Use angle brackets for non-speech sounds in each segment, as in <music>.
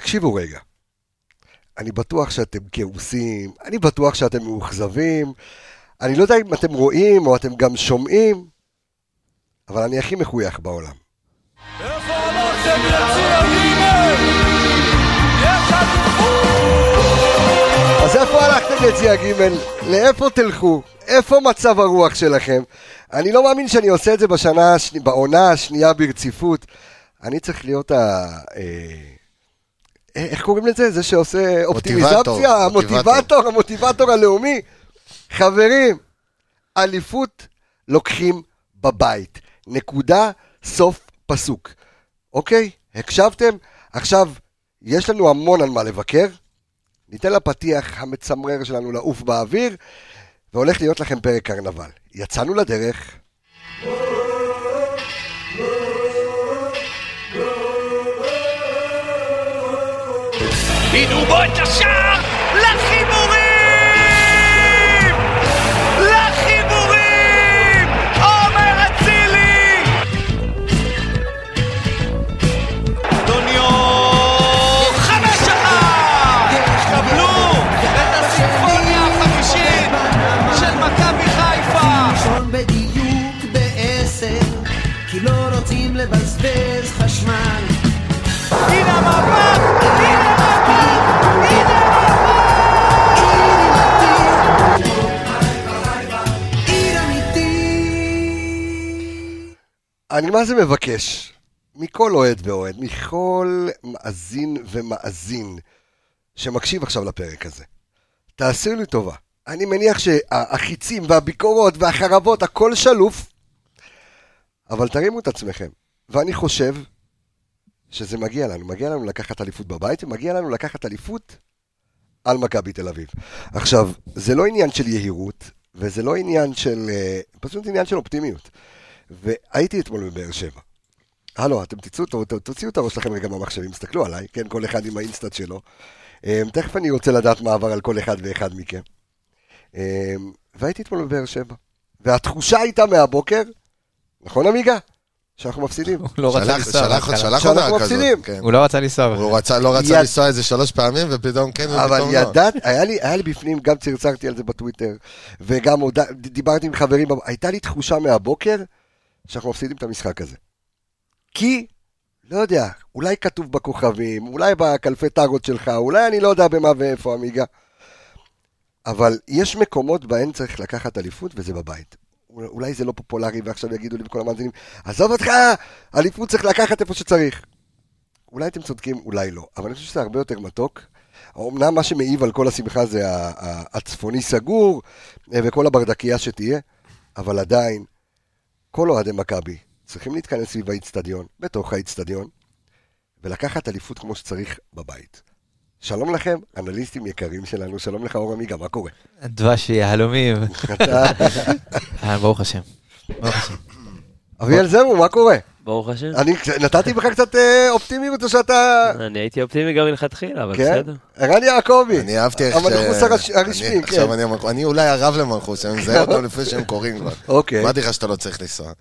תקשיבו רגע. אני בטוח שאתם כעוסים, אני בטוח שאתם מאוכזבים. אני לא יודע אם אתם רואים או אתם גם שומעים, אבל אני הכי מחוייך בעולם. איפה הלכתם! אז איפה הלכתם יציע ג'? לאיפה תלכו? איפה מצב הרוח שלכם? אני לא מאמין שאני עושה את זה בשנה, בעונה השנייה ברציפות. אני צריך להיות ה... אה, איך קוראים לזה? זה שעושה אופטימיזציה? מוטיבטור. המוטיבטור, המוטיבטור הלאומי. חברים, אליפות לוקחים בבית. נקודה, סוף פסוק. אוקיי? הקשבתם? עכשיו, יש לנו המון על מה לבקר. ניתן לפתיח המצמרר שלנו לעוף באוויר, והולך להיות לכם פרק קרנבל. יצאנו לדרך. הנה בו את השער! אני מה זה מבקש? מכל אוהד ואוהד, מכל מאזין ומאזין שמקשיב עכשיו לפרק הזה. תעשו לי טובה. אני מניח שהחיצים והביקורות והחרבות, הכל שלוף, אבל תרימו את עצמכם. ואני חושב שזה מגיע לנו. מגיע לנו לקחת אליפות בבית, ומגיע לנו לקחת אליפות על מכבי תל אביב. עכשיו, זה לא עניין של יהירות, וזה לא עניין של... אה, פשוט עניין של אופטימיות. והייתי אתמול בבאר שבע. הלו, אתם תצאו, תוציאו את הראש שלכם רגע מהמחשבים, תסתכלו עליי, כן, כל אחד עם האינסטאט שלו. אמ, תכף אני רוצה לדעת מה עבר על כל אחד ואחד מכם. אמ, והייתי אתמול בבאר שבע. והתחושה הייתה מהבוקר, נכון עמיגה? שאנחנו מפסידים. הוא לא רצה לנסוע. שלח-. שלח שאנחנו הודעה מפסידים. כזאת. כן. הוא לא רצה לנסוע. הוא רצה- לא רצה לנסוע איזה שלוש פעמים, ופתאום כן, אבל ופתאום לא. ידעת, היה לי, היה לי בפנים, גם צרצרתי על זה בטוויטר, וגם דיברתי עם חברים, הייתה לי תחושה מהבוקר שאנחנו מפסידים את המשחק הזה. כי, לא יודע, אולי כתוב בכוכבים, אולי בקלפי טארות שלך, אולי אני לא יודע במה ואיפה, עמיגה. אבל יש מקומות בהן צריך לקחת אליפות, וזה בבית. אולי זה לא פופולרי, ועכשיו יגידו לי בכל המאזינים, עזוב אותך, אליפות צריך לקחת איפה שצריך. אולי אתם צודקים, אולי לא, אבל אני חושב שזה הרבה יותר מתוק. אמנם מה שמעיב על כל השמחה זה הצפוני סגור, אה, וכל הברדקייה שתהיה, אבל עדיין, כל אוהדי מכבי צריכים להתכנס סביב האיצטדיון, בתוך האיצטדיון, ולקחת אליפות כמו שצריך בבית. שלום לכם, אנליסטים יקרים שלנו, שלום לך אור עמיגה, מה קורה? דבש יהלומים. <laughs> אה, ברוך השם. ברוך השם. אביאל זמו, מה קורה? ברוך השם. אני נתתי בך קצת אה, אופטימיות או שאתה... אני הייתי אופטימי גם מלכתחילה, אבל כן? בסדר. ערן יעקבי. אני אהבתי איך. המנחוס הרשמי, כן. עכשיו אני אולי הרב למנחוס, אני מזהה אותם לפני שהם קוראים כבר. אוקיי. אמרתי לך שאתה לא צריך לנסוע.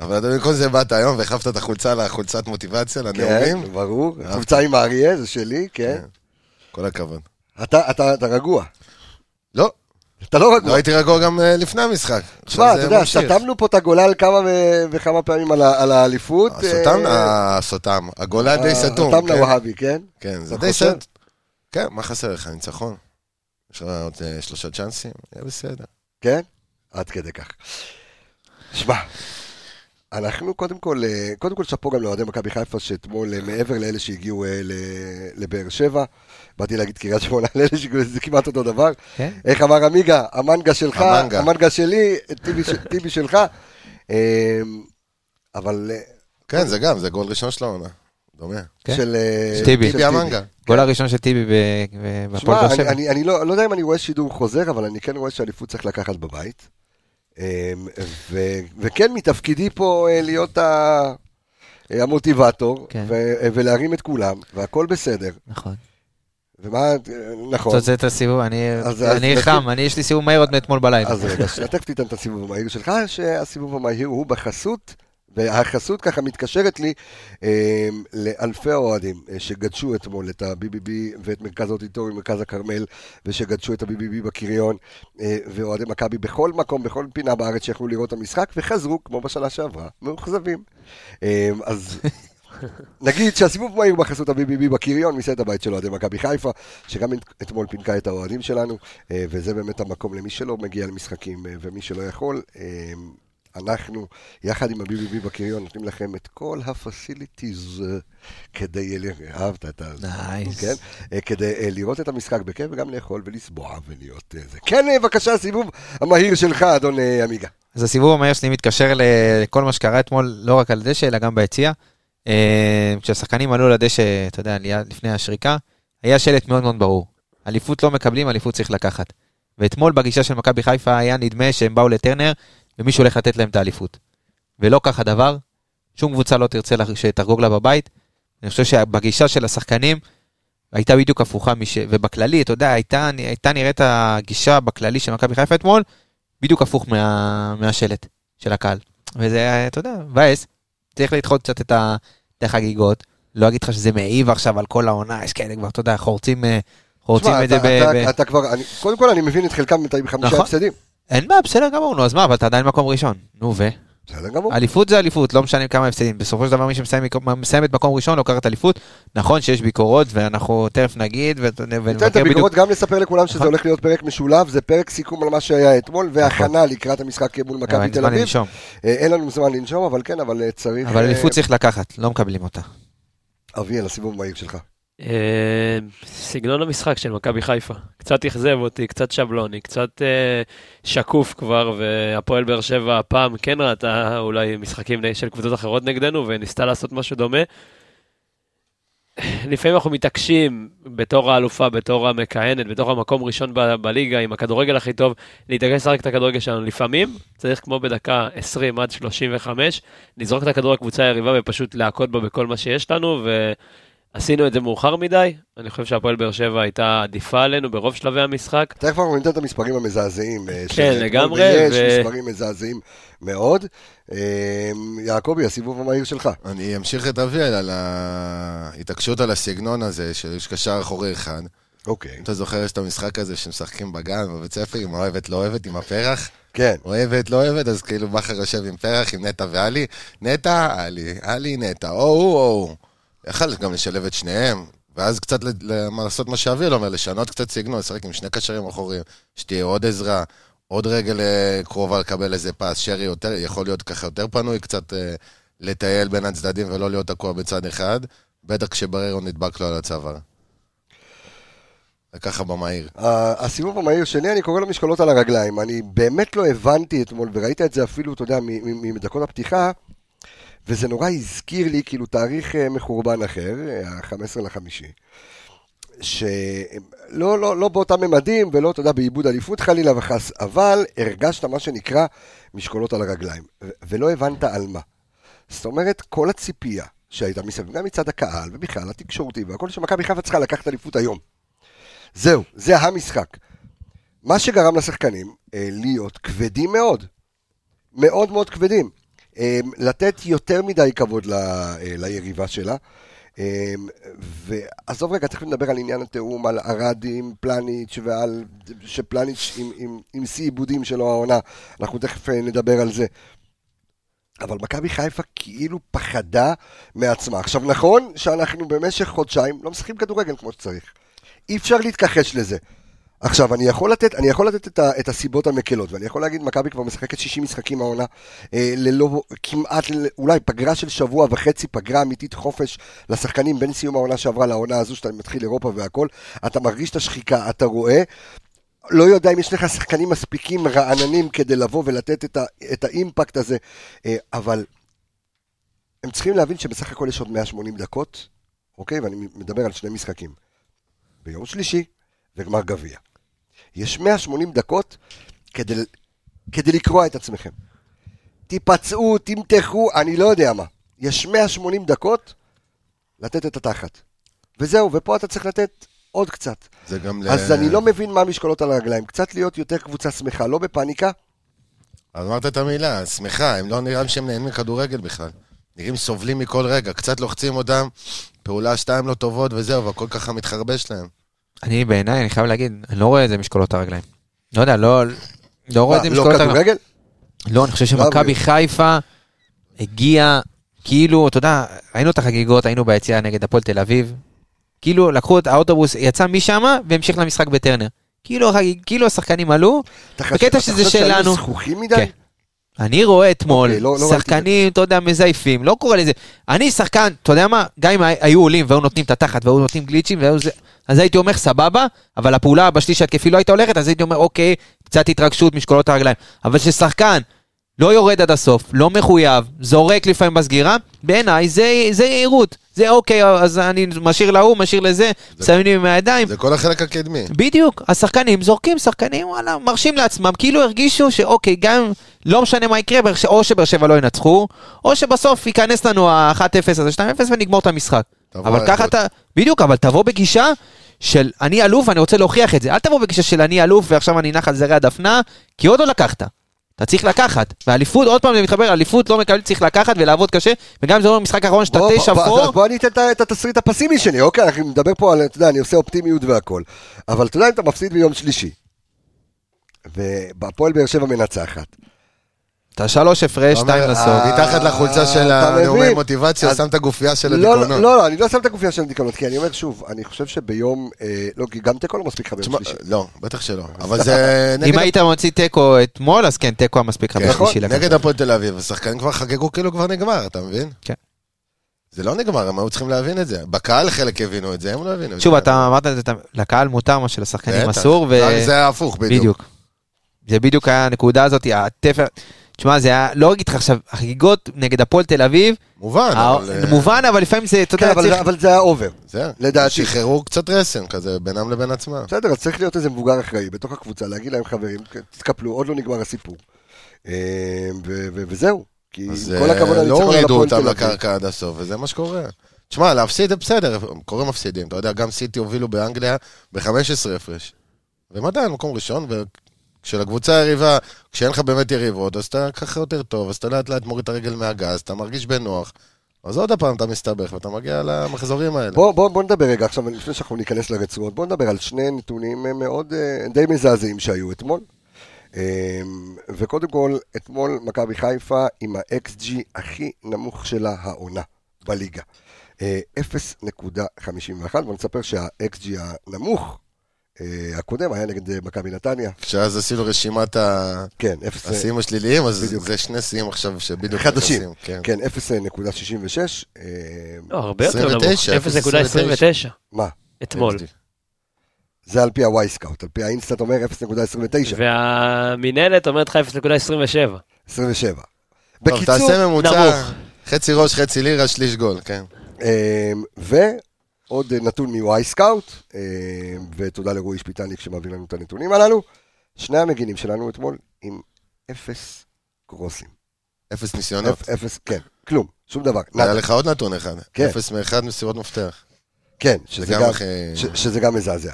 אבל אתה במקום זה באת היום והחלפת את החולצה לחולצת מוטיבציה, כן, לנאומים. ברור. חולצה עם האריה, זה שלי, כן. כל הכבוד. אתה, אתה, אתה רגוע. אתה לא רגוע. לא הייתי רגוע גם אה, לפני המשחק. תשמע, אתה יודע. סתמנו פה את הגולל כמה וכמה פעמים על האליפות. הסותם, אה, הסותם. הגולה די סתום. סתם כן. לווהבי, כן? כן, זה די? סתום. כן, מה חסר לך? ניצחון. יש לך עוד אה, שלושה צ'אנסים? יהיה בסדר. כן? עד כדי כך. שמע, אנחנו קודם כל, אה, קודם כל שאפו גם לאוהדי מכבי חיפה שאתמול, אה, מעבר לאלה שהגיעו אה, לבאר שבע, באתי להגיד קריית שמונה, לאלה זה כמעט אותו דבר. כן? איך אמר עמיגה, המנגה שלך, המנגה. המנגה שלי, טיבי <laughs> שלך. אה, אבל אה, כן, זה גם, זה גול ראשון של העונה. דומה. כן. של אה, טיבי. טיבי המנגה. גול הראשון של טיבי ב- ב- בהפועל שמע, באר אני, שבע. אני, אני לא, לא יודע אם אני רואה שידור חוזר, אבל אני כן רואה שאליפות צריך לקחת בבית. אמ, ו, וכן, מתפקידי פה אה, להיות ה, המוטיבטור, כן. ו, ולהרים את כולם, והכל בסדר. נכון. ומה, נכון. תוצא את הסיבוב, אני אז- אני אז- חם, אני יש לי סיבוב מהיר עוד מאתמול בלילה. אז רגע, תכף תיתן את הסיבוב המהיר שלך, שהסיבוב המהיר הוא בחסות והחסות ככה מתקשרת לי אה, לאלפי האוהדים אה, שגדשו אתמול את ה-BBB ואת מרכז האודיטורי, מרכז הכרמל, ושגדשו את ה-BBB בקריון, אה, ואוהדי מכבי בכל מקום, בכל פינה בארץ שיכלו לראות את המשחק, וחזרו, כמו בשנה שעברה, מאוכזבים. אה, אז נגיד שהסיבוב מהיר בחסות ה-BBB בקריון, מסעד הבית של אוהדי מכבי חיפה, שגם אתמול פינקה את האוהדים שלנו, אה, וזה באמת המקום למי שלא מגיע למשחקים אה, ומי שלא יכול. אה, אנחנו, יחד עם ה-BBB בקריון, נותנים לכם את כל אה, כדי, אהבת את ה... נייס. כן? כדי לראות את המשחק בכיף וגם לאכול ולסבוע ולהיות זה. כן, בבקשה, הסיבוב המהיר שלך, אדון עמיגה. אז הסיבוב המהיר שלי מתקשר לכל מה שקרה אתמול, לא רק על הדשא, אלא גם ביציע. אה, כשהשחקנים עלו לדשא, אתה יודע, לפני השריקה, היה שלט מאוד מאוד ברור. אליפות לא מקבלים, אליפות צריך לקחת. ואתמול בגישה של מכבי חיפה היה נדמה שהם באו לטרנר, ומישהו הולך לתת להם את האליפות. ולא כך הדבר, שום קבוצה לא תרצה שתחגוג לה בבית. אני חושב שבגישה של השחקנים הייתה בדיוק הפוכה, מש... ובכללי, אתה יודע, הייתה, הייתה נראית הגישה בכללי של מכבי חיפה אתמול, בדיוק הפוך מה... מהשלט של הקהל. וזה, אתה יודע, מבאס. צריך לדחות קצת את, ה... את החגיגות. לא אגיד לך שזה מעיב עכשיו על כל העונה, יש כאלה כבר, אתה יודע, חורצים, אה, חורצים את זה ב... אתה-. אתה כבר, אני- קודם כל אני מבין את חלקם עם חמישה נכון. הפסדים. אין בעיה, בסדר גמור, נו, אז מה, אבל אתה עדיין מקום ראשון. נו, ו? בסדר גמור. אליפות זה אליפות, לא משנה כמה הפסדים. בסופו של דבר מי שמסיים מקום- את מקום ראשון לוקחת אליפות. נכון שיש ביקורות, ואנחנו תכף נגיד, ו- ניתן את ונבקר בדיוק. הביקורות גם לספר לכולם שזה נכון. הולך להיות פרק משולב, זה פרק סיכום על מה שהיה אתמול, והכנה לקראת המשחק מול מכבי תל אביב. אה, אין לנו זמן לנשום, אבל כן, אבל אה, צריך... אבל אה, אליפות צריך לקחת, לא מקבלים אותה. אביאל, הסיבוב המהיר שלך. אה, סגנון המשחק של מכבי חיפה. קצת אכזב אותי, קצת שבלוני, קצת אה, שקוף כבר, והפועל באר שבע הפעם כן ראתה אולי משחקים של קבוצות אחרות נגדנו, וניסתה לעשות משהו דומה. לפעמים אנחנו מתעקשים, בתור האלופה, בתור המכהנת, בתור המקום ראשון בליגה, עם הכדורגל הכי טוב, להתעקש לשחק את הכדורגל שלנו. לפעמים צריך כמו בדקה 20 עד 35, לזרוק את הכדור לקבוצה היריבה ופשוט להכות בה בכל מה שיש לנו, ועשינו את זה מאוחר מדי. אני חושב שהפועל באר שבע הייתה עדיפה עלינו ברוב שלבי המשחק. תכף אנחנו ניתן את המספרים המזעזעים. אה, כן, לגמרי, ויש ו- מספרים מזעזעים מאוד. אה, יעקבי, הסיבוב המהיר שלך. אני אמשיך את אביאל על ההתעקשות על הסגנון הזה, שיש קשר אחורי אחד. אוקיי. אם אתה זוכר, יש את המשחק הזה שמשחקים בגן, בבית ספר, עם אוהבת, לא אוהבת, עם הפרח. כן. אוהבת, לא אוהבת, אז כאילו בכר יושב עם פרח, עם נטע ואלי. נטע, אלי, אלי, נטע, או הוא, או הוא. יכל גם לשלב את שניהם, ואז קצת לעשות מה שאביאל אומר, לשנות קצת סגנון, לשחק עם שני קשרים אחוריים, שתהיה עוד עזרה, עוד רגל אה, קרובה לקבל איזה פס, שרי יותר, יכול להיות ככה יותר פנוי, קצת אה, לטייל בין הצדדים ולא להיות תקוע בצד אחד, בטח כשבררו נדבק לו על הצוואר. זה ככה במהיר. הסיבוב המהיר שלי, אני קורא לו משקולות על הרגליים. אני באמת לא הבנתי אתמול, וראית את זה אפילו, אתה יודע, מדקות הפתיחה, וזה נורא הזכיר לי כאילו תאריך אה, מחורבן אחר, ה-15 לחמישי. שלא לא, לא באותם ממדים ולא, אתה יודע, בעיבוד אליפות חלילה וחס, אבל הרגשת מה שנקרא משקולות על הרגליים, ולא הבנת על מה. זאת אומרת, כל הציפייה שהייתה מסביב, גם מצד הקהל, ובכלל התקשורתי והכל, שמכבי חיפה צריכה לקחת אליפות היום. זהו, זה המשחק. מה שגרם לשחקנים אה, להיות כבדים מאוד. מאוד מאוד כבדים. אה, לתת יותר מדי כבוד ל, אה, ליריבה שלה. אה, ועזוב רגע, תכף נדבר על עניין התיאום, על ארד עם פלניץ' ועל... שפלניץ' עם, עם, עם שיא עיבודים שלו העונה. אנחנו תכף אה, נדבר על זה. אבל מכבי חיפה כאילו פחדה מעצמה. עכשיו, נכון שאנחנו במשך חודשיים לא משחקים כדורגל כמו שצריך. אי אפשר להתכחש לזה. עכשיו, אני יכול לתת, אני יכול לתת את, ה, את הסיבות המקלות, ואני יכול להגיד, מכבי כבר משחקת 60 משחקים העונה, אה, ללא, כמעט, אולי פגרה של שבוע וחצי, פגרה אמיתית חופש לשחקנים בין סיום העונה שעברה לעונה הזו, שאתה מתחיל אירופה והכל, אתה מרגיש את השחיקה, אתה רואה, לא יודע אם יש לך שחקנים מספיקים רעננים כדי לבוא ולתת את, ה, את האימפקט הזה, אה, אבל הם צריכים להבין שבסך הכל יש עוד 180 דקות, אוקיי? ואני מדבר על שני משחקים. ביום שלישי וגמר גביע. יש 180 דקות כדי, כדי לקרוע את עצמכם. תיפצעו, תמתחו, אני לא יודע מה. יש 180 דקות לתת את התחת. וזהו, ופה אתה צריך לתת עוד קצת. זה גם ל... אז אני לא מבין מה המשקולות על הרגליים. קצת להיות יותר קבוצה שמחה, לא בפאניקה, אז אמרת את המילה, שמחה, הם לא נראים שהם נהנים מכדורגל בכלל. נראים סובלים מכל רגע, קצת לוחצים אותם, פעולה שתיים לא טובות וזהו, והכל ככה מתחרבש להם. אני בעיניי, אני חייב להגיד, אני לא רואה את זה משקולות הרגליים. לא יודע, לא, לא רואה את זה לא משקולות הרגליים. כדורגל? לא, אני חושב לא, שמכבי חיפה הגיע, כאילו, אתה יודע, ראינו את החגיגות, היינו ביציאה נגד הפועל תל אביב. כאילו, לקחו את האוטובוס, יצא משם והמשיך למשחק בטרנר. כאילו, כאילו השחקנים עלו, אתה חושב- בקטע אתה שזה חושב שלנו. זכוכים מדי? כן. אני רואה אתמול אוקיי, לא- לא שחקנים, אתה יודע, מזייפים, לא קורא לזה. אני שחקן, אתה יודע מה, גם אם היו עולים והיו נותנים את התחת והיו נותנים גליצ'ים, והיו זה- אז הייתי אומר סבבה, אבל הפעולה בשליש התקפי לא הייתה הולכת, אז הייתי אומר אוקיי, קצת התרגשות משקולות הרגליים. אבל כששחקן לא יורד עד הסוף, לא מחויב, זורק לפעמים בסגירה, בעיניי זה זה יהירות. זה אוקיי, אז אני משאיר להוא, משאיר לזה, שמים לי עם הידיים. זה כל החלק הקדמי. בדיוק, השחקנים זורקים, שחקנים וואלה, מרשים לעצמם, כאילו הרגישו שאוקיי, גם לא משנה מה יקרה, או שבאר שבע לא ינצחו, או שבסוף ייכנס לנו ה-1-0 הזה, 2-0 ונגמור את המשחק. אבל ככה. אתה, בדיוק, אבל תבוא בגישה של אני אלוף ואני רוצה להוכיח את זה. אל תבוא בגישה של אני אלוף ועכשיו אני נח על זרי הדפנה, כי עוד לא לקחת. אתה צריך לקחת. ואליפות, עוד פעם זה מתחבר, אליפות לא מקבלים, צריך לקחת ולעבוד קשה, וגם אם זה לא במשחק האחרון שאתה תשע פור, אז בוא אני אתן את התסריט הפסימי שלי, אוקיי, אנחנו נדבר פה על, אתה יודע, אני עושה אופטימיות והכל. אבל אתה יודע, אם אתה מפסיד ביום שלישי, והפועל באר שבע מנצחת, אתה שלוש הפרש, שתיים לסוף. אה, מתחת לחולצה של הנאומי? מוטיבציה, שם את הגופייה של לא, הדיכאונות. לא, לא, אני לא שם את הגופייה של הדיכאונות, כי אני אומר שוב, אני חושב שביום, אה, לא, כי גם תיקו לא מספיק לך ביום שלישי. לא, בטח שלא. אבל <laughs> זה אם היית מוציא תיקו אתמול, אז כן, תיקו המספיק לך כן, בשלישי לקחת. נגד הפועל תל אביב, השחקנים כבר חגגו כאילו כבר נגמר, אתה מבין? כן. זה לא נגמר, הם היו צריכים להבין את זה. בקהל חלק הבינו את זה, הם לא הבינו את שוב, זה. אתה אמרת את זה, לקהל מותר, מה שלשחקנים. אסור, ו... זה- הפוך בדיוק. בדיוק. זה בדיוק היה הנקודה הזאת, התפר... תשמע, זה היה, לא אגיד לך עכשיו, החגיגות נגד הפועל תל אביב, מובן, ה- אבל... אה, מובן, אבל לפעמים זה, אתה כן, יודע, אבל צריך... זה- אבל זה היה אובר. זה, לדעתי. שחררו קצת רסן כזה בינם לבין עצמם. בסדר, אז צריך להיות איזה מבוגר אחראי בתוך הקבוצה, להגיד להם חברים, תתקפלו, עוד לא נגמר הסיפור. אה, ו- ו- וזהו. כי אז עם כל הכבוד אה, לא על הורידו הפועל אותם תל אביב. לקרקע עד הסוף, וזה מה שקורה. תשמע, להפסיד זה בסדר, קורים מפסידים. אתה יודע, גם סיטי הובילו באנגליה ב-15 הפרש. והם עדיין מקום ראשון, וכשלקבוצה היריבה, כשאין לך באמת יריבות, אז אתה ככה יותר טוב, אז אתה לאט לאט מוריד את הרגל מהגז, אתה מרגיש בנוח. אז עוד פעם אתה מסתבך ואתה מגיע למחזורים האלה. בוא, בוא, בוא נדבר רגע עכשיו, לפני שאנחנו ניכנס לרצועות, בוא נדבר על שני נתונים אה, מאוד אה, די מזעזעים שהיו אתמול. אה, וקודם כל, אתמול מכבי חיפה עם ה-XG הכי נמוך שלה העונה בליגה. אה, 0.51, ואני אספר שה-XG הנמוך הקודם היה נגד אה, מכבי נתניה. כשאז עשינו רשימת ה- כן, 0... השיאים השליליים, אז בדיוק. זה שני שיאים עכשיו שבדיוק חדשים. כן. כן, 0.66. אה, לא, הרבה יותר נמוך. 29, 0.29 מה? אתמול. זה על פי ה-Wyscout, על פי ה InStat אומר 0.29. והמינהלת אומרת לך 0.27. 27. טוב, בקיצור, תעשה ממוצע, נמוך. חצי ראש, חצי לירה, שליש גול, כן. אמ, ועוד נתון מ Wyscout, אמ, ותודה לרועי שפיטניק שמעביר לנו את הנתונים הללו. שני המגינים שלנו אתמול עם אפס קרוסים. אפס ניסיונות. אפ- אפס, כן, כלום, שום דבר. היה. לך עוד נתון אחד. כן. אפס מאחד מסירות מפתח. כן, גם. ש- שזה גם מזעזע.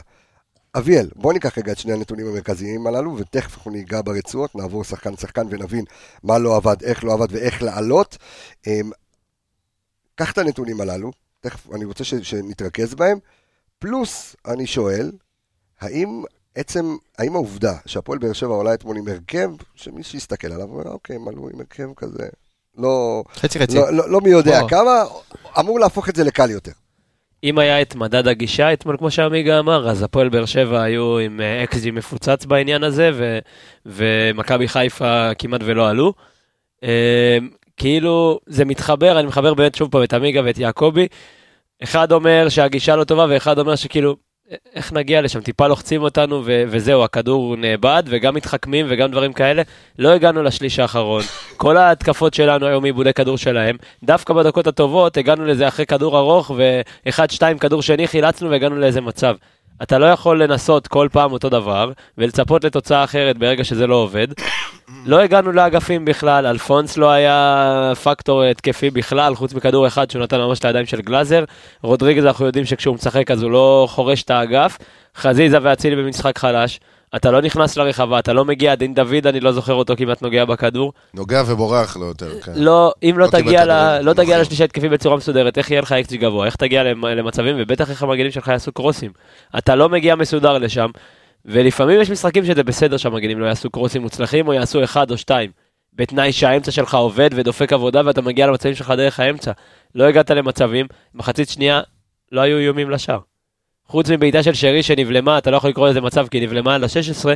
אביאל, בוא ניקח רגע את שני הנתונים המרכזיים הללו, ותכף אנחנו ניגע ברצועות, נעבור שחקן-שחקן ונבין מה לא עבד, איך לא עבד ואיך לעלות. אמ, קח את הנתונים הללו, תכף אני רוצה ש- שנתרכז בהם, פלוס אני שואל, האם עצם, האם העובדה שהפועל באר שבע עולה אתמול עם הרכב, שמי שיסתכל עליו, אומר, אוקיי, הם עלו עם הרכב כזה, לא, חצי חצי. לא, לא, לא מי יודע בוא. כמה, אמור להפוך את זה לקל יותר. אם היה את מדד הגישה אתמול, כמו שעמיגה אמר, אז הפועל באר שבע היו עם אה, אקסג'י מפוצץ בעניין הזה, ו- ומכבי חיפה כמעט ולא עלו. אה, כאילו, זה מתחבר, אני מחבר באמת שוב פעם את עמיגה ואת יעקבי. אחד אומר שהגישה לא טובה, ואחד אומר שכאילו, א- איך נגיע לשם? טיפה לוחצים אותנו, ו- וזהו, הכדור נאבד, וגם מתחכמים וגם דברים כאלה. לא הגענו לשליש האחרון. כל ההתקפות שלנו היו מעיבודי כדור שלהם. דווקא בדקות הטובות הגענו לזה אחרי כדור ארוך, ואחד, שתיים, כדור שני, חילצנו והגענו לאיזה מצב. אתה לא יכול לנסות כל פעם אותו דבר, ולצפות לתוצאה אחרת ברגע שזה לא עובד. <coughs> לא הגענו לאגפים בכלל, אלפונס לא היה פקטור התקפי בכלל, חוץ מכדור אחד שהוא נתן ממש לידיים של גלאזר. רודריגז אנחנו יודעים שכשהוא משחק אז הוא לא חורש את האגף. חזיזה ואצילי במשחק חלש. אתה לא נכנס לרחבה, אתה לא מגיע, דין דוד, אני לא זוכר אותו כמעט נוגע בכדור. נוגע ובורח לו יותר, כן. לא, אם לא לא תגיע, ל-. לא תגיע נכון. לשלישי התקפי בצורה מסודרת, איך יהיה לך אקסג'י גבוה? איך תגיע למ- למצבים, ובטח איך המגנים שלך יעשו קרוסים. אתה לא מגיע מסודר לשם, ולפעמים יש משחקים שזה בסדר שהמגנים לא יעשו קרוסים מוצלחים, או יעשו אחד או שתיים. בתנאי שהאמצע שלך עובד ודופק עבודה ואתה מגיע למצבים שלך דרך האמצע. לא הגעת למצבים, מחצית שנייה לא היו איומים לשער. חוץ מבעיטה של שרי שנבלמה, אתה לא יכול לקרוא לזה מצב כי נבלמה על ה-16,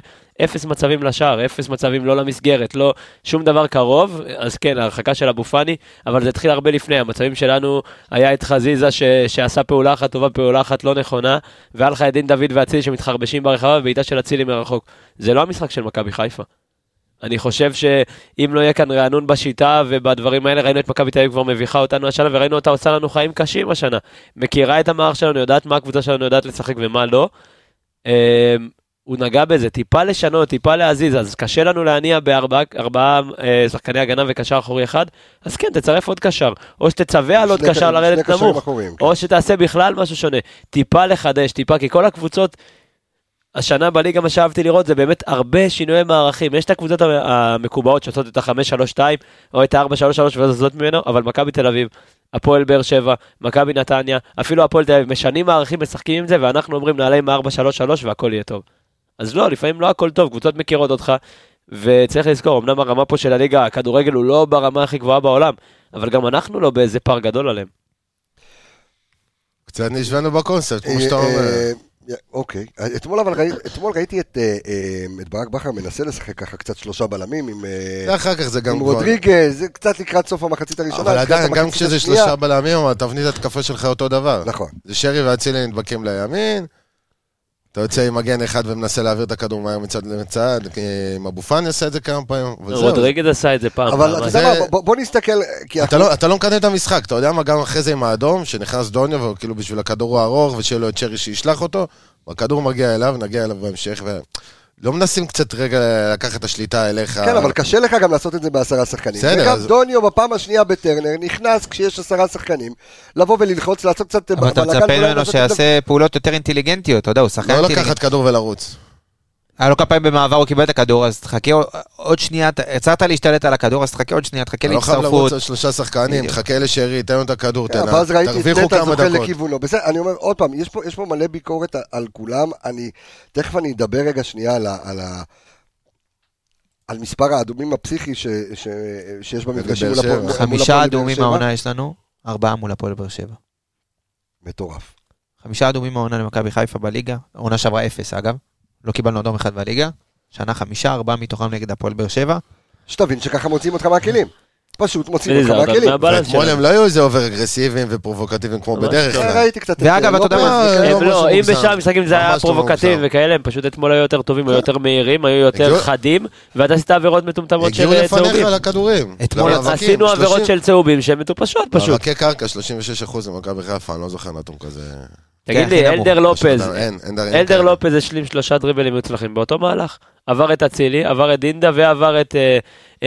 אפס מצבים לשער, אפס מצבים לא למסגרת, לא שום דבר קרוב, אז כן, ההרחקה של אבו פאני, אבל זה התחיל הרבה לפני, המצבים שלנו, היה את חזיזה ש, שעשה פעולה אחת טובה, פעולה אחת לא נכונה, והיה לך את דין דוד ואצילי שמתחרבשים ברחבה, ובעיטה של אצילי מרחוק. זה לא המשחק של מכבי חיפה. אני חושב שאם לא יהיה כאן רענון בשיטה ובדברים האלה, ראינו את מכבי תל אביב כבר מביכה אותנו השנה, וראינו אותה עושה לנו חיים קשים השנה. מכירה את המערך שלנו, יודעת מה הקבוצה שלנו יודעת לשחק ומה לא. אמ, הוא נגע בזה, טיפה לשנות, טיפה להזיז, אז קשה לנו להניע בארבעה ארבעה, אה, שחקני הגנה וקשר אחורי אחד, אז כן, תצרף עוד קשר, או שתצווה על עוד קשר לרדת נמוך, אחוריים, כן. או שתעשה בכלל משהו שונה. טיפה לחדש, טיפה, כי כל הקבוצות, השנה בליגה, מה שאהבתי לראות זה באמת הרבה שינויי מערכים. יש את הקבוצות המ- המקובעות שעושות את ה-5-3-2 או את ה-4-3-3 וזזות ממנו, אבל מכבי תל אביב, הפועל באר שבע, מכבי נתניה, אפילו הפועל תל אביב, משנים מערכים, משחקים עם זה, ואנחנו אומרים נעלה עם 4-3-3 והכל יהיה טוב. אז לא, לפעמים לא הכל טוב, קבוצות מכירות אותך, וצריך לזכור, אמנם הרמה פה של הליגה, הכדורגל הוא לא ברמה הכי גבוהה בעולם, אבל גם אנחנו לא באיזה פער גדול עליהם. קצת נשבנו בקונספט, כמו אה, שאתה אומר. אה, אוקיי, אתמול אבל ראיתי, אתמול ראיתי את, אה, אה, את ברק בכר מנסה לשחק ככה קצת שלושה בלמים עם, אה, ואחר כך זה גם עם. רודריגז, זה קצת לקראת סוף המחצית הראשונה. אבל עדיין, גם כשזה. שלושה בלמים, התבנית התקפה שלך אותו דבר. נכון. זה שרי ואצילי נדבקים לימין, אתה יוצא עם מגן אחד ומנסה להעביר את הכדור מהר מצד לצד, אה, עם אבו פאני עשה את זה כמה פעמים, וזהו. רודריגז עשה את זה פעם. אבל. אתה יודע מה, בוא- נסתכל, לא, אתה לא מקדם את המשחק, אתה יודע מה, גם אחרי זה עם האדום, שנכנס דוניו, וכאילו בשביל הכדור הארוך, ושיהיה לו את שרי שישלח אותו, הכדור מגיע אליו, נגיע אליו בהמשך, ולא מנסים קצת רגע לקחת את השליטה אליך. כן, אבל קשה לך גם לעשות את זה בעשרה שחקנים. בסדר, וגם אז- דוניו בפעם השנייה בטרנר נכנס כשיש עשרה שחקנים, לבוא וללחוץ, לעשות קצת אבל אתה מצפה ממנו שיעשה פעולות יותר אינטליגנטיות, אתה יודע, הוא שחקן לא אינטליגנטי. לקחת כדור ולרוץ. היה לו כמה פעמים במעבר, הוא קיבל את הכדור, אז תחכה עוד שנייה, ת- הצלחת להשתלט על הכדור, אז תחכה עוד שנייה, תחכה אתה לא חייב לרוץ להצטרפות. על שלושה שחקנים. תחכה לשרי, תן לו את הכדור, תנע, ואז ראיתי את תרוויחו נטע זוכה. לכיוונו. בסדר, אני אומר עוד פעם, יש פה, יש פה מלא ביקורת על כולם, אני, תכף אני אדבר רגע שנייה על, ה, על, מספר האדומים הפסיכי ש, ש, שיש במפגשים באר מול הפועל שבע. מול חמישה באר אדומים שבע. מהעונה יש לנו, ארבעה מול הפועל באר שבע. מטורף. חמישה אדומים מהעונה למכבי חיפה בליגה, עונה שעברה אפס אגב, לא קיבלנו אדום אחד בליגה, שנה חמישה, ארבעה מתוכם נגד הפועל באר שבע. שתבין שככה מוציאים אותך מהכלים. פשוט מוציאים זה אותך מהכלים. ואתמול. הם לא היו איזה over אגרסיביים ופרובוקטיביים כמו ממש בדרך לא. כלל. ראיתי קצת ואגב, אתה יודע לופז מה. לא הם לא, אם. בשאר המשחקים זה היה לא פרובוקטיבי. וכאלה, הם פשוט אתמול היו יותר טובים, היו יותר מהירים, היו יותר הגיעו- חדים, ואתה עשית עבירות מטומטמות של הגיעו אה, לפניך צהובים. על הכדורים. אתמול עשינו עבירות 30 של צהובים שהן מטופשות פשוט. מאבקי קרקע, 36% למכבי חיפה, אני לא זוכר נתון כזה. תגיד כן, לי, הכי נמוך. אלדר לופז. אלדר לופז השלים שלושה דריבלים מוצלחים באותו מהלך. עבר את אצילי, עבר את דינדה ועבר את, אה,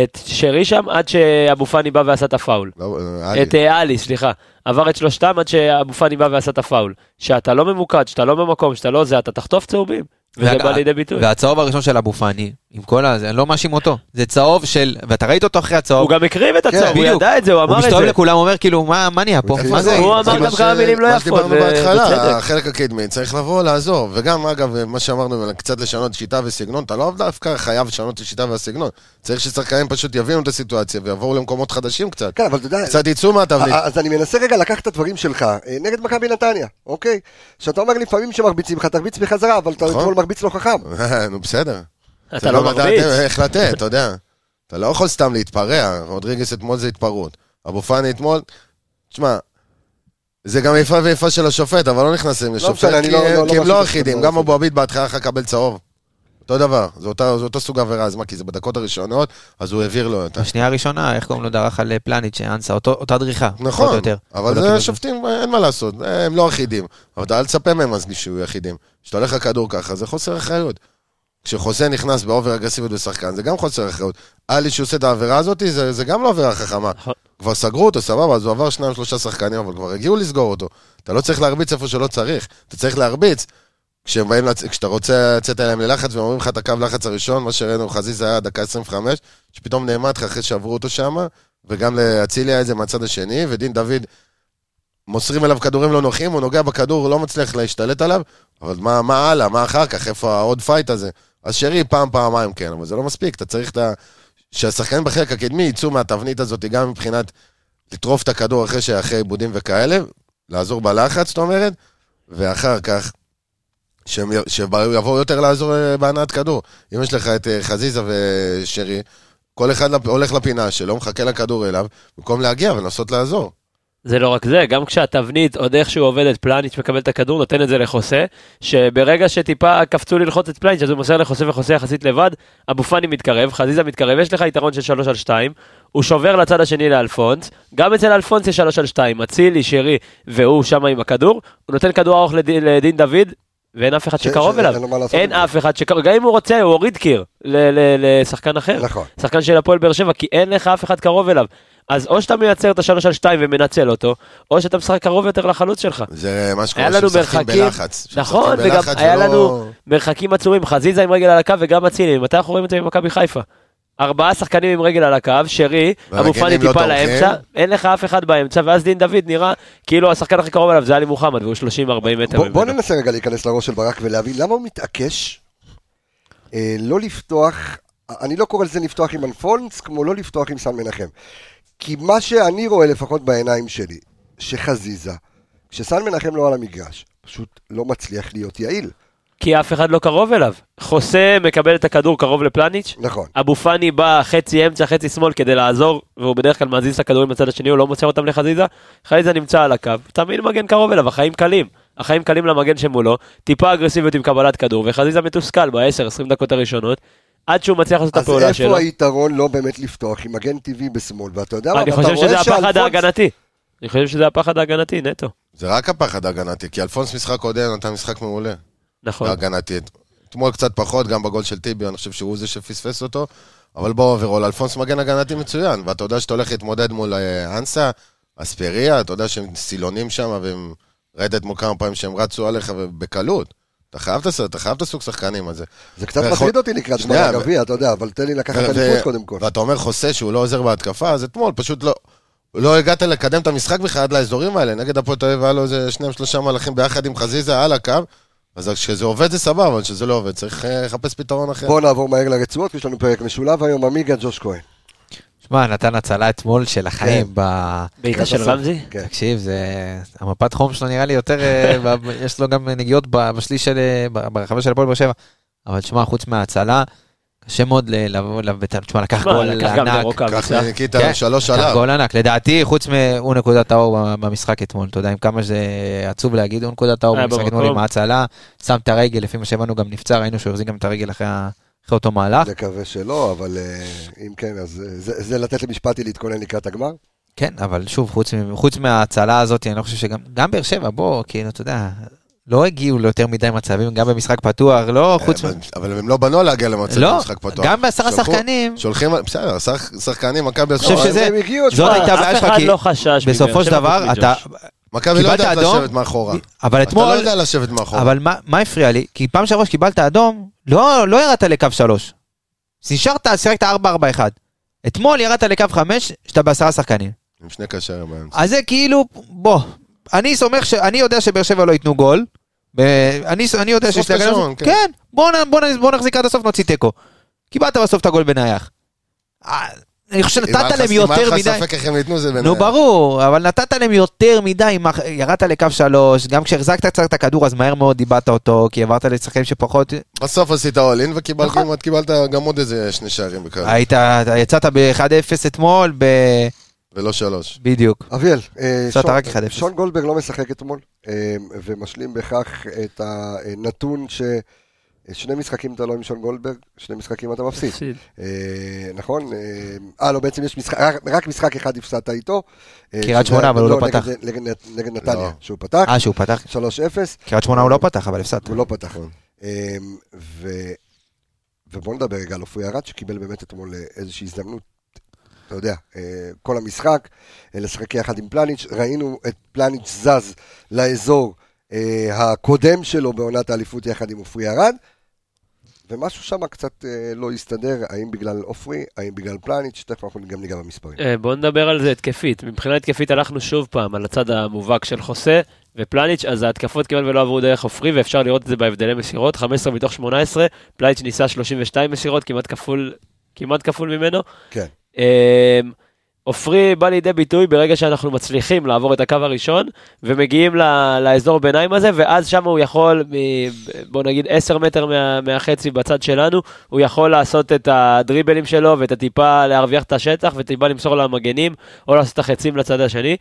את שרי שם, עד שאבו פאני בא ועשה את הפאול. לא, אה. את אה, עלי, סליחה. עבר את שלושתם עד שאבו פאני בא ועשה את הפאול. שאתה לא ממוקד, שאתה לא במקום, שאתה לא זה, אתה תחטוף צהובים. וזה בא לידי ביטוי. והצהוב הראשון של אבו פאני, עם כל הזה, אני לא מאשים אותו, זה צהוב של, ואתה ראית אותו אחרי הצהוב, הוא גם הקריב את הצהוב, הוא. ידע את זה, הוא אמר את מסתובב זה. לכולם, הוא אומר כאילו, מה מה נהיה פה? מה זה? הוא אמר גם מה כמה מילים לא מה יפות, שדיברנו ו- בהתחלה. החלק הקדמי צריך לבוא לעזור. וגם, אגב, מה שאמרנו, קצת לשנות שיטה וסגנון, אתה לא דווקא חייב לשנות את השיטה והסגנון. צריך ששחקנים פשוט יבינו את הסיטואציה ויבואו למקומות חדשים קצת. כן, אבל אתה יודע, קצת יצאו מהתבנית. אז אני מנסה רגע לקחת את הדברים שלך אה, נגד מכבי נתניה, אוקיי? שאתה אומר לפעמים שמרביצים לך, תרביץ בחזרה, אבל אתה נכון. אתמול מרביץ לא חכם. <laughs> נו, בסדר. אתה לא לדעת מרביץ. איך לתת, אתה יודע. אתה לא יכול סתם להתפרע, רודריגס אתמול זה התפרעות. אבו פאני אתמול, תשמע, זה גם איפה ואיפה של השופט, אבל לא נכנסים לשופט, משנה, אני כי לא- לא- הם- לא כי הם לא אחידים. לא גם. אבו עביד בהתחלה לך לקבל צהוב. אותו דבר, זה אותה- זה אותו סוג עבירה, אז מה, כי זה בדקות הראשונות, אז הוא העביר לו אותה. בשנייה הראשונה, איך קוראים לו דרך על פלניץ', אנסה, אותו- אותה דריכה, נכון, יותר. אבל לא זה שופטים, אין מה לעשות, הם לא אחידים. אבל אתה אל תצפה מהם אז שיהיו אחידים. כשאתה הולך לכדור ככה, זה חוסר אחריות. כשחוסה נכנס באובר אגרסיביות בשחקן, זה גם חוסר אחריות. עלי שעושה את העבירה הזאת, זה, זה גם לא עבירה חכמה. נכון. כבר סגרו אותו, סבבה, אז הוא עבר שניים שלושה שחקנים, אבל כבר הגיעו לסגור אותו. אתה לא צריך להרביץ איפה שלא צריך, אתה צריך להרביץ כשהם באים, לצ- כשאתה רוצה לצאת אליהם ללחץ ואומרים לך את הקו לחץ הראשון, מה שראינו, חזיזה היה דקה 25, שפתאום נעמד לך אחרי שעברו אותו שם, וגם לאצילי היה את זה מהצד השני, ודין דוד, מוסרים אליו כדורים לא נוחים, הוא נוגע בכדור, הוא לא מצליח להשתלט עליו, אבל מה, מה הלאה, מה אחר כך, איפה העוד fight הזה? אז שרי פעם, פעמיים כן, אבל זה לא מספיק, אתה צריך את ה... שהשחקנים בחלק הקדמי יצאו מהתבנית הזאת, גם מבחינת לטרוף את הכדור אחרי שאחרי עיבודים וכאלה, לעזור בלחץ, זאת אומרת, ואחר כך, שיבואו יותר לעזור אה, בהנעת כדור. אם יש לך את אה, חזיזה ושרי, כל אחד הולך לפינה שלו, מחכה לכדור אליו, במקום להגיע ולנסות לעזור. זה לא רק זה, גם כשהתבנית עוד איכשהו עובדת, פלניץ' מקבל את הכדור, נותן את זה לחוסה, שברגע שטיפה קפצו ללחוץ את פלניץ', אז הוא מוסר לחוסה וחוסה יחסית לבד, אבו פאני מתקרב, חזיזה מתקרב, יש לך יתרון של 3 על 2, הוא שובר לצד השני לאלפונס, גם אצל אלפונס יש 3 על 2, אצילי, שרי, והוא שם עם הכדור, הוא נותן כדור ארוך לדין, לדין דוד, ואין אף אחד כן, שקרוב אליו, אין. אף אחד שקרוב, גם אם הוא רוצה, הוא הוריד קיר לשחקן אחר. נכון. שחקן של הפועל באר שבע, כי אין לך אף אחד קרוב אליו. אז או שאתה מייצר את השלוש על שתיים ומנצל אותו, או שאתה משחק קרוב יותר לחלוץ שלך. זה מה שקורה שמשחקים מרחקים, בלחץ. נכון, וגם היה ולא- לנו מרחקים עצומים, חזיזה עם רגל על הקו וגם אצילי, מתי אנחנו רואים את זה במכבי חיפה? ארבעה שחקנים עם רגל על הקו, שרי, אבו פאני לא טיפה תומכים. לאמצע, אין לך אף אחד באמצע, ואז דין דוד נראה כאילו השחקן הכי קרוב אליו זה עלי מוחמד, והוא 30-40 מטר בוא, בוא. ננסה רגע להיכנס לראש של ברק ולהבין למה הוא מתעקש אה, לא לפתוח, אני לא קורא לזה לפתוח עם אלפונס, כמו לא לפתוח עם סן מנחם. כי מה שאני רואה לפחות בעיניים שלי, שחזיזה, כשסן מנחם לא על המגרש, פשוט לא מצליח להיות יעיל. כי אף אחד לא קרוב אליו. חוסה מקבל את הכדור קרוב לפלניץ', נכון. אבו פאני בא חצי אמצע, חצי שמאל כדי לעזור, והוא בדרך כלל מזיז את הכדורים בצד השני, הוא לא מוסר אותם לחזיזה. חזיזה נמצא על הקו, תמיד מגן קרוב אליו, החיים קלים. החיים קלים למגן שמולו, טיפה אגרסיביות עם קבלת כדור, וחזיזה מתוסכל ב-10-20 דקות הראשונות, עד שהוא מצליח לעשות את אז הפעולה איפה שלו. היתרון לא באמת לפתוח עם מגן טבעי בשמאל? ואתה יודע מה, אני חושב רואה שזה הפחד שאלפונס- ההגנתי. אני חושב שזה הפחד ההגנתי, נטו. זה רק הפחד ההגנתי, כי אלפונס משחק קודם נתן משחק מעולה. נכון. בהגנתי. אתמול קצת פחות, גם בגול של טיבי, אני חושב שהוא זה שפספס אותו. אבל ב overall, אלפונס מגן הגנתי מצוין, ואתה יודע שאתה הולך להתמודד מול אה, אנסה, אספריה, אתה יודע שהם סילונים שם, והם... ראית אתמול כמה פעמים שהם רצו עליך בקלות. אתה חייב אתה חייב את הסוג שחקנים הזה. זה קצת ויכול- מטריד אותי לקראת שנייה, הגביע, אתה יודע, אבל תן לי לקחת את ו- האליפות קודם כל. ואתה אומר חוסה שהוא לא עוזר בהתקפה, אז אתמול פשוט לא... לא הגעת לקדם את המשחק בכלל עד לאזורים האלה. נגד הפועל תל אביב היה לו איזה שניים שלושה מהלכים ביחד עם חזיזה על הקו. אז כשזה עובד זה סבבה, אבל כשזה לא עובד צריך אה, לחפש פתרון אחר. בואו נעבור מהר לרצועות, יש לנו פרק משולב היום, עמיגה ג'וש כהן. שמע, נתן הצלה אתמול של החיים ב... בעיטה של בסוף. רמזי? כן. תקשיב, זה... המפת חום שלו נראה לי יותר... אה, <laughs> יש לו גם נגיעות בשליש של... אה, ברחבה של הפועל באר שבע. אבל תשמע, חוץ מההצלה, קשה מאוד ל- לבוא אליו בטענות. תשמע, לקח גול לקח גם ענק. לרוקאביצה. ככה ניקיטה כן, שלוש לקח עליו. גול ענק. לדעתי, חוץ מהוא נקודת האור במשחק אתמול. אתה יודע, עם כמה שזה עצוב להגיד, הוא נקודת האור היה במשחק אתמול. עם ההצלה. שם את הרגל, לפי מה שהבנו גם נפצע, ראינו שהוא החזיק גם את הרגל אחרי ה- אחרי אותו מהלך. נקווה שלא, אבל אה, אם כן, אז אה, זה זה לתת למשפטי להתכונן לקראת הגמר. כן, אבל שוב, חוץ, מ- חוץ מההצלה הזאת, אני לא חושב שגם, גם באר שבע, בוא, כאילו, אתה יודע, לא הגיעו ליותר מדי מצבים, גם במשחק פתוח, לא, חוץ מ... אבל- הם לא בנו להגיע למצב לא, במשחק פתוח. גם בעשרה שחקנים, שולחים, בסדר, שח- שחקנים, מכבי... חושב לא, שזה- זאת הייתה הבעיה אף שלך, אחד כי לא חשש. בסופו של דבר, חוץ אתה... מכבי לא יודעת לשבת מאחורה. אבל אתה לא אתמול, יודע לשבת מאחורה. אבל מה מה הפריע לי? כי פעם שעברה שקיבלת אדום, לא לא ירדת לקו שלוש. נשארת, שיחקת 4-4-1. אתמול ירדת לקו 5, שאתה בעשרה שחקנים. עם שני קשרים באמצע. אז זה כאילו, בוא, אני סומך, ש... אני יודע שבאר שבע לא ייתנו גול. ב... אני, אני יודע שיש להגנה הזאת. כן. כן, בוא. בוא. בוא נחזיק עד הסוף, נוציא תיקו. קיבלת בסוף את הגול בנייח. אה, אני חושב אם שנתת להם אם יותר היה לך מדי. ספק איך הם ייתנו זה נו ברור, אבל נתת להם יותר מדי, אם ירדת לקו שלוש, גם כשהחזקת קצת את הכדור אז מהר מאוד איבדת אותו, כי עברת לשחקנים שפחות, בסוף עשית אולין וקיבלת נכון. גם עוד איזה שני שערים בכלל. היית, יצאת ב-1-0 אתמול, ב... ולא שלוש. בדיוק. אביאל, אה, שון- רק 1-0. שון גולדברג לא משחק אתמול, אה, ומשלים בכך את הנתון ששני משחקים אתה לא עם שון גולדברג, שני משחקים אתה מפסיד. אה, נכון? אה, לא, בעצם יש משחק, רק- משחק אחד הפסדת איתו. קריית שמונה, אבל הוא לא נגד- פתח. נגד- נתניה, לא. שהוא פתח, אה, שהוא פתח, 3-0. קריית שמונה הוא לא פתח, אבל הפסדת. הוא לא פתח. ובוא נדבר רגע על עופרי ארד, שקיבל באמת אתמול איזושהי הזדמנות, אתה יודע, אה, כל המשחק, אה, לשחק יחד עם פלניץ', ראינו את פלניץ' זז לאזור אה, הקודם שלו בעונת האליפות יחד עם עופרי ארד, ומשהו שם קצת לא הסתדר, האם בגלל עופרי, האם בגלל פלניץ', תכף אנחנו גם ניגע במספרים. בואו נדבר על זה התקפית. מבחינה התקפית הלכנו שוב פעם על הצד המובהק של חוסה ופלניץ', אז ההתקפות כמעט ולא עברו דרך עופרי, ואפשר לראות את זה בהבדלי מסירות, 15 מתוך 18, פלניץ' ניסה 32 מסירות, כמעט כפול, כמעט כפול ממנו. כן. אה, עופרי בא לידי ביטוי ברגע שאנחנו מצליחים לעבור את הקו הראשון ומגיעים ל- לאזור ביניים הזה ואז שם הוא יכול, מ- בוא נגיד 10 מטר מה, מהחצי בצד שלנו, הוא יכול לעשות את הדריבלים שלו ואת הטיפה להרוויח את השטח וטיפה למסור למגנים או לעשות את החצים לצד השני.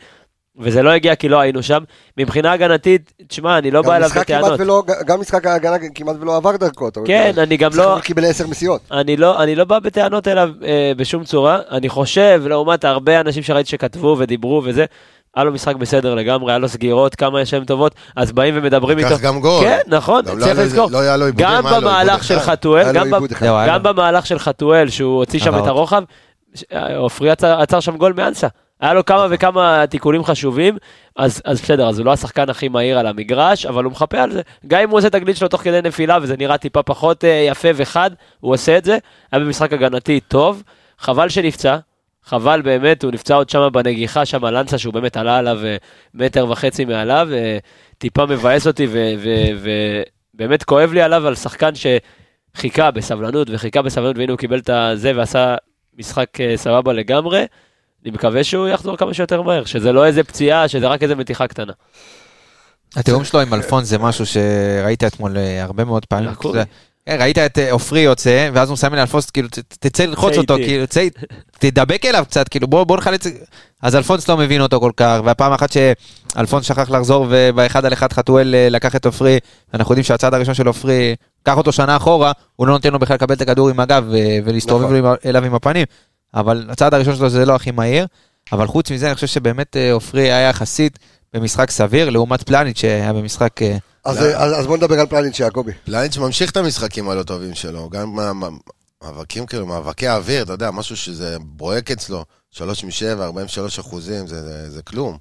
וזה לא הגיע כי לא היינו שם. מבחינה הגנתית, תשמע, אני לא בא אליו משחק בטענות. ולא, גם משחק ההגנה כמעט ולא עבר דרכו. כן. אני גם לא... הכל קיבל עשר מסירות. אני לא, אני לא בא בטענות אליו אה, בשום צורה, אני חושב, לעומת הרבה אנשים שראיתי שכתבו ודיברו וזה, היה לו משחק בסדר לגמרי, היה לו סגירות, כמה שהן טובות, אז באים ומדברים איתו. לקח גם גול. כן, נכון, גם לא צריך לזכור. לא היה לו עיבודים, גם במהלך של. חתואל, גם גם. במהלך של חתואל, שהוא הוציא שם. את הרוחב, ש- עופרי עצר שם גול מאנסה. היה לו כמה וכמה תיקולים חשובים, אז, אז בסדר, אז הוא לא השחקן הכי מהיר על המגרש, אבל הוא מחפה על זה. גם אם הוא עושה את הגליץ' שלו תוך כדי נפילה, וזה נראה טיפה פחות אה, יפה וחד, הוא עושה את זה. היה במשחק הגנתי טוב, חבל שנפצע, חבל באמת, הוא נפצע עוד שם בנגיחה, שם לנסה, שהוא באמת עלה עליו אה, מטר וחצי מעליו, אה, טיפה מבאס אותי, ובאמת כואב לי עליו על שחקן שחיכה בסבלנות, וחיכה בסבלנות, והנה הוא קיבל את הזה ועשה משחק אה, סבבה לגמרי. אני מקווה שהוא יחזור כמה שיותר מהר, שזה לא איזה פציעה, שזה רק איזה מתיחה קטנה. התיאום שלו עם אלפון זה משהו שראית אתמול אה, הרבה מאוד פעמים. כן, ראית את אה, עופרי יוצא, ואז הוא מסמן לאלפונס, כאילו, תצא ללחוץ אותו. כאילו, צא, תדבק אליו קצת, כאילו, בוא בוא נחלץ... אז אלפונס לא מבין אותו כל כך, והפעם אחת שאלפונס שכח לחזור, ובאחד על אחד חתואל אה, לקח את עופרי, אנחנו יודעים שהצעד הראשון של עופרי, קח אותו שנה אחורה, הוא לא נותן לו בכלל לקבל את הכדור עם הגב ולהסתובב נכון. אליו עם הפנים, אבל הצעד הראשון שלו זה לא הכי מהיר, אבל חוץ מזה, אני חושב שבאמת אה, עופרי היה יחסית במשחק סביר, לעומת פלניץ' שהיה במשחק... אה, אז, לא. אז, אז בוא נדבר על פלניץ' יעקבי. פלניץ' ממשיך את המשחקים הלא טובים שלו, גם מה- מה- מאבקים כאילו, מאבקי האוויר, אתה יודע, משהו שזה בוהק אצלו, 3 מ-7, 43 אחוזים, זה, זה, זה כלום.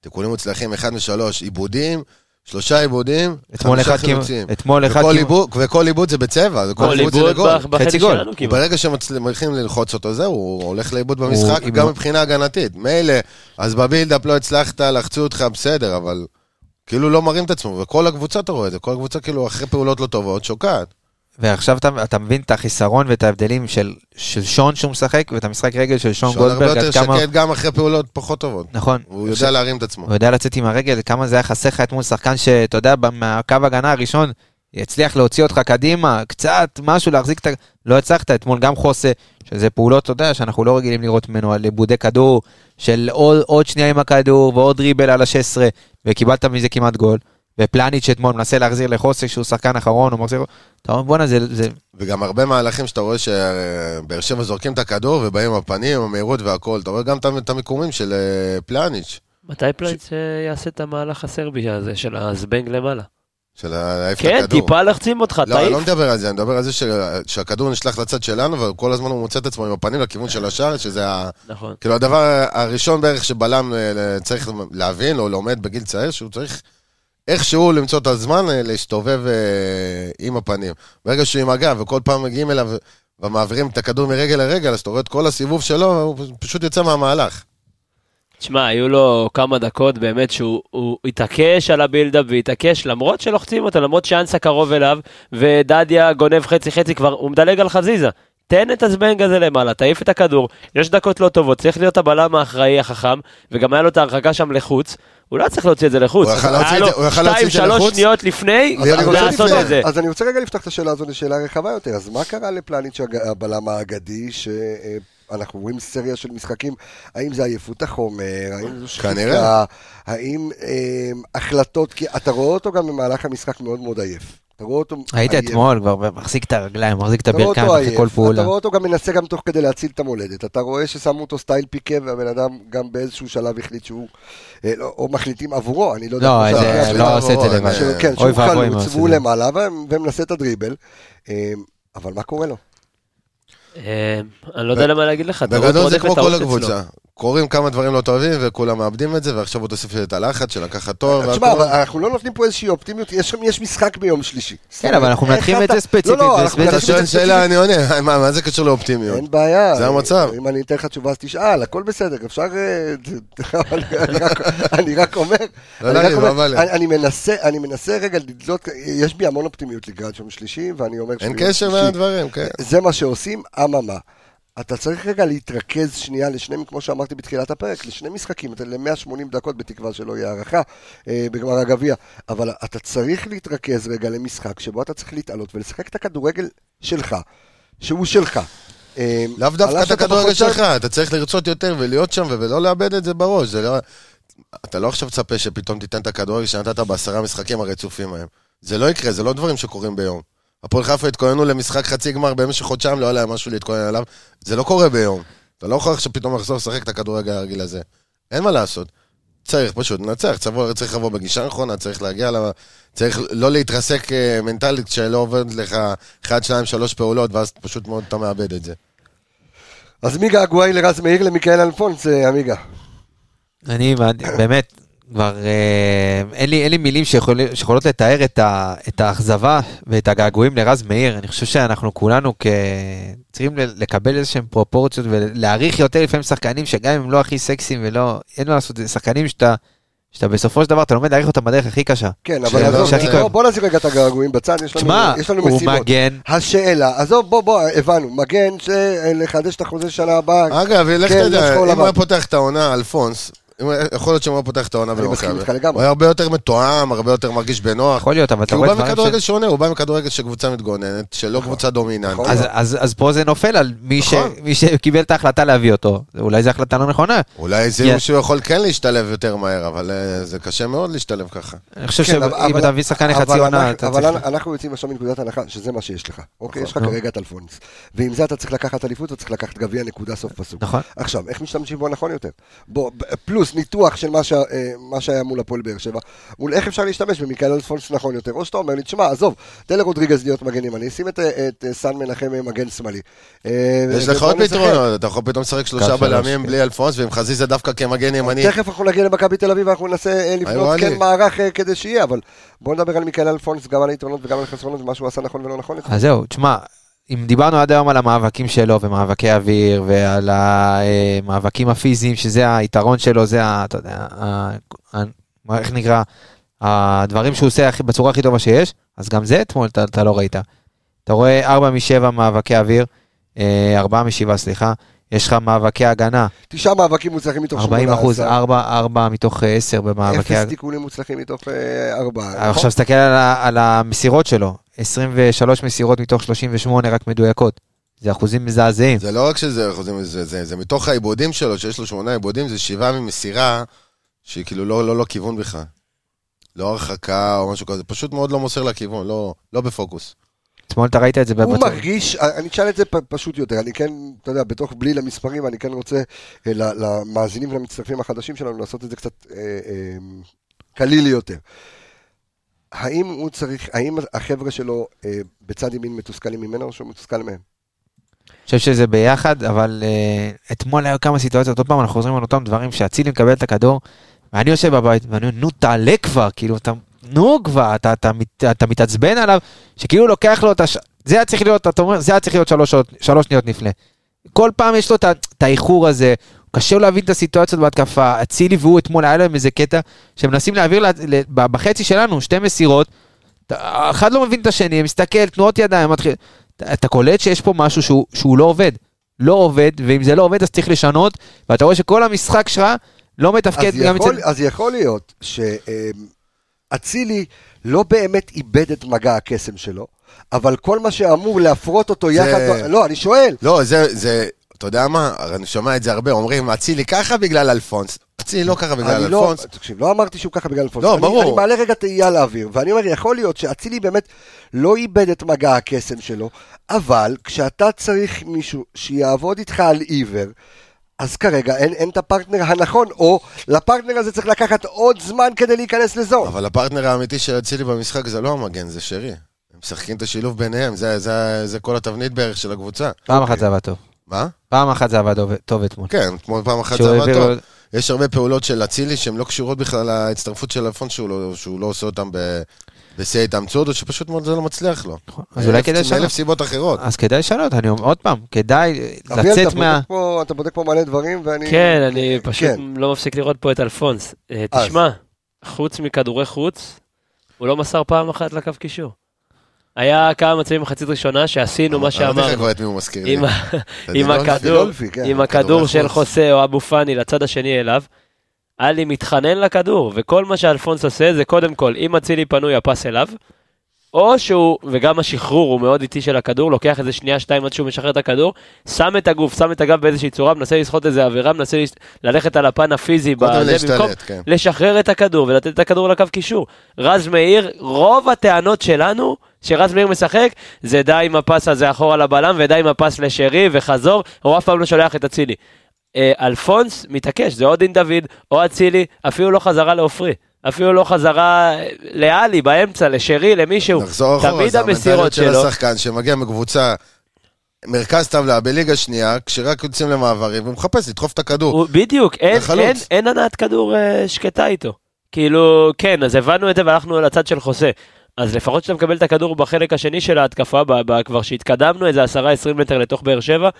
תיקולים מוצלחים, 1 מ-3, עיבודים, שלושה עיבודים, אתמול חמישה חילוצים. אתמול אחד וכל כמעט- עיבוד- וכל עיבוד זה בצבע, זה כל כל עיבוד זה לגול. בחצי גול. ברגע שמצליחים ללחוץ אותו, זהו, הוא הולך לאיבוד במשחק, הוא- גם מבחינה הגנתית. מילא, אז בבילדאפ לא הצלחת, לחצו אותך, בסדר, אבל כאילו לא מרים את עצמו, וכל הקבוצה אתה רואה את זה, כל הקבוצה כאילו אחרי פעולות לא טובות, שוקעת. ועכשיו אתה, אתה מבין את החיסרון ואת ההבדלים של, של שון שהוא משחק ואת המשחק רגל של שון שון הרבה גולדברג, יותר עד כמה... שקט גם אחרי פעולות פחות טובות. נכון. הוא יודע להרים את עצמו. הוא יודע לצאת עם הרגל, כמה זה היה חסר לך אתמול שחקן שאתה יודע, מהקו הגנה הראשון, יצליח להוציא אותך קדימה, קצת, משהו, להחזיק את ה... לא הצלחת, אתמול גם חוסה, שזה פעולות, אתה יודע, שאנחנו לא רגילים לראות ממנו על עיבודי כדור, של עוד, עוד שנייה עם הכדור ועוד דריבל על ה-16, וקיבלת מזה כמעט גול. ופלניץ' אתמול מנסה להחזיר לחוסה שהוא שחקן אחרון, הוא מחזיר... אתה אומר, בואנה, זה, זה, וגם הרבה מהלכים שאתה רואה שבאר שבע זורקים את הכדור ובאים עם הפנים, המהירות והכל. אתה רואה גם את- את המיקומים של אה, פלניץ', מתי פלייץ אה, יעשה את המהלך הסרבי הזה של הזבנג למעלה? של להעיף את כן, הכדור. טיפה לחצים אותך, לא, אני תעיף. לא מדבר על זה, אני מדבר על זה ש- שהכדור נשלח לצד שלנו, וכל הזמן הוא מוצא את עצמו עם הפנים לכיוון של השער, שזה ה... נכון. כאילו הדבר הראשון בערך שבלם אה, צריך להבין, או לומד בגיל צעיר, שהוא צריך איכשהו למצוא את הזמן אה, להסתובב אה, עם הפנים. ברגע שהוא עם הגב, וכל פעם מגיעים אליו ומעבירים את הכדור מרגל לרגל, אז אתה רואה את כל הסיבוב שלו, הוא פשוט יוצא מהמהלך. תשמע, היו לו כמה דקות באמת שהוא הוא התעקש על הבילדאפ והתעקש למרות שלוחצים אותו, למרות שאנסה קרוב אליו ודדיה גונב חצי חצי כבר, הוא מדלג על חזיזה. תן את הזבנג הזה למעלה, תעיף את הכדור, יש דקות לא טובות, צריך להיות הבלם האחראי החכם, וגם היה לו את ההרחקה שם לחוץ, הוא לא צריך להוציא את זה לחוץ. הוא יכל להוציא את זה- הוא יכל להוציא את זה שתיים, שלוש לחוץ? שניות לפני, לעשות את זה. אז אני רוצה רגע לפתוח את השאלה הזאת לשאלה רחבה יותר. אז מה קרה לפלניץ' הבלם האגדי, שאנחנו רואים סריה של משחקים, האם זה עייפות החומר, האם זו שחיקה. האם אה, החלטות, כי אתה רואה אותו גם במהלך המשחק מאוד מאוד עייף. אתה רואה אותו היית עייף. אתמול כבר מחזיק את הרגליים, מחזיק את אתה רואה הברכיים אחרי עייף, כל פעולה. אתה רואה אותו גם מנסה גם תוך כדי להציל את המולדת. אתה רואה ששמו אותו סטייל פיקה והבן אדם גם באיזשהו שלב החליט שהוא, אה, לא, או מחליטים עבורו, אני לא יודע. לא, זה לא. עושה את זה לבד. כן, אוי שהוא חלוץ והוא את זה. למעלה ו- ומנסה את הדריבל. אה, אבל מה קורה לו? אה, אני לא יודע למה להגיד לך, טעות בגדול זה רודפת כמו כל. הקבוצה. קורים כמה דברים לא טובים, וכולם מאבדים את זה, ועכשיו הוא תוסיף את הלחץ של לקחת תואר. תשמע. אבל אנחנו לא נותנים פה איזושהי אופטימיות, יש יש משחק ביום שלישי. כן, אבל אנחנו מנתחים את אתה- זה ספציפית, לא, לא, זה אנחנו ספציפית. אתה מנתחים שואל את זה שאלה, אני עונה, <laughs> מה מה זה קשור לאופטימיות? אין בעיה. זה המצב. אם אני אתן לך תשובה אז תשאל, הכל בסדר, אפשר... אה, אני רק- אומר... לא אני מנסה, אני מנסה רגע לדלות, יש בי המון אופטימיות לקראת יום שלישי, ואני אומר אין קשר בין הדברים, כן. זה מה שעושים, אממה. אתה צריך רגע להתרכז שנייה לשני, כמו שאמרתי בתחילת הפרק, לשני משחקים, אתה ל-180 דקות בתקווה שלא יהיה הערכה אה, בגמר הגביע, אבל אתה צריך להתרכז רגע למשחק שבו אתה צריך להתעלות ולשחק את הכדורגל שלך, שהוא שלך. אה, לאו דווקא את הכדורגל שלך, אתה צריך לרצות יותר ולהיות שם ולא לאבד את זה בראש. זה לא... אתה לא עכשיו תצפה שפתאום תיתן את הכדורגל שנתת בעשרה משחקים הרצופים ההם. זה לא יקרה, זה לא דברים שקורים ביום. הפועל חיפה התכוננו למשחק חצי גמר במשך חודשיים, לא היה להם משהו להתכונן עליו. זה לא קורה ביום. אתה לא יכול עכשיו פתאום לחזור לשחק את הכדורגל הרגיל הזה. אין מה לעשות. צריך פשוט לנצח, צריך, צריך לבוא בגישה נכונה, צריך להגיע ל... צריך לא להתרסק אה, מנטלית שלא עובד לך 1, 2, 3 פעולות, ואז פשוט מאוד אתה מאבד את זה. אז מי געגועי לרז מאיר למיכאל אלפונס, אה, עמיגה? אני באמת, כבר אה, אין לי, אין לי מילים שיכול, שיכולות לתאר את, ה, את האכזבה ואת הגעגועים לרז מאיר. אני חושב שאנחנו כולנו כ... צריכים לקבל איזה שהם פרופורציות ולהעריך יותר לפעמים שחקנים שגם אם הם לא הכי סקסיים ולא, אין מה לעשות, זה שחקנים שאתה, שאתה בסופו של דבר, אתה לומד להעריך אותם בדרך הכי קשה. כן, אבל עזוב, בוא-. בוא נשים רגע את הגעגועים בצד, יש לנו- תשמע, יש לנו הוא משימות. מגן, השאלה, עזוב, בוא, בוא, הבנו, מגן שלחדש את החוזה שנה הבאה. אגב, לך כן, תדע, אם הוא. היה פותח את העונה, אלפונס, הוא יכול להיות שאם הוא היה פותח את העונה אני מסכים במכבי, איתך לגמרי. הוא היה הרבה יותר מתואם, הרבה יותר מרגיש בנוח. יכול להיות, אבל כי אתה הוא רואה בא דברים מכדורגל ש... שונה, הוא בא מכדורגל של קבוצה מתגוננת, שלא קבוצה דומיננטית. נכון. אז, פה זה נופל על מי, נכון. מי שקיבל את ההחלטה להביא אותו. אולי זו החלטה לא נכונה. אולי זה. שהוא יכול כן להשתלב יותר מהר, אבל אה, זה קשה מאוד להשתלב ככה. אני חושב כן, אבל- שאם אבל- אתה מביא שחקן אבל לחצי עונה, אנחנו- אתה אבל צריך... אנחנו יוצאים עכשיו מנקודת הנחה שזה מה שיש לך. אוקיי, יש לך. כרגע את אלפונס. ועם זה אתה צריך לקחת אליפות, אתה צריך לקחת גביע נקודה סוף פסוק. נכון. עכשיו, איך משתמשים בו נכון יותר? בוא, ב- פלוס ניתוח של מה שה- אה, מה שהיה מול הפועל באר שבע, מול איך אפשר להשתמש במיקל אלפונס נכון יותר, או שאתה אומר לי, תשמע, עזוב, תן לרודריגז להיות מגן ימני, שים את, אה, את אה, סן מנחם מגן שמאלי. יש לך עוד. פתרונות, אתה יכול פתאום לשחק שלושה שלוש, בלמים כן. בלי אלפונס, ועם חזיזה דווקא כמגן ימני. תכף אנחנו נגיע למכבי תל אביב ואנחנו ננסה לבנות כן. מערך כדי שיהיה, אבל בוא נדבר על מיקל אלפונס, גם על היתרונות וגם על החסרונות ומה שהוא עשה נכון ולא נכון. אז זהו, תשמע, אם דיברנו עד היום על המאבקים שלו ומאבקי אוויר ועל המאבקים הפיזיים, שזה היתרון שלו, זה ה... אתה יודע, ה- ה- איך נקרא? הדברים שהוא עושה בצורה הכי טובה שיש, אז גם זה אתמול אתה, אתה לא ראית. אתה רואה 4 מ-7 מאבקי אוויר, 4 מ-7, סליחה, יש לך מאבקי הגנה, תשעה מאבקים מוצלחים מתוך 40 אחוז, שמונה 4, 4 מתוך 10 במאבקי אפס. תיקונים מוצלחים מתוך אה, ארבעה. נכון? עכשיו תסתכל על, על המסירות שלו, 23 מסירות מתוך 38 רק מדויקות. זה אחוזים מזעזעים. זה לא רק שזה אחוזים, זה, זה, זה מתוך העיבודים שלו, שיש לו שמונה עיבודים, זה שבעה ממסירה, שהיא כאילו לא, לא, לא כיוון בכלל. לא הרחקה או משהו כזה, פשוט מאוד לא מוסר לכיוון, לא, לא בפוקוס. אתמול אתה ראית את זה הוא במצב. מרגיש, אני אשאל את זה פ- פשוט יותר, אני כן, אתה יודע, בתוך בלי למספרים, אני כן רוצה אה, למאזינים ולמצטרפים החדשים שלנו לעשות את זה קצת אה, אה, קליל יותר. האם הוא צריך, האם החבר'ה שלו אה, בצד ימין מתוסכלים ממנו או שהוא מתוסכל מהם? אני חושב שזה ביחד, אבל uh, אתמול היו כמה סיטואציות, עוד פעם אנחנו חוזרים על אותם דברים שאצילי מקבל את הכדור, ואני יושב בבית, ואני אומר, נו תעלה כבר, כאילו, אתה, נו כבר, אתה, אתה, אתה, אתה מתעצבן עליו, שכאילו לוקח לו את הש... זה היה צריך להיות, אתה אומר, זה היה צריך להיות שלוש, שלוש שניות לפני. כל פעם יש לו את האיחור הזה, קשה לו להבין את הסיטואציות בהתקפה, אצילי והוא אתמול היה להם איזה קטע, שמנסים להעביר לה, ל- ב- בחצי שלנו שתי מסירות, אחד לא מבין את השני, מסתכל, תנועות ידיים, מתחיל, אתה, אתה קולט שיש פה משהו שהוא, שהוא לא עובד. לא עובד, ואם זה לא עובד אז צריך לשנות, ואתה רואה שכל המשחק שלך לא מתפקד אז גם יכול, אצל... אז יכול להיות שאצילי לא באמת איבד את מגע הקסם שלו, אבל כל מה שאמור להפרות אותו יחד... לא, אני שואל. לא, זה, זה, אתה יודע מה? אני שומע את זה הרבה, אומרים, אצילי ככה בגלל אלפונס. אצילי לא ככה בגלל לא, אלפונס. תקשיב, לא אמרתי שהוא ככה בגלל אלפונס. לא, אני, ברור. אני מעלה רגע תהייה לאוויר, ואני אומר, יכול להיות שאצילי באמת לא איבד את מגע הקסם שלו, אבל כשאתה צריך מישהו שיעבוד איתך על עיוור, אז כרגע אין, אין את הפרטנר הנכון, או לפרטנר הזה צריך לקחת עוד זמן כדי להיכנס לזון. אבל הפרטנר האמיתי של אצילי במשחק זה לא המגן, זה שרי. הם משחקים את השילוב ביניהם, זה, זה, זה כל התבנית בערך של הקבוצה. פעם אחת זה עבד טוב. מה? פעם אחת זה עבד טוב- טוב אתמול. כן, כמו פעם אחת זה עבד טוב. לו- יש הרבה פעולות של אצילי שהן לא קשורות בכלל להצטרפות של אלפון, שהוא לא- שהוא לא עושה אותן ב- בשיא ההתאמצות, או שפשוט מאוד זה לא מצליח לו. אז אולי כדאי מאלף- מאלף לשנות. סיבות אחרות. אז כדאי לשנות, אני אומר עוד פעם, כדאי לצאת מה... אתה בודק פה מלא דברים, ואני... כן, אני פשוט כן. לא מפסיק לראות פה את אלפונס. אה, אז. תשמע, חוץ מכדורי חוץ, הוא לא מסר פעם אחת לקו קישור. היה כמה מצבים מחצית ראשונה שעשינו מה אני לא יודע שאמרנו. כבר את מי הוא מזכיר לי. עם דנילון? הכדור, כן. של. חוסה או אבו פאני לצד השני אליו, עלי מתחנן לכדור, וכל מה שאלפונס עושה זה קודם כל, אם אצילי פנוי, הפס אליו, או שהוא, וגם השחרור הוא מאוד איטי של הכדור, לוקח איזה שנייה, שתיים עד שהוא משחרר את הכדור, שם את הגוף, שם את הגב באיזושהי צורה, מנסה לסחוט איזה עבירה, מנסה לס- ללכת על הפן הפיזי, בזה, במקום להשתלט, כן. לשחרר את הכדור ולתת את הכדור לקו קישור. רז מאיר, רוב הטענות שלנו, שרז מאיר משחק, זה די עם הפס הזה אחורה לבלם, ודי עם הפס לשרי וחזור, הוא אף פעם לא שולח את אצילי. אה, אלפונס מתעקש, זה או דין דוד, או אצילי, אפילו לא חזרה לעופרי. אפילו לא חזרה אה, לאלי באמצע, לשרי, למישהו. נחזור אחורה, תמיד זה המסירות המנטליות של. השחקן שמגיע מקבוצה, מרכז טבלה בליגה שנייה, כשרק יוצאים למעברים, והוא מחפש לדחוף את הכדור. הוא, בדיוק, אין. אין, אין הנעת כדור אה, שקטה איתו. כאילו, כן, אז הבנו את זה והלכנו לצד של חוסה. אז לפחות כשאתה מקבל את הכדור בחלק השני של ההתקפה, ב, ב, כבר שהתקדמנו איזה 10-20 מטר לתוך באר שבע,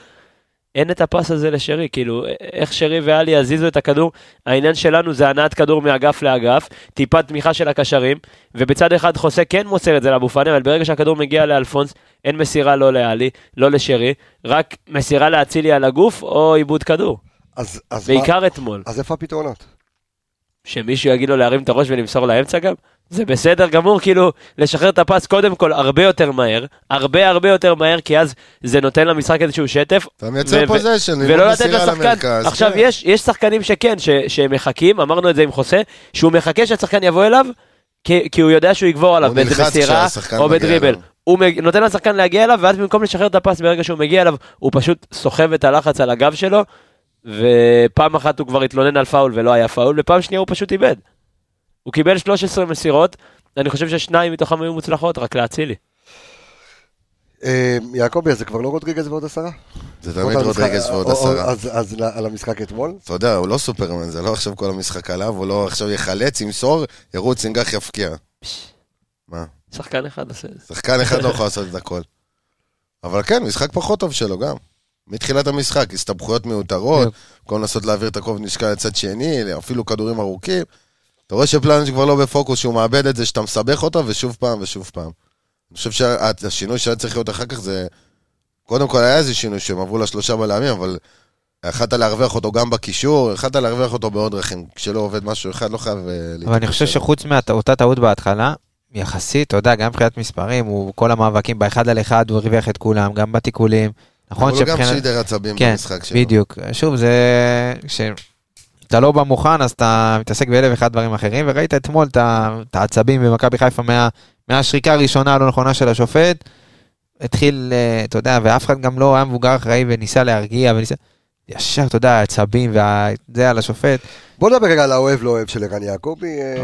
אין את הפס הזה לשרי, כאילו, איך שרי ואלי יזיזו את הכדור, העניין שלנו זה הנעת כדור מאגף לאגף, טיפת תמיכה של הקשרים, ובצד אחד חוסה כן מוסר את זה לאבו פאני, אבל ברגע שהכדור מגיע לאלפונס, אין מסירה לא לאלי, לא לשרי, רק מסירה לאצילי על הגוף, או עיבוד כדור. אז, אז, מה, בעיקר אתמול. אז איפה הפתרונות? שמישהו יגיד לו להרים את הראש ולמסור לאמצע גם? זה בסדר גמור, כאילו, לשחרר את הפס קודם כל הרבה יותר מהר, הרבה הרבה יותר מהר, כי אז זה נותן למשחק איזשהו שטף. אתה מייצר ו- possession, ולא לתת לשחקן, למרכז, עכשיו כן. יש, יש שחקנים שכן, ש, שמחכים, אמרנו את זה עם חוסה, שהוא מחכה שהשחקן יבוא אליו, כי, כי הוא יודע שהוא יגבור עליו באיזה מסירה או בדריבל. אליו. הוא מג- נותן לשחקן להגיע אליו, ואז במקום לשחרר את ה pass ברגע שהוא מגיע אליו, הוא פשוט סוחב את הלחץ על הגב שלו, ופעם אחת הוא כבר התלונן על פאול ולא היה פאול, ופעם שנייה הוא פשוט איבד. הוא קיבל 13 מסירות, אני חושב ששניים מתוכם היו מוצלחות, רק להצילי. אה, יעקבי, זה כבר לא רודריגז ועוד עשרה? זה תמיד רודריגז ועוד עשרה. אז, על המשחק אתמול? אתה יודע, הוא לא סופרמן, זה לא עכשיו כל המשחק עליו, הוא לא עכשיו יחלץ, ימסור, ירוץ, ינגח, יפקיע. מה? שחקן אחד עושה את זה. שחקן אחד לא יכול לעשות את הכל. אבל כן, משחק פחות טוב שלו גם. מתחילת המשחק, הסתבכויות מיותרות, במקום לנסות להעביר את הכובד משקל לצד שני, אפילו כדורים ארוכים. אתה רואה שפלניץ' כבר לא בפוקוס, שהוא מאבד את זה, שאתה מסבך אותו, ושוב פעם ושוב פעם. אני חושב שהשינוי שהיה צריך להיות אחר כך זה... קודם כל היה איזה שינוי שהם עברו לשלושה בלמים, אבל יכלת להרוויח אותו גם בקישור, יכלת להרוויח אותו בעוד דרכים. כשלא עובד משהו אחד, לא חייב... אה, אבל אני חושב להתקשר. שחוץ מאותה טעות בהתחלה, יחסית, אתה יודע, גם מבחינת מספרים, הוא כל המאבקים באחד על אחד, הוא הרוויח את כולם, גם בתיקולים. נכון אבל הוא גם שבחינת- שידר עצבים כן, במשחק שלו. בדיוק. שוב, זה... כשאתה לא בא מוכן, אז אתה מתעסק באלף ואחד דברים אחרים, וראית אתמול את העצבים במכבי חיפה מה- מהשריקה הראשונה הלא נכונה של השופט. התחיל, אה, אתה יודע, ואף אחד גם לא היה מבוגר אחראי וניסה להרגיע, וניסה... ישר, אתה יודע, העצבים וזה על השופט. בוא נדבר רגע על האוהב לא אוהב של ערן יעקבי. אה, לא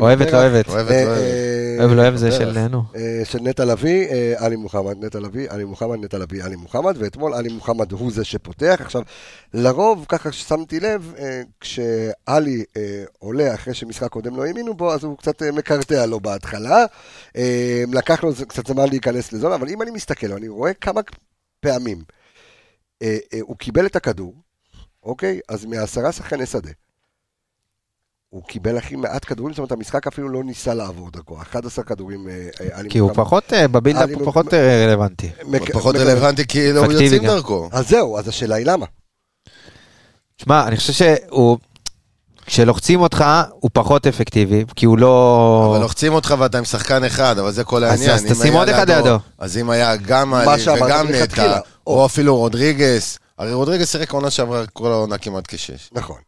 אוהבת. לא אוהבת. אה, אוהבת. אה, אוהב, לא אוהב זה בטח. של, נו. אה, של נטע לביא, אה, עלי מוחמד, נטע לביא, עלי מוחמד, נטע לביא, עלי מוחמד, ואתמול עלי מוחמד הוא זה שפותח. עכשיו, לרוב, ככה ששמתי לב, אה, כשעלי אה, עולה אחרי שמשחק קודם לא האמינו בו, אז הוא קצת אה, מקרטע לו בהתחלה. אה, לקח לו קצת זמן להיכנס לזון, אבל אם אני מסתכל, אני רואה כמה פעמים אה, אה, הוא קיבל את הכדור, אוקיי? אז מעשרה שחקני שדה. הוא קיבל הכי מעט כדורים, זאת אומרת, המשחק אפילו לא ניסה לעבור דרכו. 11 כדורים, אה, אה, כי הוא. פחות, אה, בבילדאפ הוא פחות רלוונטי. פחות רלוונטי, כי לא יוצאים. דרכו. אז זהו, אז השאלה היא למה. שמע, אני חושב שהוא... כשלוחצים אותך, הוא פחות אפקטיבי, כי הוא לא... אבל לוחצים אותך ואתה עם שחקן אחד, אבל זה כל העניין. אז תשים עוד אחד לידו. אז אם היה גם עלי וגם. נטע, או. אפילו רודריגס, הרי רודריגס שיחק עונה שעברה כל העונה כמעט כשש. נכון.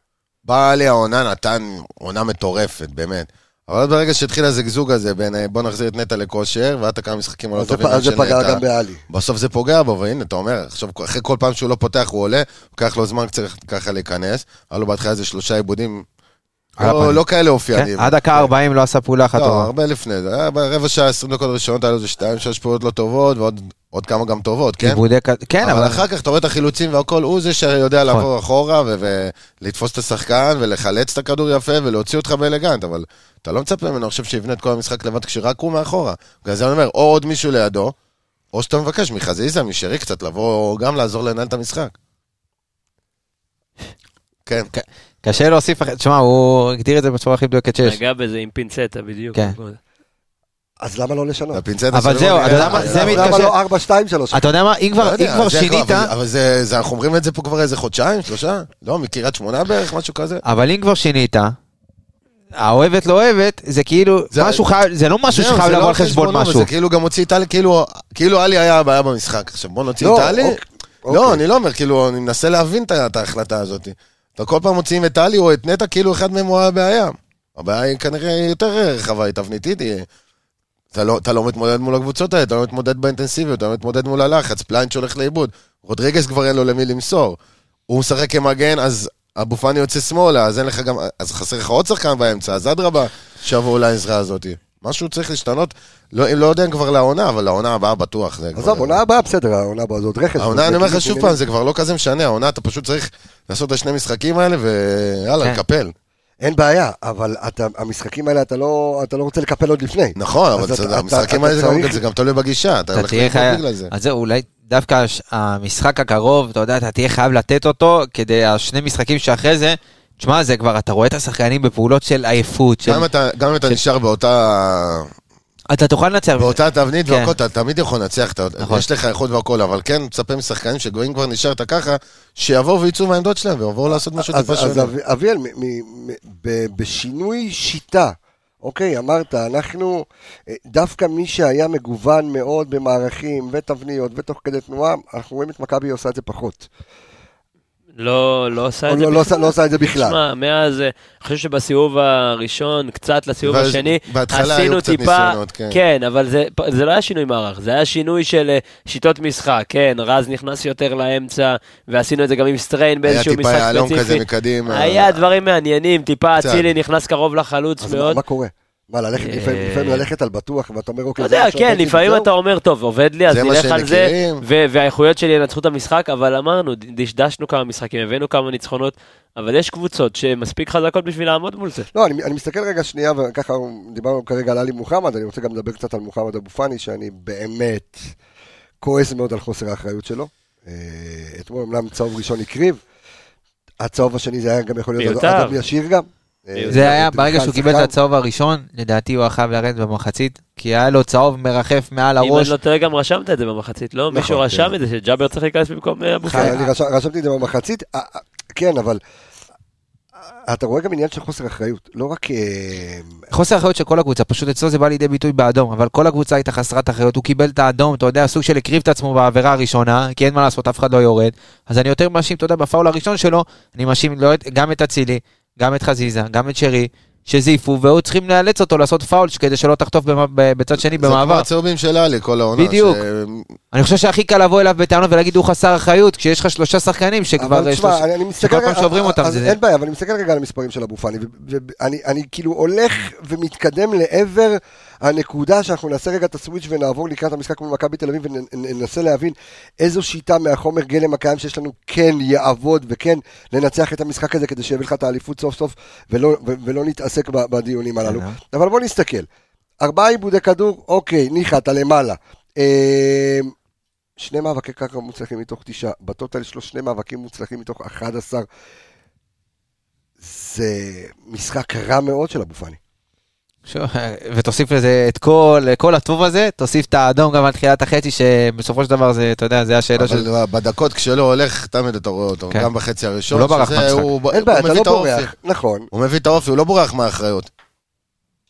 בא עלי העונה, נתן עונה מטורפת, באמת. אבל ברגע שהתחיל הזגזוג הזה בין אה, בוא נחזיר את נטע לכושר, והיה את כמה משחקים הלא טובים פ- אז זה של פגע נטע, גם בעלי. בסוף זה פוגע בו, והנה, אתה אומר, עכשיו, אחרי כל פעם שהוא לא פותח, הוא עולה, לוקח לו זמן קצת ככה להיכנס. היה לו בהתחלה איזה שלושה עיבודים. לא לא כאלה כן, אופייניים. עד דקה 40 לא עשה פעולה אחת לא, טובה. הרבה לפני זה. היה ברבע שעה, 20 דקות ראשונות, היה לו איזה 2-3 פעולות לא טובות, ועוד עוד כמה גם טובות, כן? עיבודי כ- כן, אבל אבל... אחר כך אתה רואה את החילוצים והכל, הוא זה שיודע נכון. לעבור אחורה ולתפוס את השחקן ולחלץ את הכדור יפה ולהוציא אותך באלגנט, אבל אתה לא מצפה ממנו, אני חושב שיבנה את כל המשחק לבד כשרק הוא מאחורה. בגלל זה אני אומר, או עוד מישהו לידו, או שאתה מבקש מחזיזה, משרי קצת, לבוא גם לעזור לנהל את המשחק. כן. קשה להוסיף, תשמע, הוא הגדיר את זה בצורה הכי מדויקת שיש. נגע בזה עם פינצטה בדיוק. כן. אז למה לא לשנות? הפינצטה אבל זהו, נראה- אתה יודע מה, זה מתקשר- למה לא 4, 2, 3? אתה יודע מה, אם לא כבר זה שינית, אבל- זה, זה- אנחנו אומרים את זה פה כבר איזה חודשיים, שלושה? לא, מקריית שמונה בערך, משהו כזה. אבל אם כבר שינית, האוהבת לא אוהבת, זה כאילו, זה- משהו חייב, זה לא משהו שחייב זה לבוא לא על חשבון משהו. וזה כאילו גם הוציא את טלי, כאילו, כאילו עלי היה הבעיה במשחק. עכשיו בוא נוציא לא, את טלי. אוקיי, לא, אוקיי. אני לא אומר, כאילו, אני מנסה להבין את ההחלטה הזאת. אתה כל פעם מוציאים את טלי או את נטע, כאילו אחד מהם הוא הבעיה. הבעיה היא כנראה יותר רחבה, היא תבניתית. היא- אתה לא, אתה לא מתמודד מול הקבוצות האלה, אתה לא מתמודד באינטנסיביות, אתה לא מתמודד מול הלחץ, פליינט שהולך לאיבוד. רודריגס כבר אין לו למי למסור. הוא משחק כמגן, אז אבו פאני יוצא שמאלה, אז אין לך גם, אז חסר לך עוד שחקן באמצע, אז אדרבה, שיבואו לעזרה הזאת. משהו צריך להשתנות, לא, לא יודע אם כבר לעונה, אבל לעונה הבאה בטוח. עזוב, עונה הבאה בסדר, העונה הבאה זה עוד רכש. העונה, אני אומר לך שוב. פעם, זה כבר לא כזה משנה, העונה, אתה פשוט צריך לעשות את השני משחקים האלה, ויאללה, כן. לקפל. אין בעיה, אבל אתה, המשחקים האלה אתה לא, אתה לא רוצה לקפל עוד לפני. נכון, אבל אז זה- אתה- המשחקים אתה האלה זה גם- צריך- זה גם תלוי בגישה, אתה אתה הולך חייב, בגלל זה. אז זהו, אולי דווקא הש- המשחק הקרוב, אתה יודע, אתה תהיה חייב לתת אותו, כדי השני משחקים שאחרי זה, תשמע, זה כבר, אתה רואה את השחקנים בפעולות של עייפות, של... גם אם אתה- גם אם אתה של- נשאר באותה אתה תוכל לנצח. באותה תבנית כן. והכל, אתה תמיד יכול לנצח, נכון. יש לך איכות והכל, אבל כן מצפה משחקנים שגויים כבר נשארת ככה, שיבואו ויצאו מהעמדות שלהם, ויבואו לעשות משהו אז, טיפה אז שונה. אב- אביאל, בשינוי שיטה, אוקיי, אמרת, אנחנו, אה, דווקא מי שהיה מגוון מאוד במערכים ותבניות ותוך כדי תנועה, אנחנו רואים את מכבי עושה את זה פחות. לא, לא עשה את זה לא, לא, עושה- לא עושה את זה בכלל. תשמע, מאז, אה, אני חושב שבסיבוב הראשון, קצת לסיבוב ואז השני, בהתחלה עשינו היו קצת טיפה, ניסיונות, כן. כן, אבל זה, זה לא היה שינוי מערך, זה היה שינוי של אה, שיטות משחק, כן, רז נכנס יותר לאמצע, ועשינו את זה גם עם סטריין היה באיזשהו טיפה משחק יהלום כזה ספציפי. מקדימה. היה דברים מעניינים, טיפה. אצילי נכנס קרוב לחלוץ אז מה, מאוד. מה קורה? מה, ללכת, אה, לפעמים, לפעמים ללכת על בטוח, ואתה אומר, אוקיי, זה יודע, מה שעובד כן, לי לפעמים וזהו? אתה אומר, טוב, עובד לי, אז זה נלך על זה, והאיכויות שלי ינצחו את המשחק, אבל אמרנו, דשדשנו כמה משחקים, הבאנו כמה ניצחונות, אבל יש קבוצות שמספיק חזקות בשביל לעמוד מול זה. לא, אני, אני מסתכל רגע שנייה, וככה דיברנו כרגע על עלי מוחמד, אני רוצה גם לדבר קצת על מוחמד אבו פאני, שאני באמת כועס מאוד על חוסר האחריות שלו. אה, אתמול אמנם צהוב ראשון הקריב, הצהוב השני זה היה גם יכול להיות. אדם ישיר גם. אה, זה היה, ברגע שהוא קיבל את. הצהוב הראשון, לדעתי הוא היה חייב לרדת במחצית, כי היה לו צהוב מרחף מעל אם אני הראש. לא טועה, גם רשמת את זה במחצית, לא? מישהו כן. רשם את זה, שג'אבר צריך להיכנס במקום אה, אבו פאני. אני רש- רשמתי את זה במחצית, אה, כן, אבל אתה רואה גם עניין של חוסר אחריות, לא רק... חוסר אחריות של כל הקבוצה, פשוט אצלו זה בא לידי ביטוי באדום, אבל כל הקבוצה הייתה חסרת אחריות, הוא קיבל את האדום, אתה יודע, סוג של הקריב את עצמו בעבירה הראשונה, כי אין מה לעשות, אף אחד לא יורד. אז אני יותר מאשים, אתה יודע, בפאול הראשון שלו, אני מאשים לא גם את אצילי, גם את חזיזה, גם את שרי, שזייפו, והיו צריכים לאלץ אותו לעשות פאול כדי שלא תחטוף בצד שני זה כמו במעבר. הצהובים של עלי, כל העונה. בדיוק. ש- אני חושב שהכי קל לבוא אליו בטענות ולהגיד הוא חסר אחריות, כשיש לך שלושה שחקנים שכבר... תשמע, שלוש-. שכל פעם שעוברים אותם אז זה... אין בעיה, אבל אני מסתכל רגע על המספרים של אבו פאני, ואני אני כאילו הולך ומתקדם לעבר הנקודה שאנחנו נעשה רגע את הסוויץ' ונעבור לקראת המשחק מול מכבי תל אביב וננסה להבין איזו שיטה מהחומר גלם הקיים שיש לנו כן יעבוד וכן לנצח את המשחק הזה כדי שיביא לך את האליפות סוף סוף ולא, ולא נתעסק בדיונים הללו. אבל בוא נסתכל. ארבעה עיבודי כדור, אוקיי, ניחא, אתה למעלה. אה, שני מאבקי קרקע מוצלחים מתוך תשעה, בטוטל יש לו שני מאבקים מוצלחים מתוך 11. זה משחק רע מאוד של אבו פאני. <laughs> ותוסיף לזה את כל, כל הטוב הזה, תוסיף את האדום גם על תחילת החצי, שבסופו של דבר זה, אתה יודע, זה השאלה של... אבל בדקות כשלא הולך, תמיד אתה רואה אותו, כן. גם בחצי הראשון. הוא לא ברח מהמשחק. הוא- אין בעיה, הוא אתה מביא לא את האופי. בורח, נכון. הוא מביא את האופי, הוא לא בורח מהאחריות.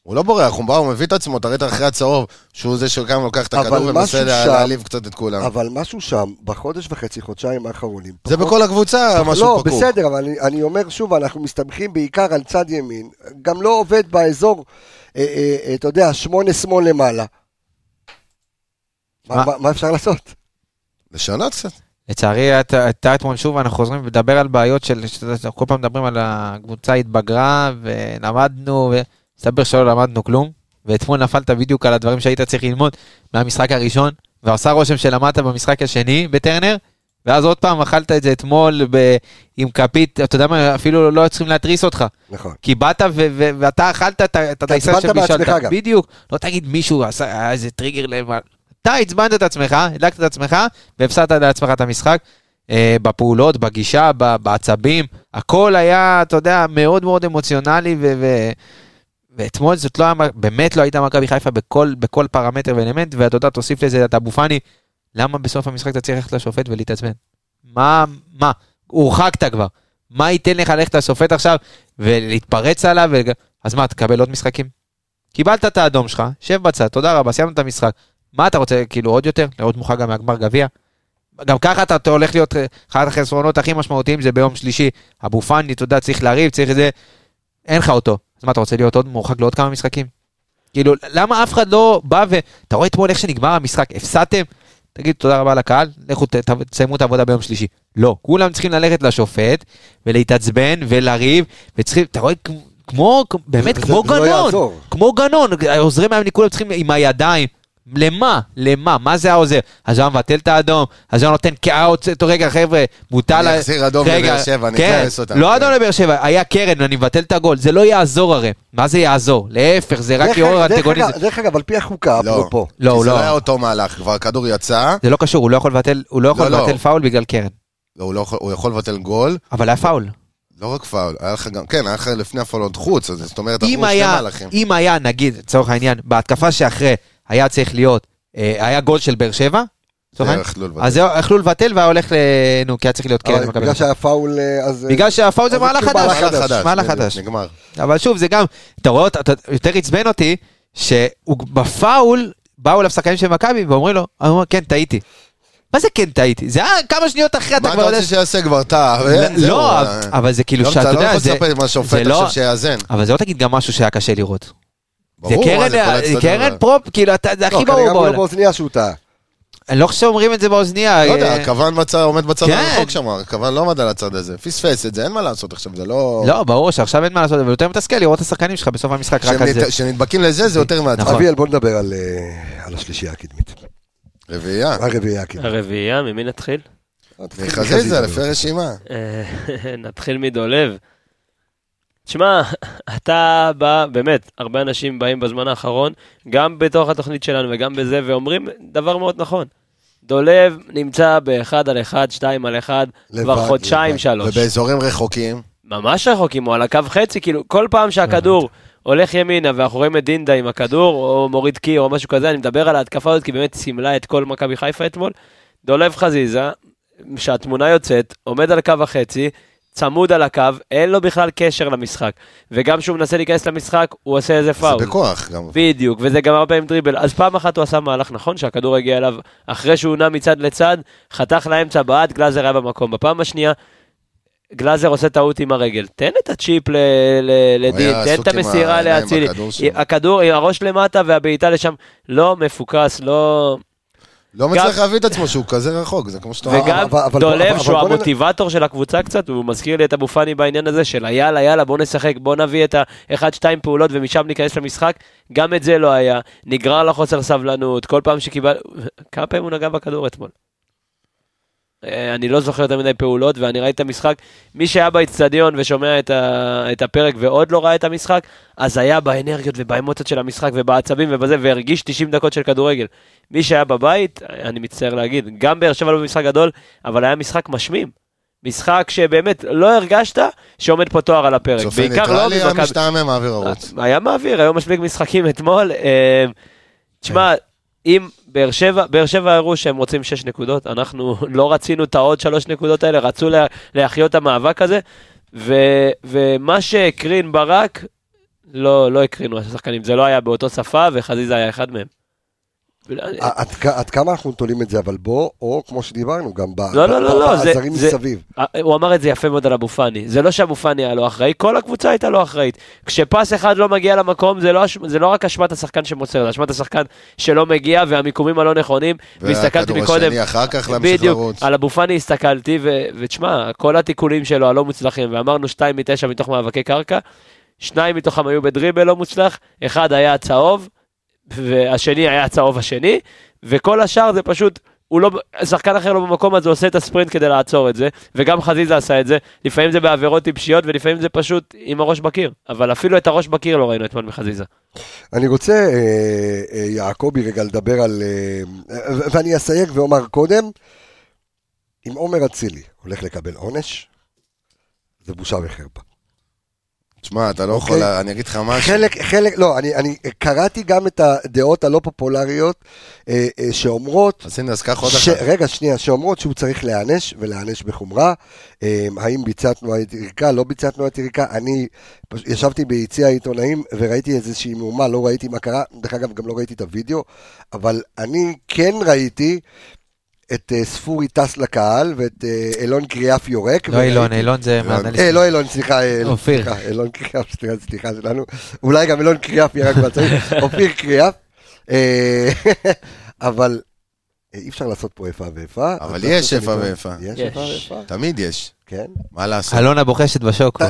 הוא לא בורח, הוא בא, הוא מביא את עצמו, אתה ראית אחרי הצהוב, שהוא זה שגם לוקח את אבל הכדור ומנסה להעליב קצת את כולם. אבל משהו שם, בחודש וחצי, חודשיים האחרונים. זה פחות- בכל הקבוצה, משהו לא, פקוק. בסדר, אבל אני, אני אומר שוב, אנחנו מסתמכים בעיקר על צד ימין. גם לא עובד באזור, אה, אה, אה, אתה יודע, שמונה שמאל למעלה. מה, מה? מה, אפשר לעשות? לשנות קצת. לצערי, הייתה אתמול שוב, אנחנו חוזרים לדבר על בעיות של, כל פעם מדברים על הקבוצה התבגרה, ולמדנו, ומסתבר שלא למדנו כלום, ואתמול נפלת בדיוק על הדברים שהיית צריך ללמוד מהמשחק הראשון, ועשה רושם שלמדת במשחק השני בטרנר, ואז עוד פעם אכלת את זה אתמול ב... עם כפית, אתה יודע מה, אפילו לא היו צריכים להתריס אותך. נכון. כי באת ו- ו- ואתה אכלת את הדייסה גם. בדיוק. לא תגיד מישהו עשה איזה טריגר לב. אתה עצבנת את עצמך, הדלקת את עצמך, והפסדת לעצמך את המשחק. אה, בפעולות, בגישה, ב- בעצבים, הכל היה, אתה יודע, מאוד מאוד אמוציונלי, ו- ו- ואתמול זאת לא, היה- באמת לא הייתה מכבי חיפה בכל, בכל פרמטר ואלמנט, ואתה יודע, תוסיף לזה את אבו פאני, למה בסוף המשחק אתה צריך ללכת לשופט ולהתעצבן? מה, מה? הורחקת כבר. מה ייתן לך ללכת לשופט עכשיו ולהתפרץ עליו? ול... אז מה, תקבל עוד משחקים? קיבלת את האדום שלך, שב בצד, תודה רבה, סיימנו את המשחק. מה אתה רוצה, כאילו עוד יותר? לראות מוכן גם מהגמר גביע? גם ככה אתה, אתה הולך להיות, אחד החסרונות הכי משמעותיים זה ביום שלישי. אבו פאני, אתה יודע, צריך לריב, צריך את זה, אין לך אותו. אז מה, אתה רוצה להיות עוד מורחק לעוד כמה משחקים? כאילו, למה אף אחד לא בא ו... אתה רואה אתמול איך שנגמר המשחק, הפסדתם? תגיד תודה רבה לקהל, לכו ת- תסיימו את העבודה ביום שלישי. לא, כולם צריכים ללכת לשופט ולהתעצבן ולריב, וצריכים, אתה רואה כמו- באמת זה- כמו לא גנון. כמו גנון, העוזרי מאמנים כולם צריכים עם הידיים. למה? למה? מה זה העוזר? אז הוא היה מבטל את האדום, אז הוא היה נותן כאוט, רגע חבר'ה, בוטל... אני ה- אחזיר אדום לבאר שבע, אני כן, אכנס אותם. לא כן. אדום לבאר שבע, היה קרן, אני מבטל את הגול, זה לא יעזור הרי. מה זה יעזור? להפך, זה רק יעורר אנטגוניזם. דרך אגב, על פי החוקה, לא. אפרופו, לא, כי זה לא. לא היה אותו מהלך, כבר הכדור יצא, זה לא קשור, הוא לא יכול לבטל, לא לא, לא. פאול בגלל קרן. לא, הוא לא יכול- הוא יכול לבטל גול, אבל היה פאול. לא רק פאול, היה לך גם, כן, היה לך לפני הפאול עוד חוץ, אז זאת אומרת, אם עברו שני היה, מהלכים. אם היה, נגיד, לצורך העניין, בהתקפה שאחרי, היה צריך להיות, אה, היה גול של באר שבע. אז זה- יכלו לבטל והיה הולך ל... נו, כי היה צריך להיות קרן. אבל במכבי בגלל. שהיה פאול, אה, אז... בגלל שהפאול זה זה מהלך חדש. מהלך חדש. נגמר. אבל שוב, זה גם, אתה רואה, אתה אתה- יותר עצבן אותי, שהוא בפאול, באו אליו שחקנים של מכבי ואומרים לו, הוא אומר, כן, טעיתי. מה זה כן טעיתי? זה היה כמה שניות אחרי, אתה מה כבר אתה יודע... רוצה שיעשה כבר? אתה, לא, אה, אבל זה כאילו שאתה אתה לא יודע, יכול זה... מהשופט זה לא- עכשיו שיאזן. אבל זה לא תגיד גם משהו שהיה קשה לראות. זה קרן, זה הצדדים, קרן פרופ, כאילו, אתה- זה לא, הכי כנראה ברור אמרו לו בעולם. באוזנייה שהוא טעה. אני לא חושב שאומרים את זה באוזנייה. לא יודע, אה, הכוון עומד בצד כן. הרחוק שם, הכוון לא עמד על הצד הזה. פספס את זה, אין מה לעשות עכשיו, זה לא... לא, ברור שעכשיו אין מה לעשות, אבל יותר מתסכל לראות את השחקנים שלך בסוף המשחק רק על זה. כשנדבקים לזה, זה יותר מעצבן. נכון. אביאל, בוא נדבר על, אה, השלישייה הקדמית. רביעייה. הרביעייה הקדמית. הרביעייה, ממי נתחיל? וחזיזה, לפי רשימה. אה, <laughs> נתחיל מדולב. תשמע, <laughs> אתה בא, באמת, הרבה אנשים באים בזמן האחרון, גם בתוך התוכנית שלנו וגם בזה, ואומרים דבר מאוד נכון. דולב נמצא באחד על אחד, שתיים על אחד, כבר חודשיים, לבד. שלוש. ובאזורים רחוקים. ממש רחוקים, הוא על הקו חצי, כאילו, כל פעם שהכדור הולך ימינה ואנחנו רואים את דינדה עם הכדור, או מוריד קיר או משהו כזה, אני מדבר על ההתקפה הזאת, כי באמת סימלה את כל מכבי חיפה אתמול. דולב חזיזה, שהתמונה יוצאת, עומד על הקו החצי, צמוד על הקו, אין לו בכלל קשר למשחק. וגם כשהוא מנסה להיכנס למשחק, הוא עושה איזה זה פאול. בכוח גם. בדיוק, וזה גם הרבה פעמים דריבל. אז פעם אחת הוא עשה מהלך נכון, שהכדור הגיע אליו אחרי שהוא נע מצד לצד, חתך לאמצע בעט, גלאזר היה במקום. בפעם השנייה, גלאזר עושה טעות עם הרגל. תן את הצ'יפ לדין, תן את המסירה לאצילי. הכדור, עם הראש למטה והבעיטה לשם, לא מפוקס, לא... לא מצליח להביא את עצמו שהוא כזה רחוק, זה כמו שאתה... וגם דולב, שהוא המוטיבטור של הקבוצה קצת, הוא מזכיר לי את אבו פאני בעניין הזה של היאללה, יאללה, בוא נשחק, בוא נביא את האחד-שתיים פעולות ומשם ניכנס למשחק. גם את זה לא היה. נגרר לחוסר סבלנות, כל פעם שקיבל... כמה פעמים הוא נגע בכדור אתמול? אה, אני לא זוכר יותר מדי פעולות, ואני ראיתי את המשחק. מי שהיה באיצטדיון ושומע את, ה... את הפרק ועוד לא ראה את המשחק, אז היה באנרגיות ובאמוציות של המשחק ובעצבים ובזה, והרגיש 90 דקות של כדורגל. מי שהיה בבית, אני מצטער להגיד, גם באר שבע לא במשחק גדול, אבל היה משחק משמים. משחק שבאמת לא הרגשת שעומד פה תואר על הפרק. צופה בעיקר לא ניטרלי, היה. משתעמם מעביר ערוץ. היה מעביר, היו מספיק משחקים אתמול. אה, תשמע, אם באר שבע, באר שבע הראו שהם רוצים 6 נקודות, אנחנו <laughs> לא רצינו את העוד 3 נקודות האלה, רצו לה, להחיות את המאבק הזה, ו, ומה שהקרין ברק, לא, לא הקרינו השחקנים, זה לא היה באותו שפה, וחזיזה היה אחד מהם. עד כמה אנחנו תולים את זה, אבל בוא, או כמו שדיברנו, גם לא, לא, לא, לא, בעזרים זה- מסביב. הוא אמר את זה יפה מאוד על אבו פאני. זה לא שאבו פאני היה לא אחראי, כל הקבוצה הייתה לא אחראית. כשפס אחד לא מגיע למקום, זה לא, לא רק אשמת השחקן שמוסר, זה אשמת השחקן שלא מגיע והמיקומים הלא נכונים. והסתכלתי מקודם, בדיוק. על אבו פאני הסתכלתי, ותשמע, כל התיקולים שלו הלא מוצלחים, ואמרנו שתיים מתשע מתוך מאבקי קרקע, שניים מתוכם היו בדריבל לא מוצלח, אחד היה צהוב, והשני היה הצהוב השני, וכל השאר זה פשוט, הוא לא, שחקן אחר לא במקום הזה עושה את הספרינט כדי לעצור את זה, וגם חזיזה עשה את זה, לפעמים זה בעבירות טיפשיות ולפעמים זה פשוט עם הראש בקיר, אבל אפילו את הראש בקיר לא ראינו אתמול מחזיזה. אני רוצה, אה, אה, יעקבי, רגע לדבר על... אה, ואני אסייג ואומר קודם, אם עומר אצילי הולך לקבל עונש, זה בושה וחרפה. תשמע, אתה לא אוקיי. יכול, אני אגיד לך משהו. חלק, חלק, לא, אני, אני קראתי גם את הדעות הלא פופולריות אה, אה, שאומרות, אז הנה, אז קח עוד ש... אחת. רגע, שנייה, שאומרות שהוא צריך להיענש, ולהיענש בחומרה. אה, האם ביצע תנועת יריקה, לא ביצע תנועת יריקה. אני פש... ישבתי ביציע העיתונאים וראיתי איזושהי מהומה, לא ראיתי מה קרה, דרך אגב, גם לא ראיתי את הוידאו, אבל אני כן ראיתי את אה, ספורי טס לקהל ואת אה, אילון קריאף יורק. לא אילון, אילון זה מאנליסט. אה, לא אילון, סליחה, אופיר. אילון קריאף, סליחה, סליחה שלנו. אולי גם אילון קריאף יהיה רק בצד, <laughs> אופיר קריאף. <laughs> אבל אי אפשר לעשות פה איפה ואיפה. אבל יש איפה ואיפה. יש. איפה ואיפה, תמיד יש. כן. מה לעשות? אלונה בוחשת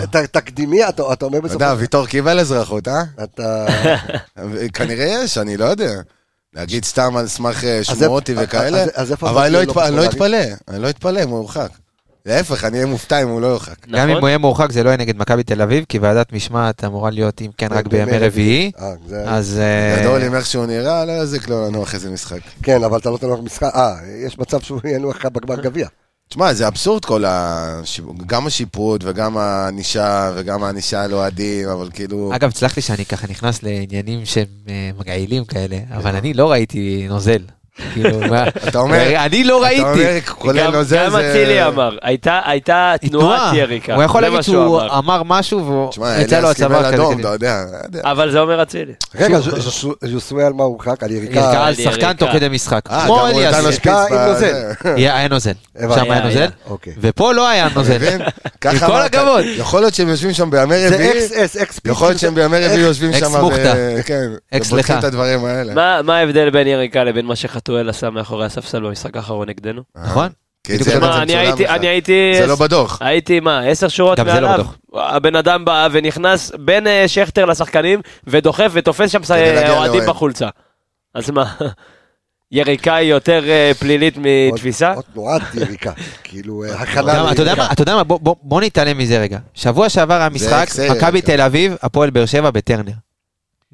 ת- תקדימי, אתה אתה אומר אתה בסופו יודע, של ויטור קיבל אזרחות, אה? אתה... <laughs> כנראה יש, אני לא יודע. להגיד סתם על סמך אה, אז שמועותי וכאלה, אז- אז איפה אבל אני לא לא? אתפלא, אני לא אתפלא אם הוא יורחק. להפך, אני אהיה מופתע אם הוא לא יורחק. גם אם נכון? הוא יהיה מורחק זה לא יהיה נגד מכבי תל אביב, כי ועדת משמעת אמורה להיות, אם כן, רק בימי רביעי. אה, אז... אה, גדול עם איך שהוא נראה, לא יזיק לו לנוח איזה משחק. כן, אבל אתה לא תנוח משחק. אה, יש מצב שהוא ינוח לך בגמר גביע. תשמע, זה אבסורד כל ה... גם השיפוט וגם הענישה וגם הענישה על אוהדים, אבל כאילו... אגב, סלח לי שאני ככה נכנס לעניינים שהם אה, מגעילים כאלה, אבל אני לא ראיתי נוזל. כאילו, מה- אתה אומר- אני לא אתה ראיתי. אומר, כולל גם נוזל גם זה... אצילי אמר, הייתה- תנועת יריקה. הוא יכול זה להגיד שהוא אמר. אמר משהו תשמע, ויצא לו הצבא כזה. אתה. אבל זה אומר אצילי. רגע, ז'וסוי על מה הוא הורחק? על יריקה יריקה. על. שחקן תוך כדי משחק. אה, גם כמו אליאס. <laughs> היה נוזל. שם היה נוזל. אוקיי. ופה לא היה נוזל. <laughs> עם כל הכבוד. יכול להיות שהם יושבים שם בימי זה רביעי, אקס אס, אקס פיץ'. יכול להיות שהם בימי רביעי יושבים אקס שם, מוכתא. ו- כן, אקס לך. את הדברים האלה. מה מה ההבדל בין יריקה לבין מה שחתואל עשה מאחורי הספסל במשחק האחרון נגדנו? נכון? בעצם מה, אני הייתי. אני הייתי, זה לא בדוח. הייתי מה, עשר שורות לא מעליו. הבן אדם בא ונכנס בין אה, שכטר לשחקנים, ודוחף ותופס שם להגיע אוהדים. בחולצה. אז מה, <laughs> יריקה היא יותר אה, פלילית מתפיסה? עוד תנועת יריקה. <laughs> כאילו, אה, הכנה. אתה יודע ליריקה. מה, אתה יודע מה, בוא- נתעלם מזה רגע. שבוע שעבר היה זה משחק, אקסל, מכבי. תל אביב, הפועל באר שבע בטרנר.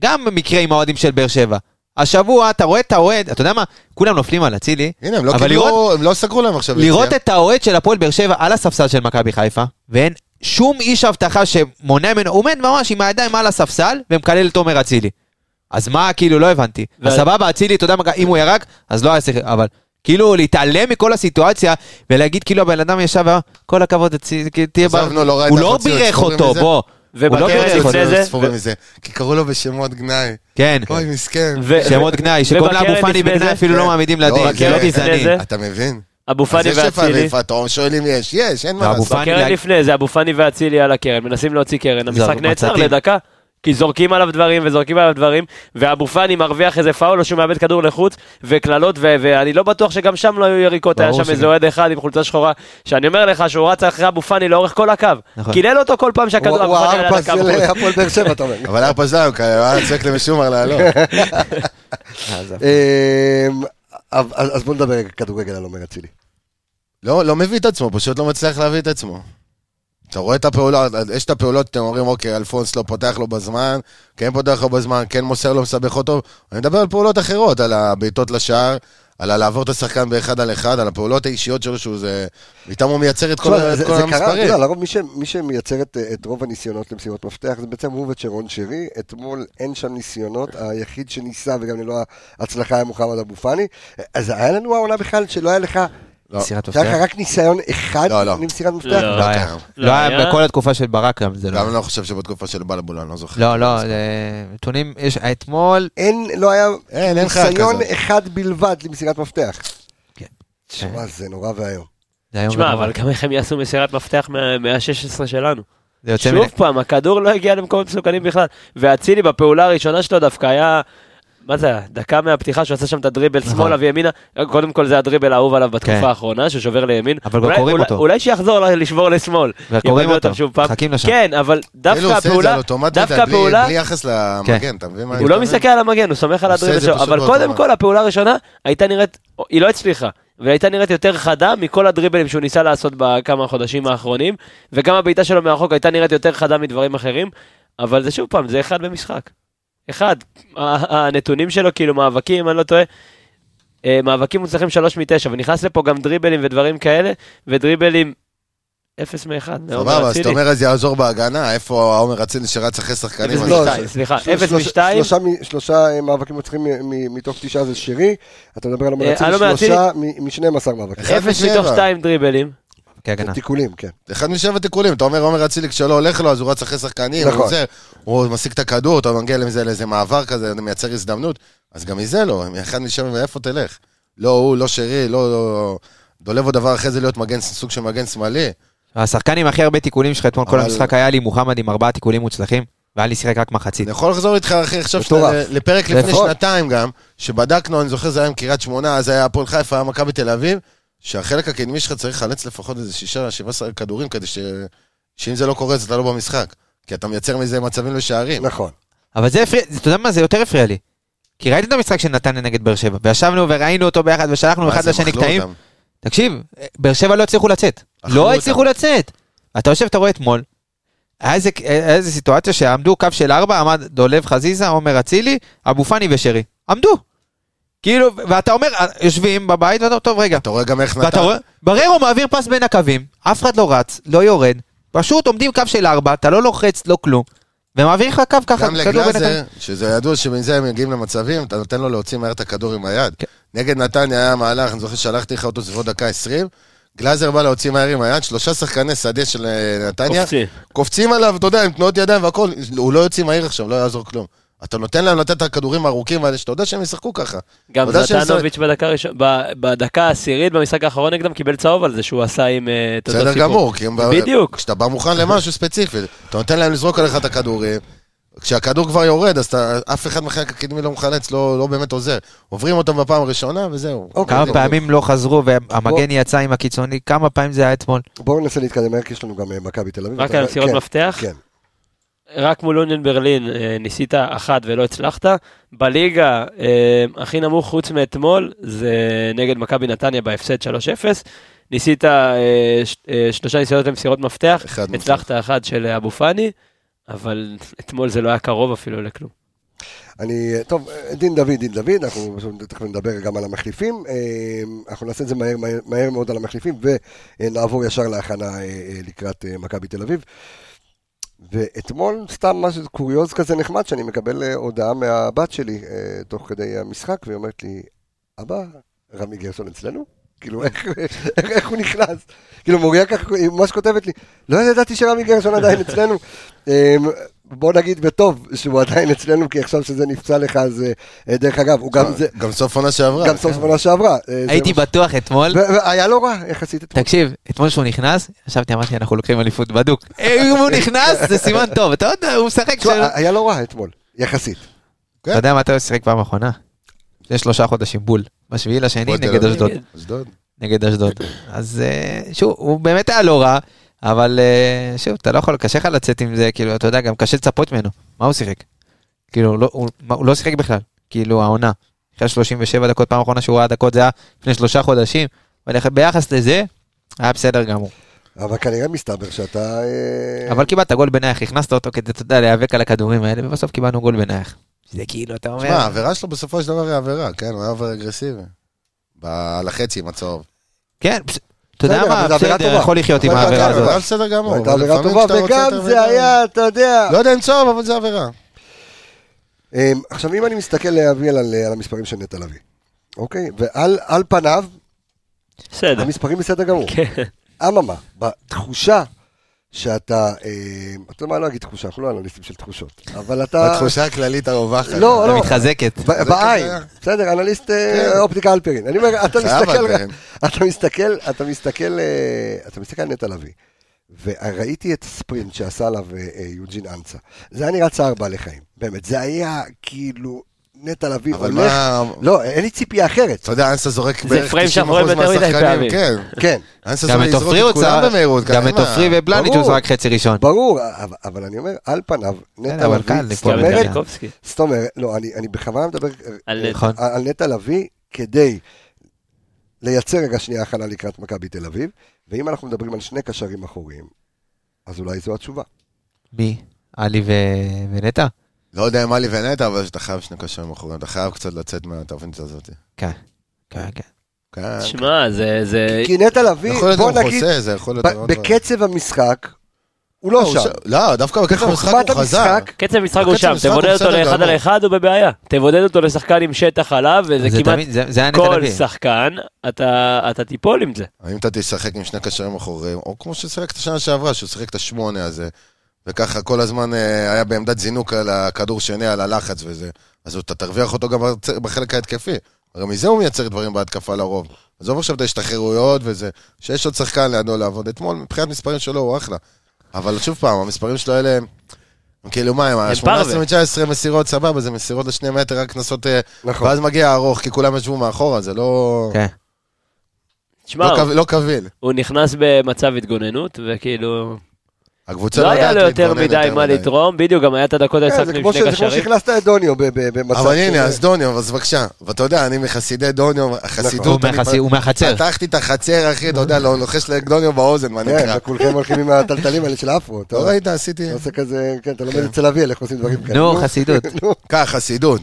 גם מקרה עם האוהדים של באר שבע. השבוע אתה רואה את האוהד, אתה יודע מה, כולם נופלים על אצילי, הנה, הם לא קיבלו, לראות- הם לא סגרו להם עכשיו. לראות. את האוהד של הפועל באר שבע על הספסל של מכבי חיפה, ואין שום איש אבטחה שמונע ממנו, הוא עומד ממש עם הידיים על הספסל ומקלל את עומר אצילי. אז מה, כאילו, לא הבנתי. ו- אז סבבה, אצילי, אתה יודע מה, אם הוא ירק, אז לא היה צריך, אבל כאילו להתעלם מכל הסיטואציה ולהגיד כאילו הבן אדם ישב, כל הכבוד, אצילי, כאילו, תהיה... בר-" עזוב, נו, לא ראית הוא לא בירך אותו? בוא. לא ובקרן לפני. זה- ספורים מזה. כי קראו לו בשמות גנאי. כן, אוי, מסכן. שמות גנאי, שקוראים לאבו פאני בגנאי אפילו לא כן. מעמידים לא, לדין, זה בקרן לא לפני גזעני. זה- אתה מבין? אבו אז פאני יש ואצילי, ואיפה, אתה שואל אם יש, יש, אין מה לעשות. בקרן לפני זה אבו פאני ואצילי על הקרן, מנסים להוציא קרן, המשחק נעצר. לדקה. כי זורקים עליו דברים וזורקים עליו דברים, ואבו פאני מרוויח איזה פאול או שהוא מאבד כדור לחוץ, וקללות, ו- ואני לא בטוח שגם שם לא היו יריקות, היה שם איזה. אוהד אחד עם חולצה שחורה, שאני אומר לך שהוא רץ אחרי אבו פאני לאורך כל הקו. נכון. קילל אותו כל פעם שהכדור הוא אבו הוא פאני היה הארפס דקה של בחוץ. הפועל באר שבע, אתה אומר. אבל היה פזלם, היה צועק למשומר <laughs> לעלות. אמ, אז אז בוא נדבר כדורגל על עומר אצילי. לא, לא מביא את עצמו, פשוט לא מצליח להביא את עצמו. אתה רואה את הפעולות, יש את הפעולות, אתם אומרים, אוקיי, אלפונס לא פותח לו בזמן, כן פותח לו בזמן, כן מוסר לו, מסבך אותו. אני מדבר על פעולות אחרות, על הבעיטות לשער, על לעבור את השחקן באחד על אחד, על הפעולות האישיות שלו, שהוא זה... איתם הוא מייצר את כל, תשמע, את זה כל זה קרה, אתה המספרים. יודע, לרוב מי ש- מי שמייצר את- את רוב הניסיונות למסירות מפתח זה בעצם הוא ושרון שרי. אתמול אין שם ניסיונות, היחיד שניסה וגם ללא ההצלחה היה מוחמד אבו פאני. אז היה לנו העונה בכלל שלא היה לך לא. מסירת שהיה לך מפתח. רק ניסיון אחד לא, לא. למסירת מפתח? לא. לא היה. קיים. לא היה היה. בכל התקופה של ברק גם, זה לא. גם לא חושב שבתקופה של בלבול, אני לא זוכר. לא, לא, נתונים, יש, אתמול, אין, לא היה אין, אין לך ניסיון כזה. אחד בלבד למסירת מפתח. כן. תשמע, זה נורא ואיום. תשמע. אבל גם איך הם יעשו מסירת מפתח מה- מה-16 שלנו. שוב. פעם, הכדור לא הגיע למקומות מסוכנים בכלל. ואצילי בפעולה הראשונה שלו דווקא היה... מה זה היה? דקה מהפתיחה שהוא עשה שם את הדריבל נכון. שמאלה וימינה. קודם כל זה הדריבל האהוב עליו כן. בתקופה האחרונה, שהוא שובר לימין. אבל אולי- קוראים אולי- אותו. אולי שיחזור לשבור לשמאל. וקוראים יבלבל אותו. מחכים לשם. כן, אבל דווקא הוא עושה את זה הפעולה, דווקא הפעולה, בלי יחס למגן, אתה מבין מה אני הוא לא? מסתכל על המגן, הוא סומך על הדריבל שלו, אבל קודם. כל הפעולה הראשונה הייתה נראית, היא לא הצליחה, והייתה נראית יותר חדה מכל הדריבלים שהוא ניסה לעשות בכמה החודשים האחרונים, וגם הבעיטה שלו מהרחוק הייתה נראית יותר חדה מדברים אחרים, אבל זה שוב פעם, זה אחד במשחק. אחד. הנתונים שלו, כאילו מאבקים, אני לא טועה, אה, מאבקים מוצלחים 3 מ-9, ונכנס לפה גם דריבלים ודברים כאלה, ודריבלים 0 מ-1. סבבה, אז אתה אומר אז יעזור בהגנה, איפה העומר אצילי שרץ אחרי שחקנים? אפס אז- לא, משתיים, סליחה, של- 0 שלושה- מ-2, שלושה אה, מאבקים מצליחים מ- מ- מתוך תשעה זה שרי, אתה מדבר על אה, המנצים, אלו מאצילי- שלושה מ-12 מאבקים. אחד 0 משבע. מתוך 2 דריבלים. כהגנה. תיקולים, כן. אחד משבע תיקולים, אתה אומר עומר אצילי כשלא הולך לו, אז הוא רץ אחרי שחקנים, נכון. הוא עוזר, הוא משיג את הכדור, אתה מגיע לזה לאיזה מעבר כזה, מייצר הזדמנות, אז גם מזה לא, אחד משבע ואיפה תלך? לא הוא, לא שרי, לא... לא- דולב עוד דבר אחרי זה להיות מגן, סוג של מגן שמאלי. השחקן עם הכי הרבה תיקולים שלך אתמול כל המשחק היה לי מוחמד עם ארבעה תיקולים מוצלחים, והיה לי שיחק רק מחצית. אני יכול לחזור איתך אחי, עכשיו. לפרק לפני. שנתיים גם, שבדקנו, אני זוכר זה היה עם קריית שמונה, אז היה הפועל חיפה, היה מכבי תל אביב, שהחלק הקדמי שלך צריך לחלץ לפחות איזה שישה, שבעה עשרה כדורים, כדי ש... שאם זה לא קורה, אז אתה לא במשחק. כי אתה מייצר מזה מצבים לשערים. נכון. אבל זה הפריע, אתה יודע מה, זה יותר הפריע לי. כי ראיתי את המשחק של נתניה נגד באר שבע, וישבנו וראינו אותו ביחד, ושלחנו אחד לשני קטעים. תקשיב, באר שבע לא הצליחו לצאת. לא אותם. הצליחו לצאת. אתה יושב, אתה רואה אתמול, היה איזה, היה איזה סיטואציה שעמדו קו של ארבע, עמד דולב חזיזה, עומר אצילי, אבו פאני ושרי. עמדו. כאילו, ואתה אומר, יושבים בבית, ואתה אומר, טוב, רגע. אתה רואה גם איך נתן... רואה, בררו מעביר פס בין הקווים, אף אחד לא רץ, לא יורד, פשוט עומדים קו של ארבע, אתה לא לוחץ, לא כלום, ומעביר לך קו ככה, גם בין לגלאזר. שזה ידוע שמזה הם מגיעים למצבים, אתה נותן לו להוציא מהר את הכדור עם היד. כן. נגד נתניה היה מהלך, אני זוכר ששלחתי לך אותו סביבות דקה 20, גלאזר בא להוציא מהר עם היד, שלושה שחקני שדה של אה, נתניה, קופצים. קופצים עליו, אתה יודע, עם תנועות ידיים והכל, הוא לא יוציא מהיר עכשיו, לא יעזור כלום. אתה נותן להם לתת את הכדורים הארוכים האלה, שאתה יודע שהם ישחקו ככה. גם שהם זטנוביץ' בדקה הראשונה, ב- בדקה העשירית במשחק האחרון נגדם קיבל צהוב על זה שהוא עשה עם אה, אותו בסדר סיפור. גמור, כי. בדיוק. כשאתה בא מוכן למשהו ספציפי, אתה נותן להם לזרוק עליך את הכדורים, כשהכדור כבר יורד, אז אתה, אף אחד מהחלק הקדמי לא מחלץ, לא, לא באמת עוזר. עוברים אותם בפעם הראשונה, וזהו. אוקיי, כמה פעמים לא חזרו והמגן יצא עם הקיצוני, כמה פעמים זה היה אתמול. בואו ננסה להתקדם מהר, כי יש לנו גם אה, מכבי תל אביב. רק על מסירות כן, מפתח? כן. רק מול אוניון ברלין אה, ניסית אחת ולא הצלחת. בליגה, אה, הכי נמוך חוץ מאתמול, זה נגד מכבי נתניה בהפסד 3-0. ניסית אה, שלושה ניסיונות למסירות מפתח, אחד הצלחת אחת של אבו פאני, אבל אתמול זה לא היה קרוב אפילו לכלום. אני, טוב, דין דוד, דין דוד, אנחנו תכף נדבר גם על המחליפים. אנחנו נעשה את זה מהר, מהר, מהר מאוד על המחליפים, ונעבור ישר להכנה לקראת מכבי תל אביב. ואתמול, סתם משהו קוריוז כזה נחמד, שאני מקבל אה, הודעה מהבת שלי אה, תוך כדי המשחק, והיא אומרת לי, אבא, רמי גרשון אצלנו? כאילו, איך, איך, איך הוא נכנס? כאילו, מוריה ככה, היא ממש כותבת לי, לא ידעתי שרמי גרשון עדיין אצלנו. אה, בוא נגיד בטוב שהוא עדיין אצלנו, כי עכשיו שזה נפצע לך, אז אה, דרך אגב, הוא גם זה, גם סוף עונה שעברה. גם סוף כן. עונה שעברה. אה, הייתי בטוח אתמול, והיה לא רע, יחסית אתמול. תקשיב, אתמול שהוא נכנס, ישבתי, אמרתי, אנחנו לוקחים אליפות בדוק. אם הוא נכנס, זה סימן טוב, אתה יודע, הוא משחק. היה לא רע אתמול, יחסית. כן. אתה יודע מתי הוא שיחק פעם אחרונה? לפני שלושה חודשים בול. בשביעי לשני נגד. אשדוד. אשדוד. נגד אשדוד. אז אה, שוב, הוא באמת היה לא רע, אבל אה, שוב, אתה לא יכול, קשה לך לצאת עם זה, כאילו, אתה יודע, גם קשה לצפות ממנו. מה הוא שיחק? כאילו, לא- הוא הוא לא שיחק בכלל, כאילו, העונה. אחרי 37 דקות, פעם אחרונה שהוא ראה דקות זה היה לפני שלושה חודשים, אבל ביחס לזה, היה בסדר גמור. אבל כנראה מסתבר שאתה... אה, אבל קיבלת גול בנייח, הכנסת אותו כדי, אתה יודע, להיאבק על הכדורים האלה, ובסוף קיבלנו גול בנייח. זה כאילו, אתה אומר... תשמע, העבירה שלו בסופו של דבר היא עבירה, כן, הוא היה עובר אגרסיבי. על החצי עם הצהוב. כן, אתה יודע מה, בסדר. יכול לחיות עם העבירה הזאת. אבל בסדר גמור. הייתה עבירה טובה, וגם זה היה, אתה יודע... לא יודע אם צהוב, אבל זה עבירה. אה, עכשיו, אם אני מסתכל לאביאל על על המספרים של נטע לביא, אוקיי? ועל על פניו, בסדר. המספרים בסדר גמור. כן. אממה, בתחושה שאתה, אה, אתה יודע מה, אני לא אגיד תחושה, אנחנו לא אנליסטים של תחושות, אבל אתה... בתחושה הכללית הרווחת. לא, לא. מתחזקת. בעין. בסדר, אנליסט אה, כן. אופטיקה אלפרין. אני אומר, אתה מסתכל. אתה מסתכל, אתה מסתכל, אה, אתה מסתכל על נטע לביא, וראיתי את הספרינט שעשה עליו אה, יוג'ין אנסה. זה היה נראה צער בעלי חיים, באמת, זה היה כאילו נטע לביא הולך, מה... לא, אין לי ציפייה אחרת. אתה יודע, אנסה זורק זה בערך פריים 90% שאנחנו רואים יותר מדי מהשחקנים, פעמים. כן. כן, אנסה זורק את יזרוק כולם במהירות. גם את עופרי ברור. הוא זרק חצי ראשון. ברור, אבל, אני אומר, על פניו, נטע אבל לביא, זאת אומרת. זאת לא, אני, אני בכוונה מדבר על אה, נטע. נכון. על נטע לביא כדי לייצר רגע שנייה הכנה לקראת מכבי תל אביב, ואם אנחנו מדברים על שני קשרים אחוריים, אז אולי זו התשובה. מי? עלי ונטע? לא יודע אם עלי ונטע, אבל אתה חייב שני קשרים אחורים. אתה חייב קצת לצאת מהתבנית הזאת. כן. כן, כן. כן. שמע, זה... זה- כי נטע לביא, בוא נגיד. בקצב המשחק, הוא לא הוא שם. לא, דווקא בקצב המשחק הוא חזר. המשחק, קצב משחק הוא שם, תבודד אותו לאחד על. אחד, הוא בבעיה. תבודד אותו לשחקן עם שטח עליו, וזה זה כמעט כל. שחקן, אתה תיפול עם זה. האם אתה תשחק עם שני קשרים אחוריים, או כמו ששיחק את השנה שעברה, שהוא שיחק את השמונה הזה, וככה כל הזמן אה, היה בעמדת זינוק על הכדור שני, על הלחץ וזה, אז אתה תרוויח אותו גם בחלק ההתקפי. הרי מזה הוא מייצר דברים בהתקפה לרוב. עזוב עכשיו את ההשתחררויות וזה, שיש עוד שחקן לידו לעבוד. אתמול, מבחינת מספרים שלו, הוא אחלה. אבל שוב פעם, המספרים שלו האלה הם... כאילו מה, הם ה-18 פרווה. מ-19 מסירות, סבבה, זה מסירות לשני מטר, רק קנסות... אה, נכון. ואז מגיע הארוך, כי כולם ישבו מאחורה, זה לא... כן. תשמע, לא לא קביל. הוא נכנס במצב התגוננות, וכאילו... הקבוצה לא היה יודעת לו יותר מדי מה לתרום, בדיוק, גם היה את הדקות כן, ההשחקנו עם שני ש- זה כמו קשרים. שהכנסת את דוניו ב- ב- במצב אבל הנה, אז דוניו, אז בבקשה. ואתה יודע, אני מחסידי דוניו, מהחצי- הוא מהחצר. פתחתי את החצר, אחי, אתה יודע, לא- לוחש לדוניו באוזן, מה כן, נקרא. וכולכם הולכים עם הטלטלים האלה של האפרו. אתה לא ראית, עשיתי... עושה כזה, כן, אתה לומד אצל אביאל איך עושים דברים כאלה. נו, חסידות. <laughs> ככה, חסידות.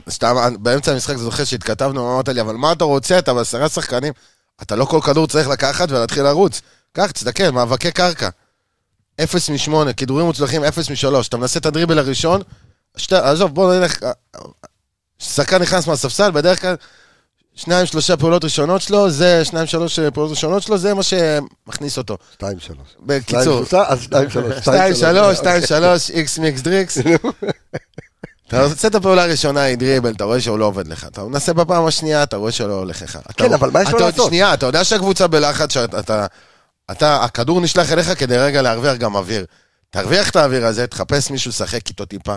באמצע המשחק, זוכר שהתכתבנו, אמרת לי, אבל מה אתה רוצה? אתה בעשרה שחקנים, אתה לא כל כדור צריך לקחת ולהתחיל לרוץ. קח, תסתכל, מאבקי קרקע. אפס משמונה, כידורים מוצלחים, אפס משלוש. אתה מנסה את הדריבל הראשון, שתי, עזוב, בוא נלך... שחקן נכנס מהספסל, בדרך כלל שניים, שלושה פעולות ראשונות שלו, זה שניים, שלוש פעולות ראשונות שלו, זה מה שמכניס אותו. שתיים, שלוש. בקיצור, שתיים, שלושה, אז שתיים, שלוש. <laughs> שתיים, שלוש, שתיים, שלוש, איקס מיקס דריקס. <laughs> אתה עושה את הפעולה הראשונה עם דריבל, אתה רואה שהוא לא עובד לך. אתה מנסה בפעם השנייה, אתה רואה שלא הולך לך. כן, אבל מה יש לו לעשות? שנייה, אתה יודע שהקבוצה בלחץ, שאתה... אתה- אתה, הכדור נשלח אליך כדי רגע להרוויח גם אוויר. תרוויח את האוויר הזה, תחפש מישהו לשחק איתו טיפה.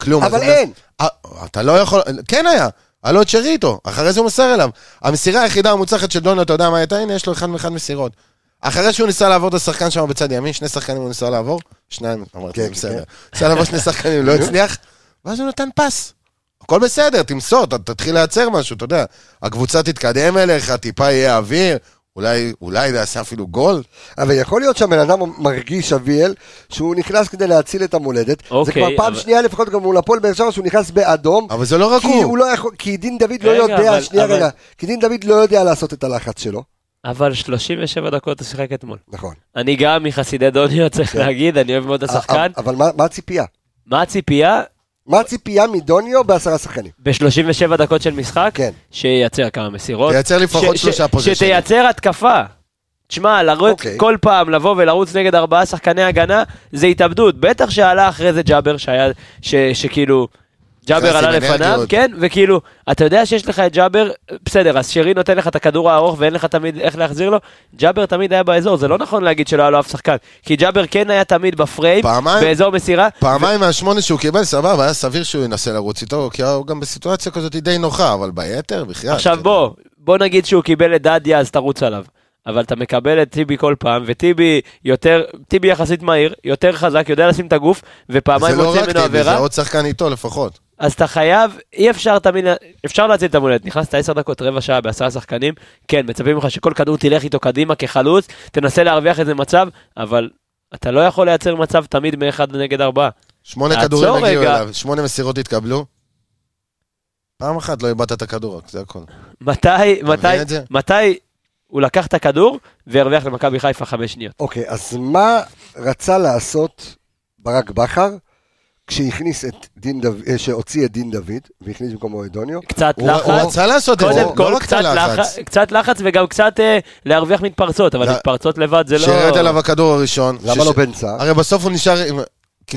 כלום. אבל אז- אין. אה, אתה לא יכול, כן היה, היה לו את שריטו, אחרי זה הוא מסר אליו. המסירה היחידה המוצלחת של דונו, אתה יודע מה הייתה? הנה, יש לו אחד מאחד מסירות. אחרי שהוא ניסה לעבור את השחקן שם בצד ימין, שני שחקנים הוא ניסה לעבור, שניים, אמרתי, כן, זה כן, בסדר. ניסה לעבור שני שחקנים, לא <laughs> הצליח, ואז הוא נתן פס. הכל בסדר, תמסור, ת- תתחיל לייצר משהו, אתה יודע. הקבוצה תתקדם אליך, טיפה יהיה אוויר, אולי, אולי זה יעשה אפילו גול. אבל יכול להיות שהבן אדם מרגיש, אביאל, שהוא נכנס כדי להציל את המולדת. זה אוקיי, כבר פעם אבל- שנייה לפחות גם מול הפועל באר שבע שהוא נכנס באדום. אבל זה לא רק כי הוא. הוא לא יכול, כי דין דוד לא רגע, יודע, אבל- שנייה אבל- רגע, כי דין דוד לא יודע לעשות את הלחץ שלו. אבל 37 דקות הוא שיחק אתמול. נכון. אני גם מחסידי דוניו, צריך כן. להגיד, אני אוהב מאוד את השחקן. אבל מה מה הציפייה? מה הציפייה? מה הציפייה מדוניו בעשרה שחקנים? ב-37 דקות של משחק, כן. שייצר כמה מסירות. תייצר לפחות שלושה פוזיישנים. שתייצר התקפה. תשמע, לרוץ אוקיי. כל פעם לבוא ולרוץ נגד ארבעה שחקני הגנה, זה התאבדות. בטח שעלה אחרי זה ג'אבר, שהיה, ש- שכאילו, ג'אבר עלה לפניו. כן, וכאילו, אתה יודע שיש לך את ג'אבר, בסדר, אז שרי נותן לך את הכדור הארוך ואין לך תמיד איך להחזיר לו, ג'אבר תמיד היה באזור, זה לא נכון להגיד שלא היה לו אף שחקן, כי ג'אבר כן היה תמיד בפריים, פעמיים? באזור מסירה, פעמיים מהשמונה שהוא קיבל, סבבה, היה סביר שהוא ינסה לרוץ איתו, כי הוא גם בסיטואציה כזאת די נוחה, אבל ביתר, בחייאת. עכשיו כאילו. בוא, בוא נגיד שהוא קיבל את דדיה, אז תרוץ עליו. אבל אתה מקבל את טיבי כל פעם, וטיבי יותר, טיבי יחסית מהיר, יותר חזק, יודע לשים את הגוף, ופעמיים זה לא מוציא רק ממנו טיבי, זה עבירה, עוד שחקן איתו לפחות. אז אתה חייב, אי אפשר תמיד, אפשר להציל את המולדת, נכנסת עשר דקות, רבע שעה בעשרה שחקנים, כן, מצפים ממך שכל כדור תלך איתו קדימה כחלוץ, תנסה להרוויח איזה מצב, אבל אתה לא יכול לייצר מצב תמיד מאחד נגד ארבעה. שמונה כדורים הגיעו. אליו, שמונה מסירות התקבלו. פעם אחת לא איבדת את הכדור, זה הכל. מתי, מתי? מתי הוא לקח את הכדור והרוויח למכבי חיפה חמש שניות? אוקיי, אז מה רצה לעשות ברק בכר כשהכניס את דין דוד, אה, שהוציא את דין דוד, והכניס במקומו את דוניו, קצת הוא הוא לחץ. רצה לעשות את זה, לא כל, רק קצת. לחץ, קצת לחץ וגם קצת אה, להרוויח מתפרצות, אבל לא. מתפרצות לבד זה לא... שירד עליו הכדור הראשון. למה שש- לא בן סער? הרי בסוף הוא נשאר עם...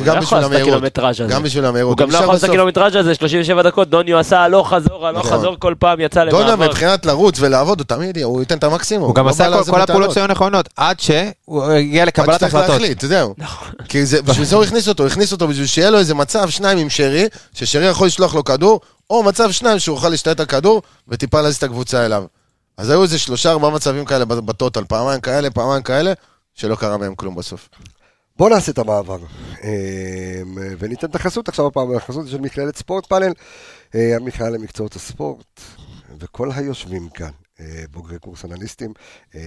כי הוא גם לא יכול בשביל לעשות את המהירות. הקילומטראז' הזה. גם בשביל המהירות. הוא גם לא יכול לעשות את. הקילומטראז' הזה, 37 דקות, דוניו עשה הלוך חזור, הלוך נכון. חזור כל פעם, יצא למעבר. מבחינת לרוץ ולעבוד, הוא תמיד, הוא ייתן את המקסימום. הוא גם לא עשה כל- הפעולות. שהיו נכונות, עד שהוא הגיע עד לקבלת שצריך החלטות. להחליט, זהו. נכון. כי זה- בשביל זה הוא הכניס אותו, הוא הכניס אותו בשביל שיהיה לו איזה מצב שניים עם שרי, ששרי יכול לשלוח לו כדור, או מצב שניים שהוא יוכל להשתלט על כדור, וטיפה להזיז את הקבוצה אליו. אז היו איזה שלושה ארבעה מצבים כאלה בטוטל, פעמיים כאלה, פעמיים כאלה, שלא קרה מהם כלום בסוף. בואו נעשה את המעבר, אה, וניתן את החסות עכשיו הפעם, החסות של מכללת ספורט פאנל, אה, המכללה למקצועות הספורט, וכל היושבים כאן, בוגרי קורס אנליסטים. אה,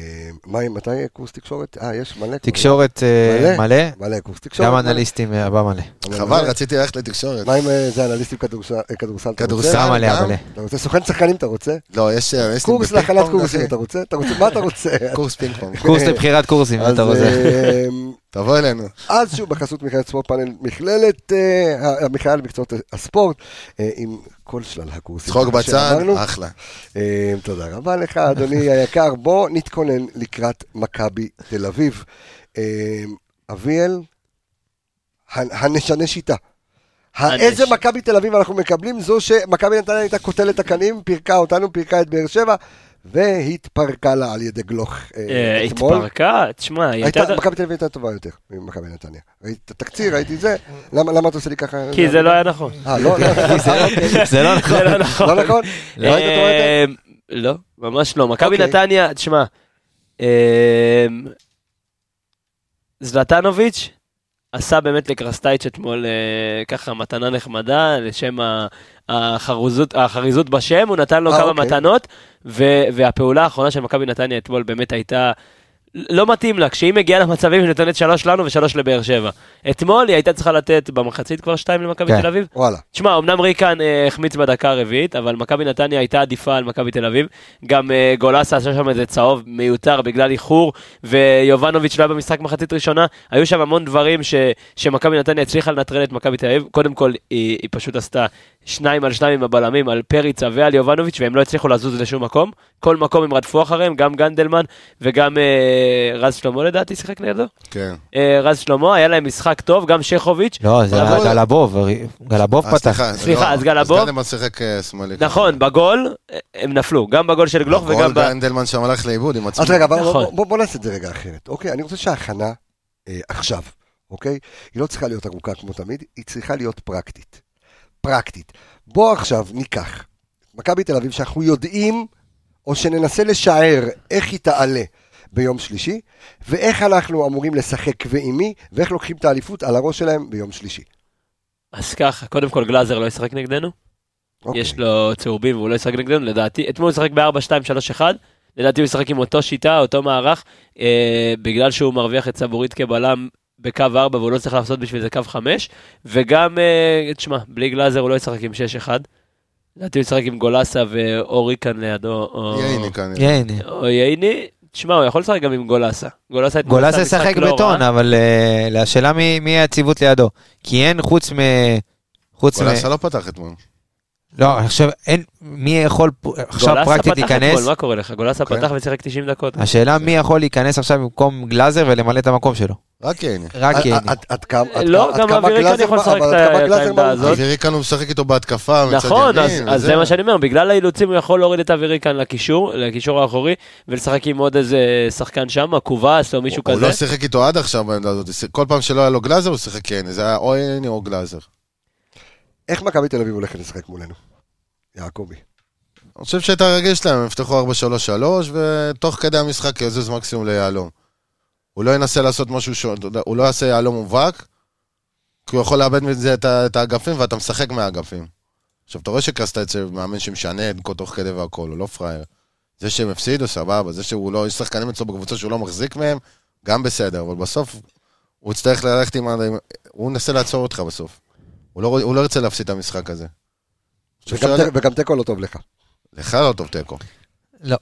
מה, מתי קורס תקשורת? אה, יש מלא. תקשורת אה, מלא? מלא, קורס תקשורת. גם. אנליסטים אה, הבא מלא. חבל, רציתי ללכת לתקשורת. מה עם אה, זה אנליסטים כדורסל? אה, כדורסל? מלא? מלא. אתה רוצה סוכן שחקנים אתה רוצה? לא, יש... קורס להכנת קורסים. אתה רוצה? אתה רוצה? מה אתה רוצה? <laughs> קורס פינג פונג. קורס לבחירת קורסים, אתה רוצה. אה, <laughs> תבוא אלינו. אז שוב בחסות מכללת ספורט פאנל, מכללת, אה, המכללה למקצועות הספורט, אה, עם כל שלל הקורסים. צחוק בצד. אחלה. אה, תודה רבה לך, אדוני היקר. בוא נתכונן לקראת מכבי תל אביב. אה, אביאל, הנשנה שיטה. איזה מכבי תל אביב אנחנו מקבלים? זו שמכבי נתניה הייתה קוטלת הקנים, פירקה אותנו, פירקה את באר שבע, והתפרקה לה על ידי גלוך אה, אה, אתמול. התפרקה, תשמע, היא הייתה. מכבי תל אביב הייתה טובה יותר ממכבי נתניה. ראיתי את התקציר, ראיתי זה, למה אתה עושה לי ככה? כי זה לא היה נכון. אה, לא, לא, אה, אוקיי. <laughs> זה לא נכון. זה לא נכון. לא נכון? לא היית טובה יותר? אה, לא, ממש לא. מכבי אוקיי. נתניה, תשמע, אה, זלטנוביץ' עשה באמת לקרסטייץ' אתמול אה, ככה מתנה נחמדה לשם החרוזות- החריזות בשם, הוא נתן לו אה, כמה אוקיי. מתנות, והפעולה האחרונה של מכבי נתניה אתמול באמת הייתה... לא מתאים לה, כשהיא מגיעה למצבים היא נותנת שלוש לנו ושלוש לבאר שבע. אתמול היא הייתה צריכה לתת במחצית כבר שתיים למכבי כן. תל אביב, וואלה. תשמע, אמנם ריקן אה, החמיץ בדקה הרביעית, אבל מכבי נתניה הייתה עדיפה על מכבי תל אביב. גם אה, גולסה עשה שם איזה צהוב מיותר בגלל איחור, ויובנוביץ' לא היה במשחק מחצית ראשונה. היו שם המון דברים ש, שמכבי נתניה הצליחה לנטרל את מכבי תל אביב. קודם כל, היא, היא פשוט עשתה שניים על שניים עם הבלמים, על פריצה ועל יובנוביץ', והם לא הצליחו לזוז לשום מקום. כל מקום הם רדפו אחריהם, גם גנדלמן וגם אה, רז שלמה לדעתי שיחק לידו. כן. אה, רז שלמה, היה להם משחק טוב, גם שכוביץ'. לא, זה היה גלבוב, גלבוב אה, פתח. סליחה, סליחה, לא, אז גלבוב? אז גנדלמן שיחק אה, שמאלי. נכון, בגול אה, הם נפלו, גם בגול של גלוך גול וגם ב... גנדלמן שם הלך לאיבוד עם עצמו. אז רגע, בוא- נכון. בוא- בוא בוא נעשה את זה רגע אחרת. אוקיי, אני רוצה שההכנה אה, עכשיו, אוקיי? היא לא צריכה להיות ארוכה כמו תמיד, היא צריכה להיות פרקטית. פרקטית. בוא עכשיו ניקח מכבי תל אביב שאנחנו יודעים, או שננסה לשער איך היא תעלה ביום שלישי, ואיך אנחנו אמורים לשחק ועם מי, ואיך לוקחים את האליפות על הראש שלהם ביום שלישי. אז ככה, קודם כל גלאזר לא ישחק נגדנו, אוקיי. יש לו צהובים והוא לא ישחק נגדנו, לדעתי, אתמול הוא ישחק ב-4-2-3-1, לדעתי הוא ישחק עם אותו שיטה, אותו מערך, אה, בגלל שהוא מרוויח את סבורית כבלם בקו 4 והוא לא צריך לעשות בשביל זה קו 5, וגם, אה, תשמע, בלי גלאזר הוא לא ישחק עם 6-1, לדעתי הוא ישחק עם גולסה ואורי כאן לידו, או... ייני כאן. ייני. או ייני, תשמע, הוא יכול לשחק גם עם גולסה. גולסה גולסה ישחק לא בטון, רע. אבל אה, השאלה מי מי היציבות לידו. כי אין חוץ מ... חוץ מ... גולסה לא פתח אתמול. לא, עכשיו אין... מי יכול עכשיו גולסה פרקטית פתח להיכנס? אתמול, מה קורה לך? גולסה כן. פתח ושיחק 90 דקות. השאלה מי יכול להיכנס עכשיו במקום גלאזר ולמלא את המקום שלו. רק ייני. רק עד- ייני. עד- כמה לא, גלאזר- יכול לשחק אבל את עד כמה ה- את גלאזר העמדה? הזאת. אבירי כאן הוא משחק איתו בהתקפה מצד נכון, אז, ימין. אז וזה. זה מה שאני אומר, בגלל האילוצים הוא יכול להוריד את אבירי כאן לקישור, לקישור האחורי, ולשחק עם עוד איזה שחקן שם, קובאס או מישהו הוא כזה. לא שיחק איתו עד עכשיו בעמדה הזאת. כל פעם שלא היה לו גלאזר הוא שיחק ייני. זה היה או ייני או גלאזר. איך מכבי תל אביב הולכת לשחק מולנו? יעקבי. אני חושב שאת הרגיל שלהם, הם יפתחו 4-3-3, ותוך כדי המשחק יזוז מקסימום ליהלום. הוא לא ינסה לעשות משהו ש... הוא לא יעשה יהלום מובהק, כי הוא יכול לאבד מזה את את האגפים, ואתה משחק מהאגפים. עכשיו, אתה רואה שקרסטייץ זה מאמן שמשנה את כל תוך כדי והכל, הוא לא פראייר. זה שהם הפסידו, סבבה, זה שהוא לא, יש שחקנים אצלו בקבוצה שהוא לא מחזיק מהם, גם בסדר, אבל בסוף הוא יצטרך ללכת. עם- הוא ינסה לעצור אותך בסוף. הוא לא, הוא לא ירצה להפסיד את המשחק הזה. וגם תיקו לא טוב לך. לך לא טוב תיקו. לא.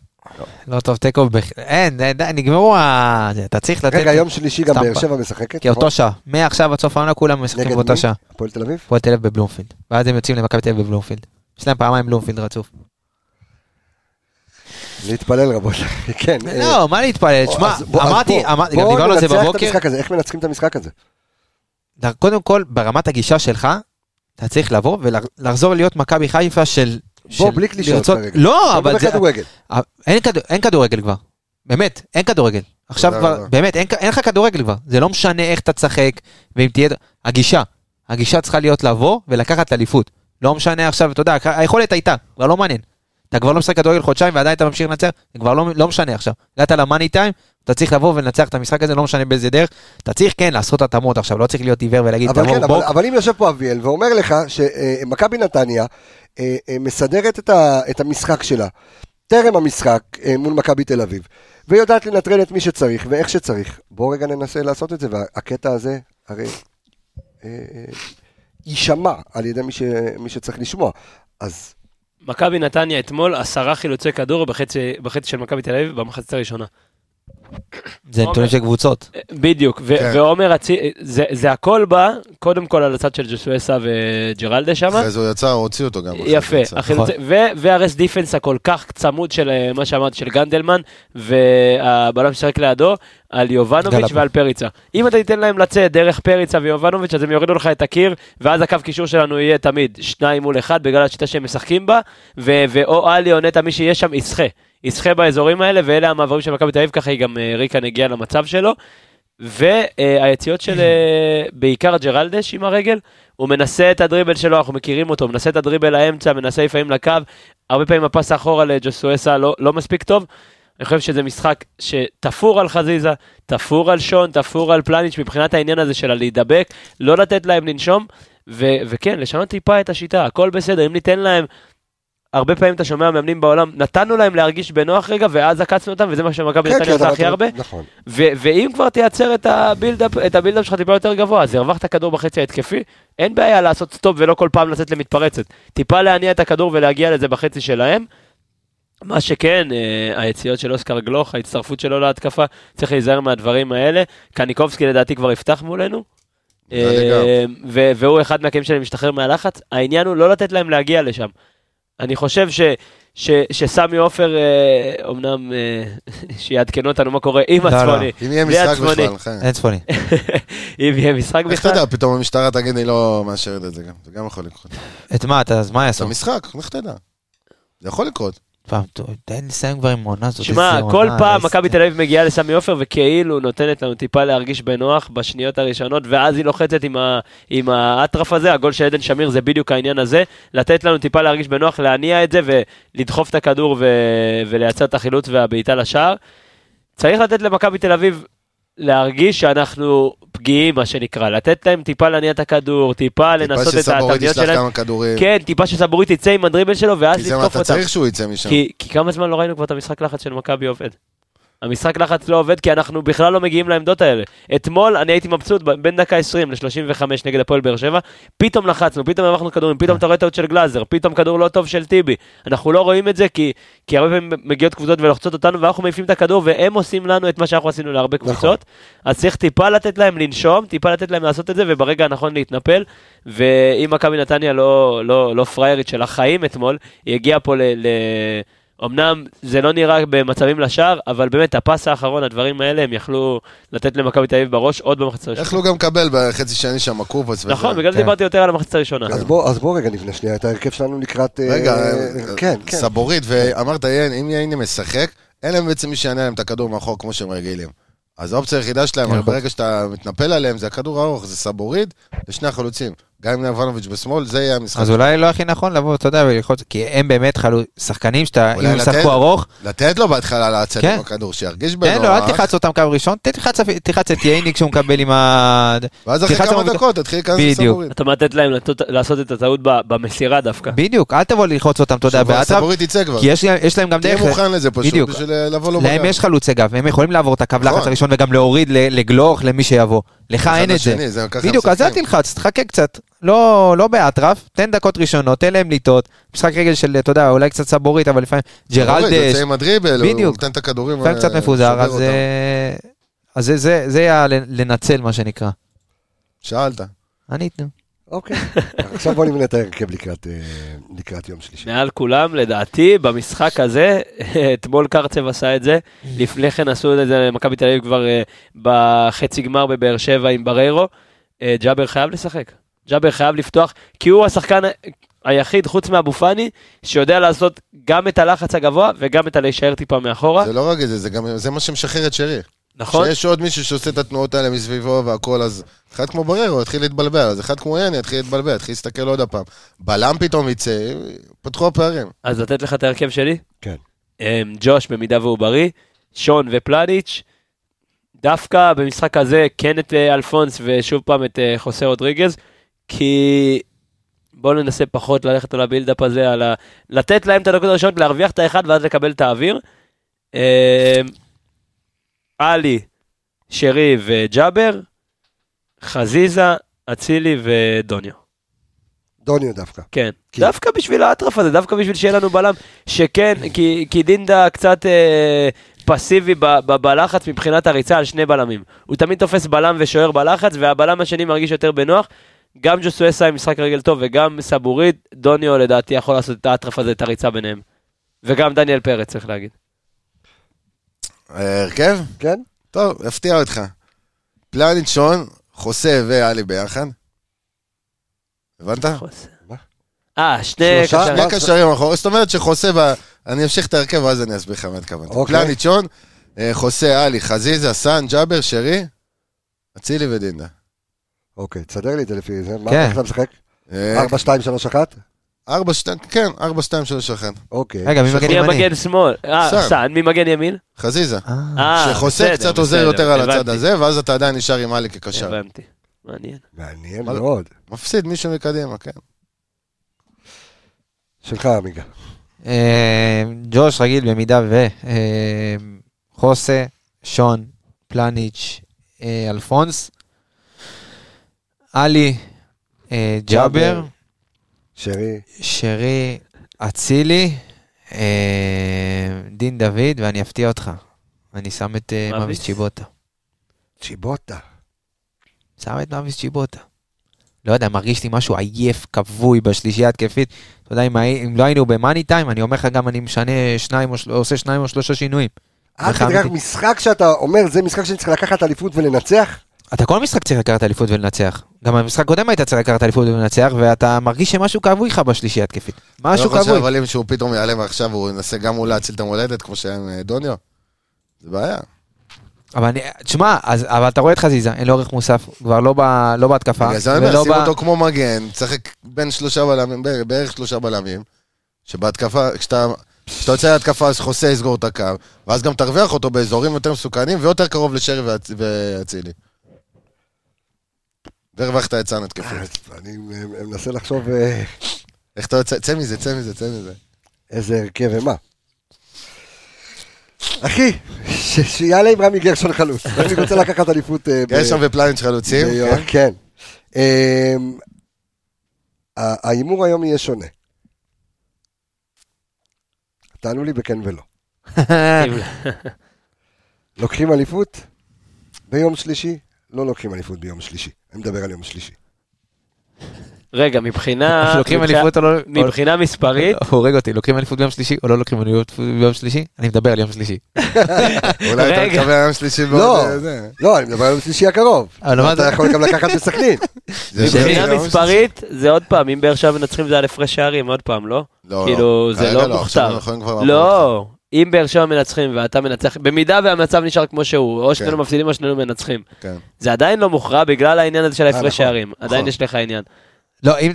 לא טוב, תיקו, אין, די, נגמרו ה... אתה צריך לתת... רגע, יום שלישי גם באר. שבע משחקת. כי אותו נכון? שעה. מעכשיו עד סוף העונה כולם משחקים נגד באותה מי? שעה. הפועל תל אביב? הפועל תל אביב בבלומפילד. ואז הם יוצאים למכבי תל אביב בבלומפילד. יש להם פעמיים בלומפילד רצוף. להתפלל רבות. <laughs> כן. אה, לא, מה להתפלל? שמע, אמרתי, דיברנו על זה ננצח את בבוקר. המשחק הזה, איך מנצחים את המשחק הזה? קודם כל, ברמת הגישה שלך, אתה צריך לבוא ולחזור להיות מכבי חיפה של... בוא, של בלי קלישאות לרצות- כרגע. לא, אבל זה... כדורגל. אין, כדור, אין כדורגל כבר. באמת, אין כדורגל. עכשיו תודה כבר, רבה. באמת, אין, אין לך כדורגל כבר. זה לא משנה איך אתה תשחק, ואם תהיה... הגישה. הגישה צריכה להיות לבוא ולקחת אליפות. לא משנה עכשיו, אתה יודע, היכולת הייתה, כבר לא מעניין. אתה כבר לא משחק כדורגל חודשיים ועדיין אתה ממשיך לנצח, זה כבר לא, לא משנה עכשיו. הגעת למאני טיים, אתה צריך לבוא ולנצח את המשחק הזה, לא משנה באיזה דרך. אתה צריך כן לעשות התאמות עכשיו, לא צריך להיות עיוור ולהגיד, אבל תעבור כן, אבל, בוק. אבל אם יושב פה אביאל ואומר לך שמכבי נתניה אה, אה, מסדרת את, ה, את המשחק שלה טרם המשחק אה, מול מכבי תל אביב, ויודעת לנטרל את מי שצריך ואיך שצריך, בואו רגע ננסה לעשות את זה, והקטע הזה הרי יישמע על ידי מי, ש, מי שצריך לשמוע. אז מכבי נתניה אתמול, עשרה חילוצי כדור בחצי בחצי של מכבי תל אביב במחצית הראשונה. זה נתונים של קבוצות. בדיוק, ו- כן. ועומר אצילי, זה זה הכל בא, קודם כל על הצד של ג'סואסה וג'רלדה שם. אחרי זה הוא יצא, הוציא אותו גם. יפה, והרס דיפנס הכל כך צמוד של אה, מה שאמרתי, של גנדלמן, והבלם ששחק לידו, על יובנוביץ'. ועל פריצה. אם אתה תיתן להם לצאת דרך פריצה ויובנוביץ', אז הם יורידו לך את הקיר, ואז הקו קישור שלנו יהיה תמיד שניים מול אחד, בגלל השיטה שהם משחקים בה, ואו עלי או נטע, מי שיהיה שם, ישחה. ישחה באזורים האלה, ואלה המעברים של מכבי תל אביב, ככה היא גם אה, ריקן הגיע למצב שלו. והיציאות של אה, בעיקר ג'רלדש עם הרגל, הוא מנסה את הדריבל שלו, אנחנו מכירים אותו, מנסה את הדריבל לאמצע, מנסה לפעמים לקו, הרבה פעמים הפס האחורה לג'וסואסה לא, לא מספיק טוב. אני חושב שזה משחק שתפור על חזיזה, תפור על שון, תפור על פלניץ' מבחינת העניין הזה של הלהידבק, לא לתת להם לנשום, ו- וכן, לשנות טיפה את השיטה, הכל בסדר, אם ניתן להם, הרבה פעמים אתה שומע מאמנים בעולם, נתנו להם להרגיש בנוח רגע, ואז עקצנו אותם, וזה מה שמכבי נתניה עושה הכי הרבה. נכון. ואם כבר תייצר את ה build-up, את ה build-up שלך טיפה יותר גבוה, אז הרווחת כדור בחצי ההתקפי, אין בעיה לעשות stop ולא כל פעם לצאת למתפרצת. טיפה להניע את הכדור ולהגיע לזה בחצי שלהם. מה שכן, אה, היציאות של אוסקר גלוך, ההצטרפות שלו להתקפה, צריך להיזהר מהדברים האלה. קניקובסקי לדעתי כבר יפתח מולנו. אה, והוא אחד מהקיים שלהם משתחרר מהלחץ. העניין הוא לא לתת להם להגיע לשם. אני חושב ש... ש, שסמי עופר, אה, אמנם, אה, <laughs> שיעדכנו אותנו מה קורה עם לא, לא. הצפוני. אם יהיה משחק הצפוני. בכלל, חיים. אין צפוני. <laughs> אם יהיה משחק איך אתה בכלל. יודע, פתאום המשטרה תגיד לי לא מאשרת את זה גם, זה גם יכול לקרות. את מה, אתה- אז מה יעשו? משחק, איך אתה יודע? זה יכול לקרות. פעם, תן לסיים כבר עם העונה הזאת. שמע, כל פעם מכבי תל אביב מגיעה לסמי עופר וכאילו נותנת לנו טיפה להרגיש בנוח בשניות הראשונות, ואז היא לוחצת עם האטרף הזה, הגול של עדן שמיר זה בדיוק העניין הזה, לתת לנו טיפה להרגיש בנוח, להניע את זה ולדחוף את הכדור ולייצר את החילוץ והבעיטה לשער. צריך לתת למכבי תל אביב להרגיש שאנחנו פגיעים, מה שנקרא, לתת להם טיפה להניע את הכדור, טיפה לנסות טיפה את שסבורית התבניות ישלח שלהם. כמה כדורים. כן, טיפה שסבורית יצא עם הדריבל שלו, ואז כי זה מה לתקוף אתה אותם. צריך שהוא יצא משם. כי, כי כמה זמן לא ראינו כבר את המשחק לחץ של מכבי עובד. המשחק לחץ לא עובד כי אנחנו בכלל לא מגיעים לעמדות האלה. אתמול אני הייתי מבסוט בין דקה 20 ל-35 נגד הפועל באר שבע, פתאום לחצנו, פתאום הרווחנו כדורים, פתאום אתה רואה טעות של גלאזר, פתאום כדור לא טוב של טיבי. אנחנו לא רואים את זה כי, כי הרבה פעמים מגיעות קבוצות ולוחצות אותנו ואנחנו מעיפים את הכדור והם עושים לנו את מה שאנחנו עשינו להרבה קבוצות. אז צריך טיפה לתת להם לנשום, טיפה לתת להם לעשות את זה וברגע הנכון להתנפל. ואם מכבי נתניה לא, לא, לא פריירית של החיים אתמול, היא הגיעה פה ל... ל... אמנם זה לא נראה במצבים לשער, אבל באמת הפס האחרון, הדברים האלה, הם יכלו לתת למכבי תל אביב בראש עוד במחצית הראשונה. יכלו גם לקבל בחצי שני שם. וזה. נכון, בגלל זה כן. דיברתי יותר על המחצית הראשונה. אז בוא, רגע נבנה שנייה את ההרכב שלנו לקראת... אה, רגע, כן, כן. סבורית, ואמרת, אם ייני משחק, אין להם בעצם מי שיענה להם את הכדור מאחור כמו שהם רגילים. אז האופציה היחידה שלהם, נכון. ברגע שאתה מתנפל עליהם, זה הכדור הארוך, זה סבורית לשני החלוצים. גם אם נבנוביץ' בשמאל, זה יהיה המשחק. אז אולי לא הכי נכון לבוא, אתה יודע, וללחוץ, כי הם באמת חלו, שחקנים שאתה, אם הם ישחקו ארוך, לתת לו בהתחלה לצאת כן. עם הכדור, שירגיש בנוח. תן לו, אל תלחץ אותם קו ראשון, תלחץ- תלחץ את ייני כשהוא מקבל עם ה... ואז אחרי כמה דקות תתחיל להיכנס בדיוק. לסבורית. אתה מעט לתת להם לתות- לעשות את הטעות במסירה דווקא. בדיוק, אל תבוא ללחוץ אותם, אתה יודע, באטרף, הסבורית יצא כבר. כי יש להם- יש להם גם תהיה דרך, מוכן לזה פשוט. בשביל לבוא לו להם בגב. יש חלוצי גב, הם יכולים לעבור את הקו. לחץ הראשון וגם להוריד ל- לגלוך למי שיבוא. לך אין את זה. בדיוק, אז אל. תלחץ, תחכה קצת. לא לא באטרף, תן דקות ראשונות, תן להם לטעות. משחק רגל של, אתה יודע, אולי קצת סבורית, אבל לפעמים הוא ג'רלדש, יוצא עם הדריבל, הוא. נותן את הכדורים. לפעמים קצת מפוזר, אז. אה, אז זה- זה זה היה לנצל, מה שנקרא. שאלת. ענית, נו. אוקיי. <laughs> עכשיו בוא נבנה את ההרכב לקראת, אה, לקראת יום שלישי. מעל כולם, לדעתי, במשחק הזה, <laughs> אתמול קרצב עשה את זה, לפני כן עשו את זה למכבי תל אביב כבר אה, בחצי גמר בבאר שבע עם בריירו. אה, ג'אבר חייב לשחק. ג'אבר חייב לפתוח, כי הוא השחקן היחיד, חוץ מאבו פאני, שיודע לעשות גם את הלחץ הגבוה וגם את הלהישאר טיפה מאחורה. זה לא רק זה, זה גם, זה מה שמשחרר את שרי. נכון? שיש עוד מישהו שעושה את התנועות האלה מסביבו והכל, אז אחד כמו בררו יתחיל להתבלבל, אז אחד כמו יני יתחיל להתבלבל, יתחיל להסתכל עוד הפעם. בלם פתאום יצא, פתחו הפערים. אז לתת לך את ההרכב שלי? כן. אמ, ג'וש במידה והוא בריא, שון ופלניץ', דווקא במשחק הזה כן את אה, אלפונס ושוב פעם את אה, חוסה רודריגז, כי בואו ננסה פחות ללכת על ה build-up הזה, על ה... לתת להם את הדקות הראשונות, להרוויח את האחד ואז לקבל את האוויר. עלי, שרי וג'אבר, חזיזה, אצילי ודוניו. דוניו דווקא. כן, כי- דווקא בשביל האטרף הזה, דווקא בשביל שיהיה לנו בלם, שכן, כי, כי דינדה קצת אה, פסיבי ב, ב, בלחץ מבחינת הריצה על שני בלמים. הוא תמיד תופס בלם ושוער בלחץ, והבלם השני מרגיש יותר בנוח. גם ג'וסואסה עם משחק רגל טוב וגם סבורית, דוניו לדעתי יכול לעשות את האטרף הזה, את הריצה ביניהם. וגם דניאל פרץ, צריך להגיד. הרכב? כן? טוב, יפתיע אותך. פלניץ' שון, חוסה ואלי ביחד. הבנת? מה? אה, שני? קשרים. מה? שני קשרים אחורה, זאת אומרת שחוסה, ב... אני אמשיך את ההרכב ואז אני אסביר לך מה התכוונתי. אוקיי. פלניץ' שון, אה, חוסה, עלי, חזיזה, סאן, ג'אבר, שרי, אצילי ודינדה. אוקיי, תסדר לי את זה לפי זה. מה כן. אתה משחק? אה, 4, 2, 3, 1? ארבע, שתיים, כן, ארבע, שתיים, שלוש, אחת. אוקיי. רגע, מי מגן מי ימני? המגן שמאל? אה, סאן. מי מגן ימין? חזיזה. אה, אה, שחוסה קצת עוזר יותר על הצד הזה, ואז אתה עדיין נשאר עם עלי כקשר. הבנתי. מעניין. מעניין? מאוד. מפסיד מישהו מקדימה, כן. שלך, עמיגה. אה, ג'וש רגיל במידה ו... חוסה, שון, פלניץ', אלפונס, עלי, ג'אבר, שרי. שרי, אצילי, אה, דין דוד, ואני אפתיע אותך. אני שם את אה, מאביס? מאביס צ'יבוטה. צ'יבוטה. שם את מאביס צ'יבוטה. לא יודע, מרגיש לי משהו עייף, כבוי בשלישייה התקפית. אתה יודע, אם, אם לא היינו במאני טיים, אני אומר לך גם אני משנה שניים או. עושה שניים או שלושה שינויים. עד כדי כך. משחק שאתה אומר, זה משחק שאני צריך לקחת אליפות ולנצח? אתה כל משחק צריך לקחת אליפות ולנצח. גם במשחק הקודם היית צריך לקחת אליפות ולנצח, ואתה מרגיש שמשהו כבוי לך בשלישייה התקפית. משהו לא חושב, כבוי. אבל אם שהוא פתאום יעלה מעכשיו, הוא ינסה גם הוא להציל את המולדת, כמו שהיה עם אה, דוניו. זה בעיה. אבל אני, תשמע, אז, אבל אתה רואה את חזיזה, אין לו ערך מוסף, כבר לא, ב, לא בהתקפה. בגלל זה אני אומר, שים אותו כמו מגן, תשחק בין שלושה בלמים, בערך- שלושה בלמים, שבהתקפה, כשאתה כשאתה יוצא להתקפה, אז חוסה יסגור את הקו, ואז גם תרוויח אותו באזורים יותר מסוכנים ויותר קרוב לשרי ואצ- ואצילי. והרווחת את סאן התקפית. אני אה, מנסה לחשוב אה, איך אתה יוצא? צא מזה, צא מזה, צא מזה. איזה הרכב ומה. אחי, שיעלה עם רמי גרשון חלוץ. <laughs> אני רוצה לקחת אליפות... אה, גרשון ופלניץ' חלוצים, כן? כן. אמ, ההימור היום יהיה שונה. תענו לי בכן ולא. <laughs> לוקחים אליפות ביום שלישי? לא לוקחים אליפות ביום שלישי. אני מדבר על יום שלישי. רגע, מבחינה... <laughs> לוקחים אליפות או לא... מבחינה מספרית, הוא <laughs> הורג אותי, לוקחים אליפות ביום שלישי או לא לוקחים אליפות ביום שלישי? אני מדבר על יום שלישי. <laughs> אולי אתה רגע. מקבל היום שלישי לא, בעוד... אה, זה. לא, אני מדבר על יום שלישי הקרוב. אתה זה- יכול גם לקחת בסכנין. זה מבחינה שלישי. מספרית, זה עוד פעם, אם באר שבע מנצחים זה על הפרש שערים, עוד פעם, לא? לא, כאילו, לא. זה כרגע לא מוכתב. לא, אם באר שבע מנצחים ואתה מנצח, במידה והמצב נשאר כמו שהוא, או שנינו מפסידים או שנינו מנצחים. כן. זה עדיין לא מוכרע בגלל העניין הזה של נכון, ההפרש שערים. עדיין נכון. יש לך עניין. לא, אם...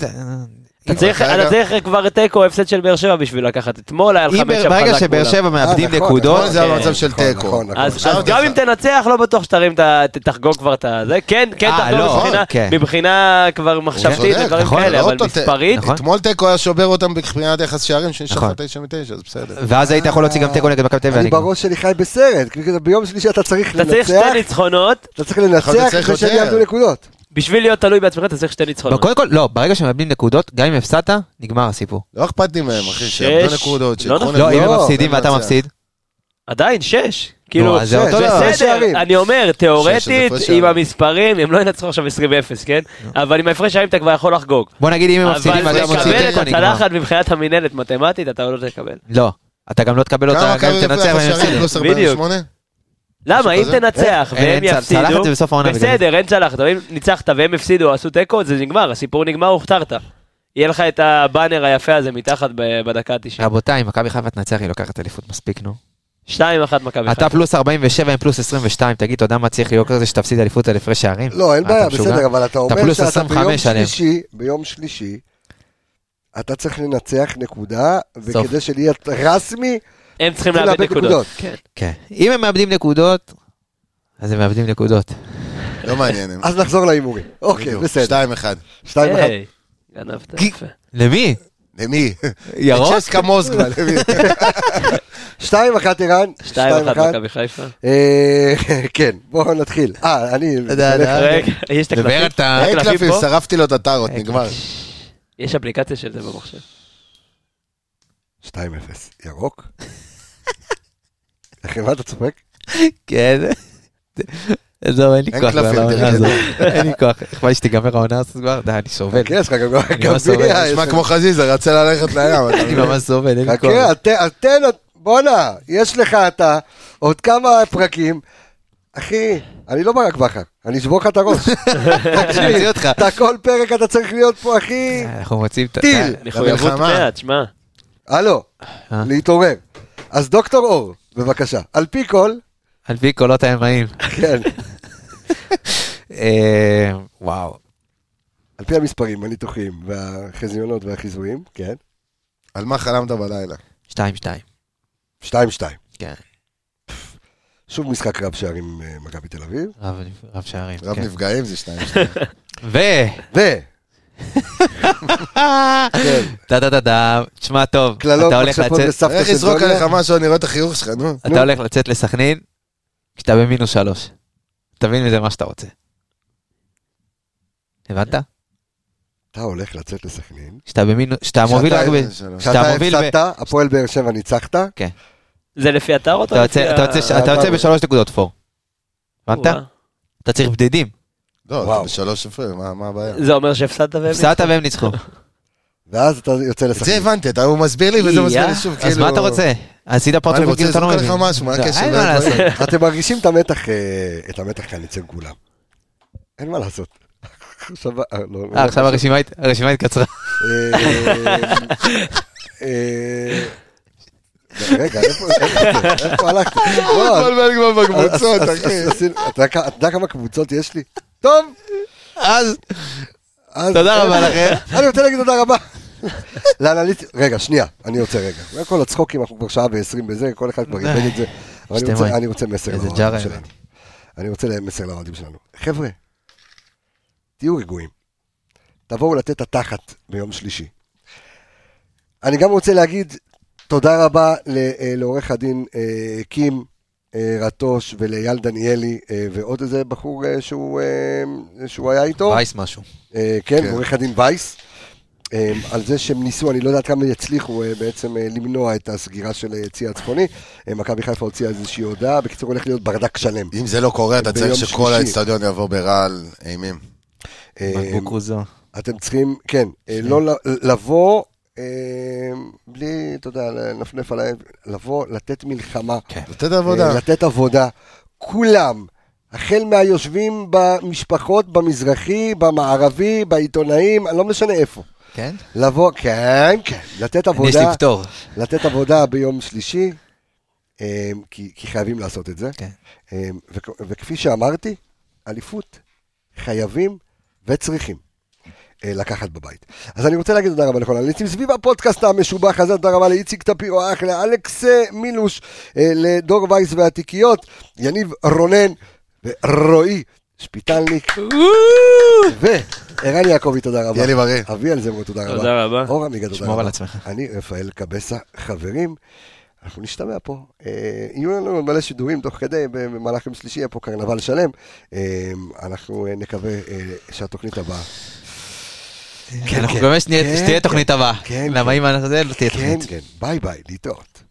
אתה- צריך- אתה צריך כבר תיקו הפסד של באר שבע בשביל לקחת. אתמול היה לך מצ'אפ ברגע חזק שבאר מולם. שבע מאבדים נכון, נקודות, נכון, זה היה כן. מצב של נכון, תיקו. אז גם צריך- אם תנצח, לא בטוח שתרים תחגוג כבר את. זה כן, כן אה, תחגוג לא, מבחינה- כן. מבחינה כבר מחשבתית ודברים נכון, כאלה, לא אבל מספרית, נכון. אתמול תיקו היה שובר אותם מבחינת יחס שערים, שנשאר נכון. לך תשע מתשע, אז בסדר. ואז היית יכול להוציא גם תיקו נגד מכבי תל אביב. אני. בראש שלי חי בסרט, כי ביום שלישי אתה צריך אתה צריך לנצח, שתי ניצחונות, אתה צריך לנצח אתה. בשביל להיות תלוי בעצמך אתה צריך שתי לא, ניצחונות. קודם כל, לא, ברגע שמאבדים נקודות, גם אם הפסדת, נגמר הסיפור. לא אכפת לי מהם, אחי, שש, שיעבדו נקודות, לא שיקחו נכון. לא, אם. הם מפסידים לא ואתה. מפסיד, עדיין, שש. כאילו, זה. שש בסדר. אני אומר, תיאורטית, עם. המספרים, הם לא ינצחו עכשיו 20-0, כן? אבל עם ההפרש שערים אתה כבר יכול לחגוג. בוא נגיד אם הם מפסידים ואתה מוציא לקבל תיקו, את. הצלחת מבחינת המינהלת מתמטית, אתה לא תקבל. לא, אתה גם לא תקבל אותה, גם אם תנצח והם יפסידו. בדיוק. 48? למה, אם? תנצח אין- והם אין צ- צלחת יפסידו, זה בסוף העונה, בגלל בסדר, אין צלחת, אבל אם ניצחת והם הפסידו או עשו תיקו, זה נגמר, הסיפור נגמר, הוכתרת. יהיה לך את הבאנר היפה הזה מתחת בדקה ה-90. רבותיי, אם מכבי חיפה תנצח, היא לוקחת אליפות מספיק, נו. 2-1 מכבי אתה חיפה. פלוס 47 עם פלוס 22, תגיד, אתה יודע מה צריך להיות כזה שתפסיד אליפות על הפרש שערים? לא, אין בעיה, אתה? בסדר, אבל אתה אומר פלוס שאתה 25 ביום. שלישי, ביום שלישי, אתה צריך לנצח נקודה. וכדי שנהיה רסמי, הם צריכים לאבד נקודות. נקודות. כן. כן. אם הם מאבדים נקודות, אז הם מאבדים נקודות. לא מעניין. אז נחזור להימורים. אוקיי. בסדר. שתיים אחד. שתיים אחד. היי, גנבת יפה. למי? למי? ירוק? צ'סקה מוסקבה, למי? <laughs> שתיים אחת ערן. 2-1 מכבי חיפה. אה, <laughs> כן, בואו נתחיל. אה, אני... יש את דבר הקלפים? אתה... אין קלפים קלפים, פה? שרפתי לו את הטארות, נגמר. יש אפליקציה של זה במחשב. 2-0. ירוק? אחי, מה אתה צוחק? כן. עזוב, אין לי כוח לעונה. הזאת. אין לי כוח. אכפת לי שתיגמר העונה הזאת כבר? די, אני סובל. חכה, יש לך גם. גביע. נשמע כמו חזיזה, רצה ללכת לים. אני? ממש סובל, אין לי כוח. חכה, תן, בואנה, יש לך אתה עוד כמה פרקים. אחי, אני לא ברק בכר, אני אשבור לך את הראש. <laughs> אותך. אתה כל פרק אתה צריך להיות פה, אחי. אנחנו מוצאים את ה... טיל. מחויבות למלחמה. מעט, שמע. הלו, אה? להתעורר. אז דוקטור אור, בבקשה. על פי כל, על פי קולות הימאים. כן, <laughs> אה, וואו. על פי המספרים, הניתוחים והחזיונות והחיזויים, כן. על מה חלמת בלילה? שתיים, שתיים. שתיים שתיים. כן. שוב משחק רב שערים עם אה, מכבי תל אביב. רב רב שערים. רב כן. נפגעים זה שניים. שניים. <laughs> ו... ו... כן, טה טה טה טה, תשמע טוב, אתה הולך לצאת, איך יזרוק. עליך משהו, אני רואה את החיוך שלך, נו. אתה הולך לצאת לסכנין, כשאתה במינוס שלוש. תבין מזה מה שאתה רוצה. הבנת? אתה הולך לצאת לסכנין. כשאתה במינוס, כשאתה מוביל רק ב... כשאתה כשאתה מוביל ב... הפסדת, הפועל באר שבע ניצחת. זה לפי אתר או אתה יוצא בשלוש נקודות פור. הבנת? אתה צריך בדידים. לא. אתה בשלוש הפרש, מה מה הבעיה? זה אומר שהפסדת והם... הפסדת והם ניצחו. ואז אתה יוצא את זה. הבנתי, אתה- הוא מסביר לי וזה. מסביר לי שוב, כאילו... אז מה אתה רוצה? עשית אני רוצה כאילו אתה לא מבין. משהו, מה זה- הקשר? אין לא מה לעשות. <laughs> אתם מרגישים את המתח, אה, את המתח כאן אצל כולם. אין מה לעשות. עכשיו, אה, לא, לא, אה, לא, הרשימה הת- הרשימה התקצרה. אה, אה, רגע, איפה כמה- <laughs> אתה יודע כמה קבוצות יש לי? טוב, אז. תודה רבה לכם. אני רוצה להגיד תודה רבה. לאנליסט... רגע, שנייה, אני רוצה רגע. כל הצחוקים, אנחנו כבר שעה ועשרים בזה, כל אחד כבר איבד את זה. אבל אני רוצה- מסר לאוהדים שלנו. אני רוצה מסר לאוהדים שלנו. חבר'ה, תהיו רגועים. תבואו לתת התחת ביום שלישי. אני גם רוצה להגיד תודה רבה אה, לעורך הדין אה, קים אה, רטוש ולאייל דניאלי אה, ועוד איזה בחור אה, שהוא אה, שהוא היה איתו. וייס משהו. אה, כן, כן. עורך הדין וייס, אה, על זה שהם ניסו, אני לא יודעת כמה יצליחו אה, בעצם אה, למנוע את הסגירה של היציא הצפוני. אה, מכבי חיפה הוציאה איזושהי הודעה, בקיצור הולך להיות ברדק שלם. אם זה לא קורה, אתה צריך שכל. האצטדיון יעבור ברעל אימים. אה. אתם צריכים, כן, אה, לא לבוא, אה, בלי, אתה יודע, לנפנף עליהם, לבוא, לתת מלחמה, לתת עבודה. אה, לתת עבודה. כולם, החל מהיושבים במשפחות, במזרחי, במערבי, בעיתונאים, לא משנה איפה. כן? לבוא, כן, כן, לתת יש לי עבודה, פטור. לתת עבודה ביום שלישי, אה, כי, כי חייבים לעשות את זה. כן. וכ- וכפי שאמרתי, אליפות חייבים וצריכים. אה, לקחת בבית. אז אני רוצה להגיד תודה רבה לכל הניצים סביב הפודקאסט המשובח הזה, תודה רבה לאיציק טפירו האח, לאלכס אה, מילוש, אה, לדור וייס והתיקיות, יניב רונן ורועי שפיטלניק, וערן יעקבי, תודה רבה. לי בריא. אביאל זמרו, תודה רבה. תודה רבה. אור עמיגה, תודה רבה. שמור על עצמך. אני רפאל קבסה, חברים. אנחנו נשתמע פה. אה, יהיו לנו מלא שידורים תוך כדי, במהלך יום שלישי יהיה פה קרנבל שלם. אה, אנחנו נקווה אה, שהתוכנית הבאה... כן, אנחנו מקווים כן, שתהיה תוכנית הבאה. כן, למה כן. אם זה לא תהיה כן, תוכנית. כן, ביי ביי, להתראות.